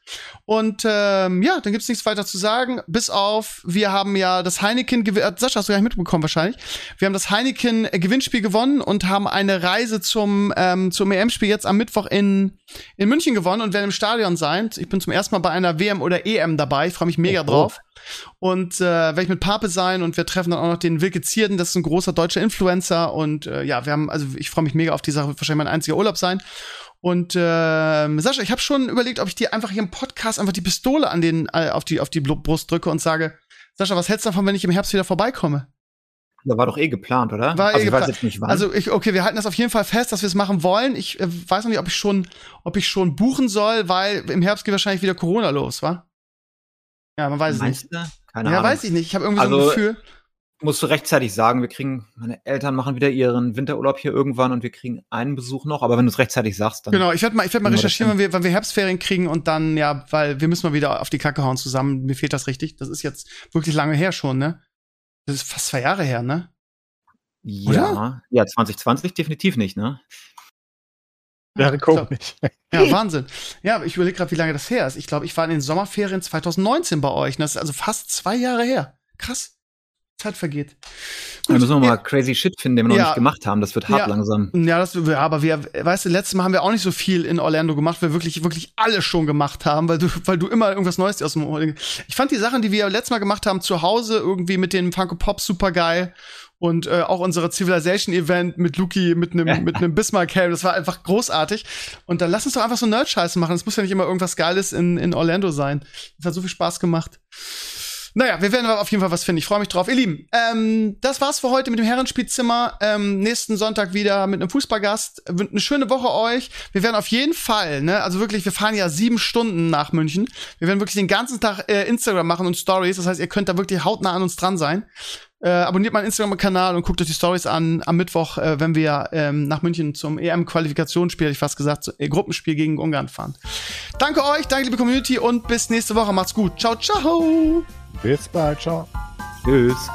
Und ähm, ja, dann gibt's nichts weiter zu sagen. Bis auf, wir haben ja das Heineken gew- äh, Sascha, hast du gar nicht mitbekommen wahrscheinlich. Wir haben das Heineken äh, gewonnen und haben eine Reise zum ähm, zum EM-Spiel jetzt am Mittwoch in in München gewonnen und werden im Stadion sein. Ich bin zum ersten Mal bei einer WM oder EM dabei. Ich freue mich mega Oh. drauf. Und äh, werde ich mit Pape sein und wir treffen dann auch noch den Wilke Zierden, das ist ein großer deutscher Influencer. Und äh, ja, wir haben, also ich freue mich mega auf die Sache, wird wahrscheinlich mein einziger Urlaub sein. Und ähm, Sascha, ich habe schon überlegt, ob ich dir einfach hier im Podcast einfach die Pistole an den, äh, auf die, auf die Brust drücke und sage, Sascha, was hältst du davon, wenn ich im Herbst wieder vorbeikomme? Da war doch eh geplant, oder? War eh also ich weiß geplant. jetzt nicht wann. Also ich, okay, wir halten das auf jeden Fall fest, dass wir es machen wollen. Ich äh, weiß noch nicht, ob ich schon, ob ich schon buchen soll, weil im Herbst geht wahrscheinlich wieder Corona los, wa? Ja, man weiß es nicht. Meinst du? Keine Ja, Ahnung. weiß ich nicht. Ich habe irgendwie so ein Also, Gefühl. Musst du rechtzeitig sagen, wir kriegen, meine Eltern machen wieder ihren Winterurlaub hier irgendwann und wir kriegen einen Besuch noch, aber wenn du es rechtzeitig sagst, dann. Genau, ich werde mal, ich werd mal recherchieren, wann wir, wann wir Herbstferien kriegen und dann, ja, weil wir müssen mal wieder auf die Kacke hauen zusammen. Mir fehlt das richtig. Das ist jetzt wirklich lange her schon, ne? Das ist fast zwei Jahre her, ne? Ja, ja, 2020 definitiv nicht, ne? Glaub- komisch. Ja, Wahnsinn. Ja, aber ich überlege gerade, wie lange das her ist. Ich glaube, ich war in den Sommerferien 2019 bei euch. Das ist also fast zwei Jahre her. Krass. Zeit vergeht. Da müssen wir ja, mal crazy Shit finden, den wir noch Ja. nicht gemacht haben. Das wird hart Ja. langsam. Ja, das, ja, aber wir, weißt du, letztes Mal haben wir auch nicht so viel in Orlando gemacht, weil wir wirklich, wirklich alles schon gemacht haben, weil du, weil du immer irgendwas Neues aus dem, ich fand die Sachen, die wir letztes Mal gemacht haben, zu Hause irgendwie mit den Funko Pop super geil und äh, auch unsere Civilization Event mit Luki, mit einem, *laughs* mit einem Bismarck Helm, das war einfach großartig. Und dann lass uns doch einfach so Nerd-Scheiße machen. Es muss ja nicht immer irgendwas Geiles in, in Orlando sein. Das hat so viel Spaß gemacht. Naja, wir werden auf jeden Fall was finden. Ich freue mich drauf. Ihr Lieben, ähm, das war's für heute mit dem Herrenspielzimmer. Ähm, nächsten Sonntag wieder mit einem Fußballgast. Eine schöne Woche euch. Wir werden auf jeden Fall, ne, also wirklich, wir fahren ja sieben Stunden nach München. Wir werden wirklich den ganzen Tag äh, Instagram machen und Stories. Das heißt, ihr könnt da wirklich hautnah an uns dran sein. Äh, abonniert meinen Instagram-Kanal und guckt euch die Stories an am Mittwoch, äh, wenn wir ähm, nach München zum EM-Qualifikationsspiel, hätte ich fast gesagt, zu, äh, Gruppenspiel gegen Ungarn fahren. Danke euch, danke liebe Community und bis nächste Woche. Macht's gut. Ciao, ciao. Bis bald, ciao. Tschüss.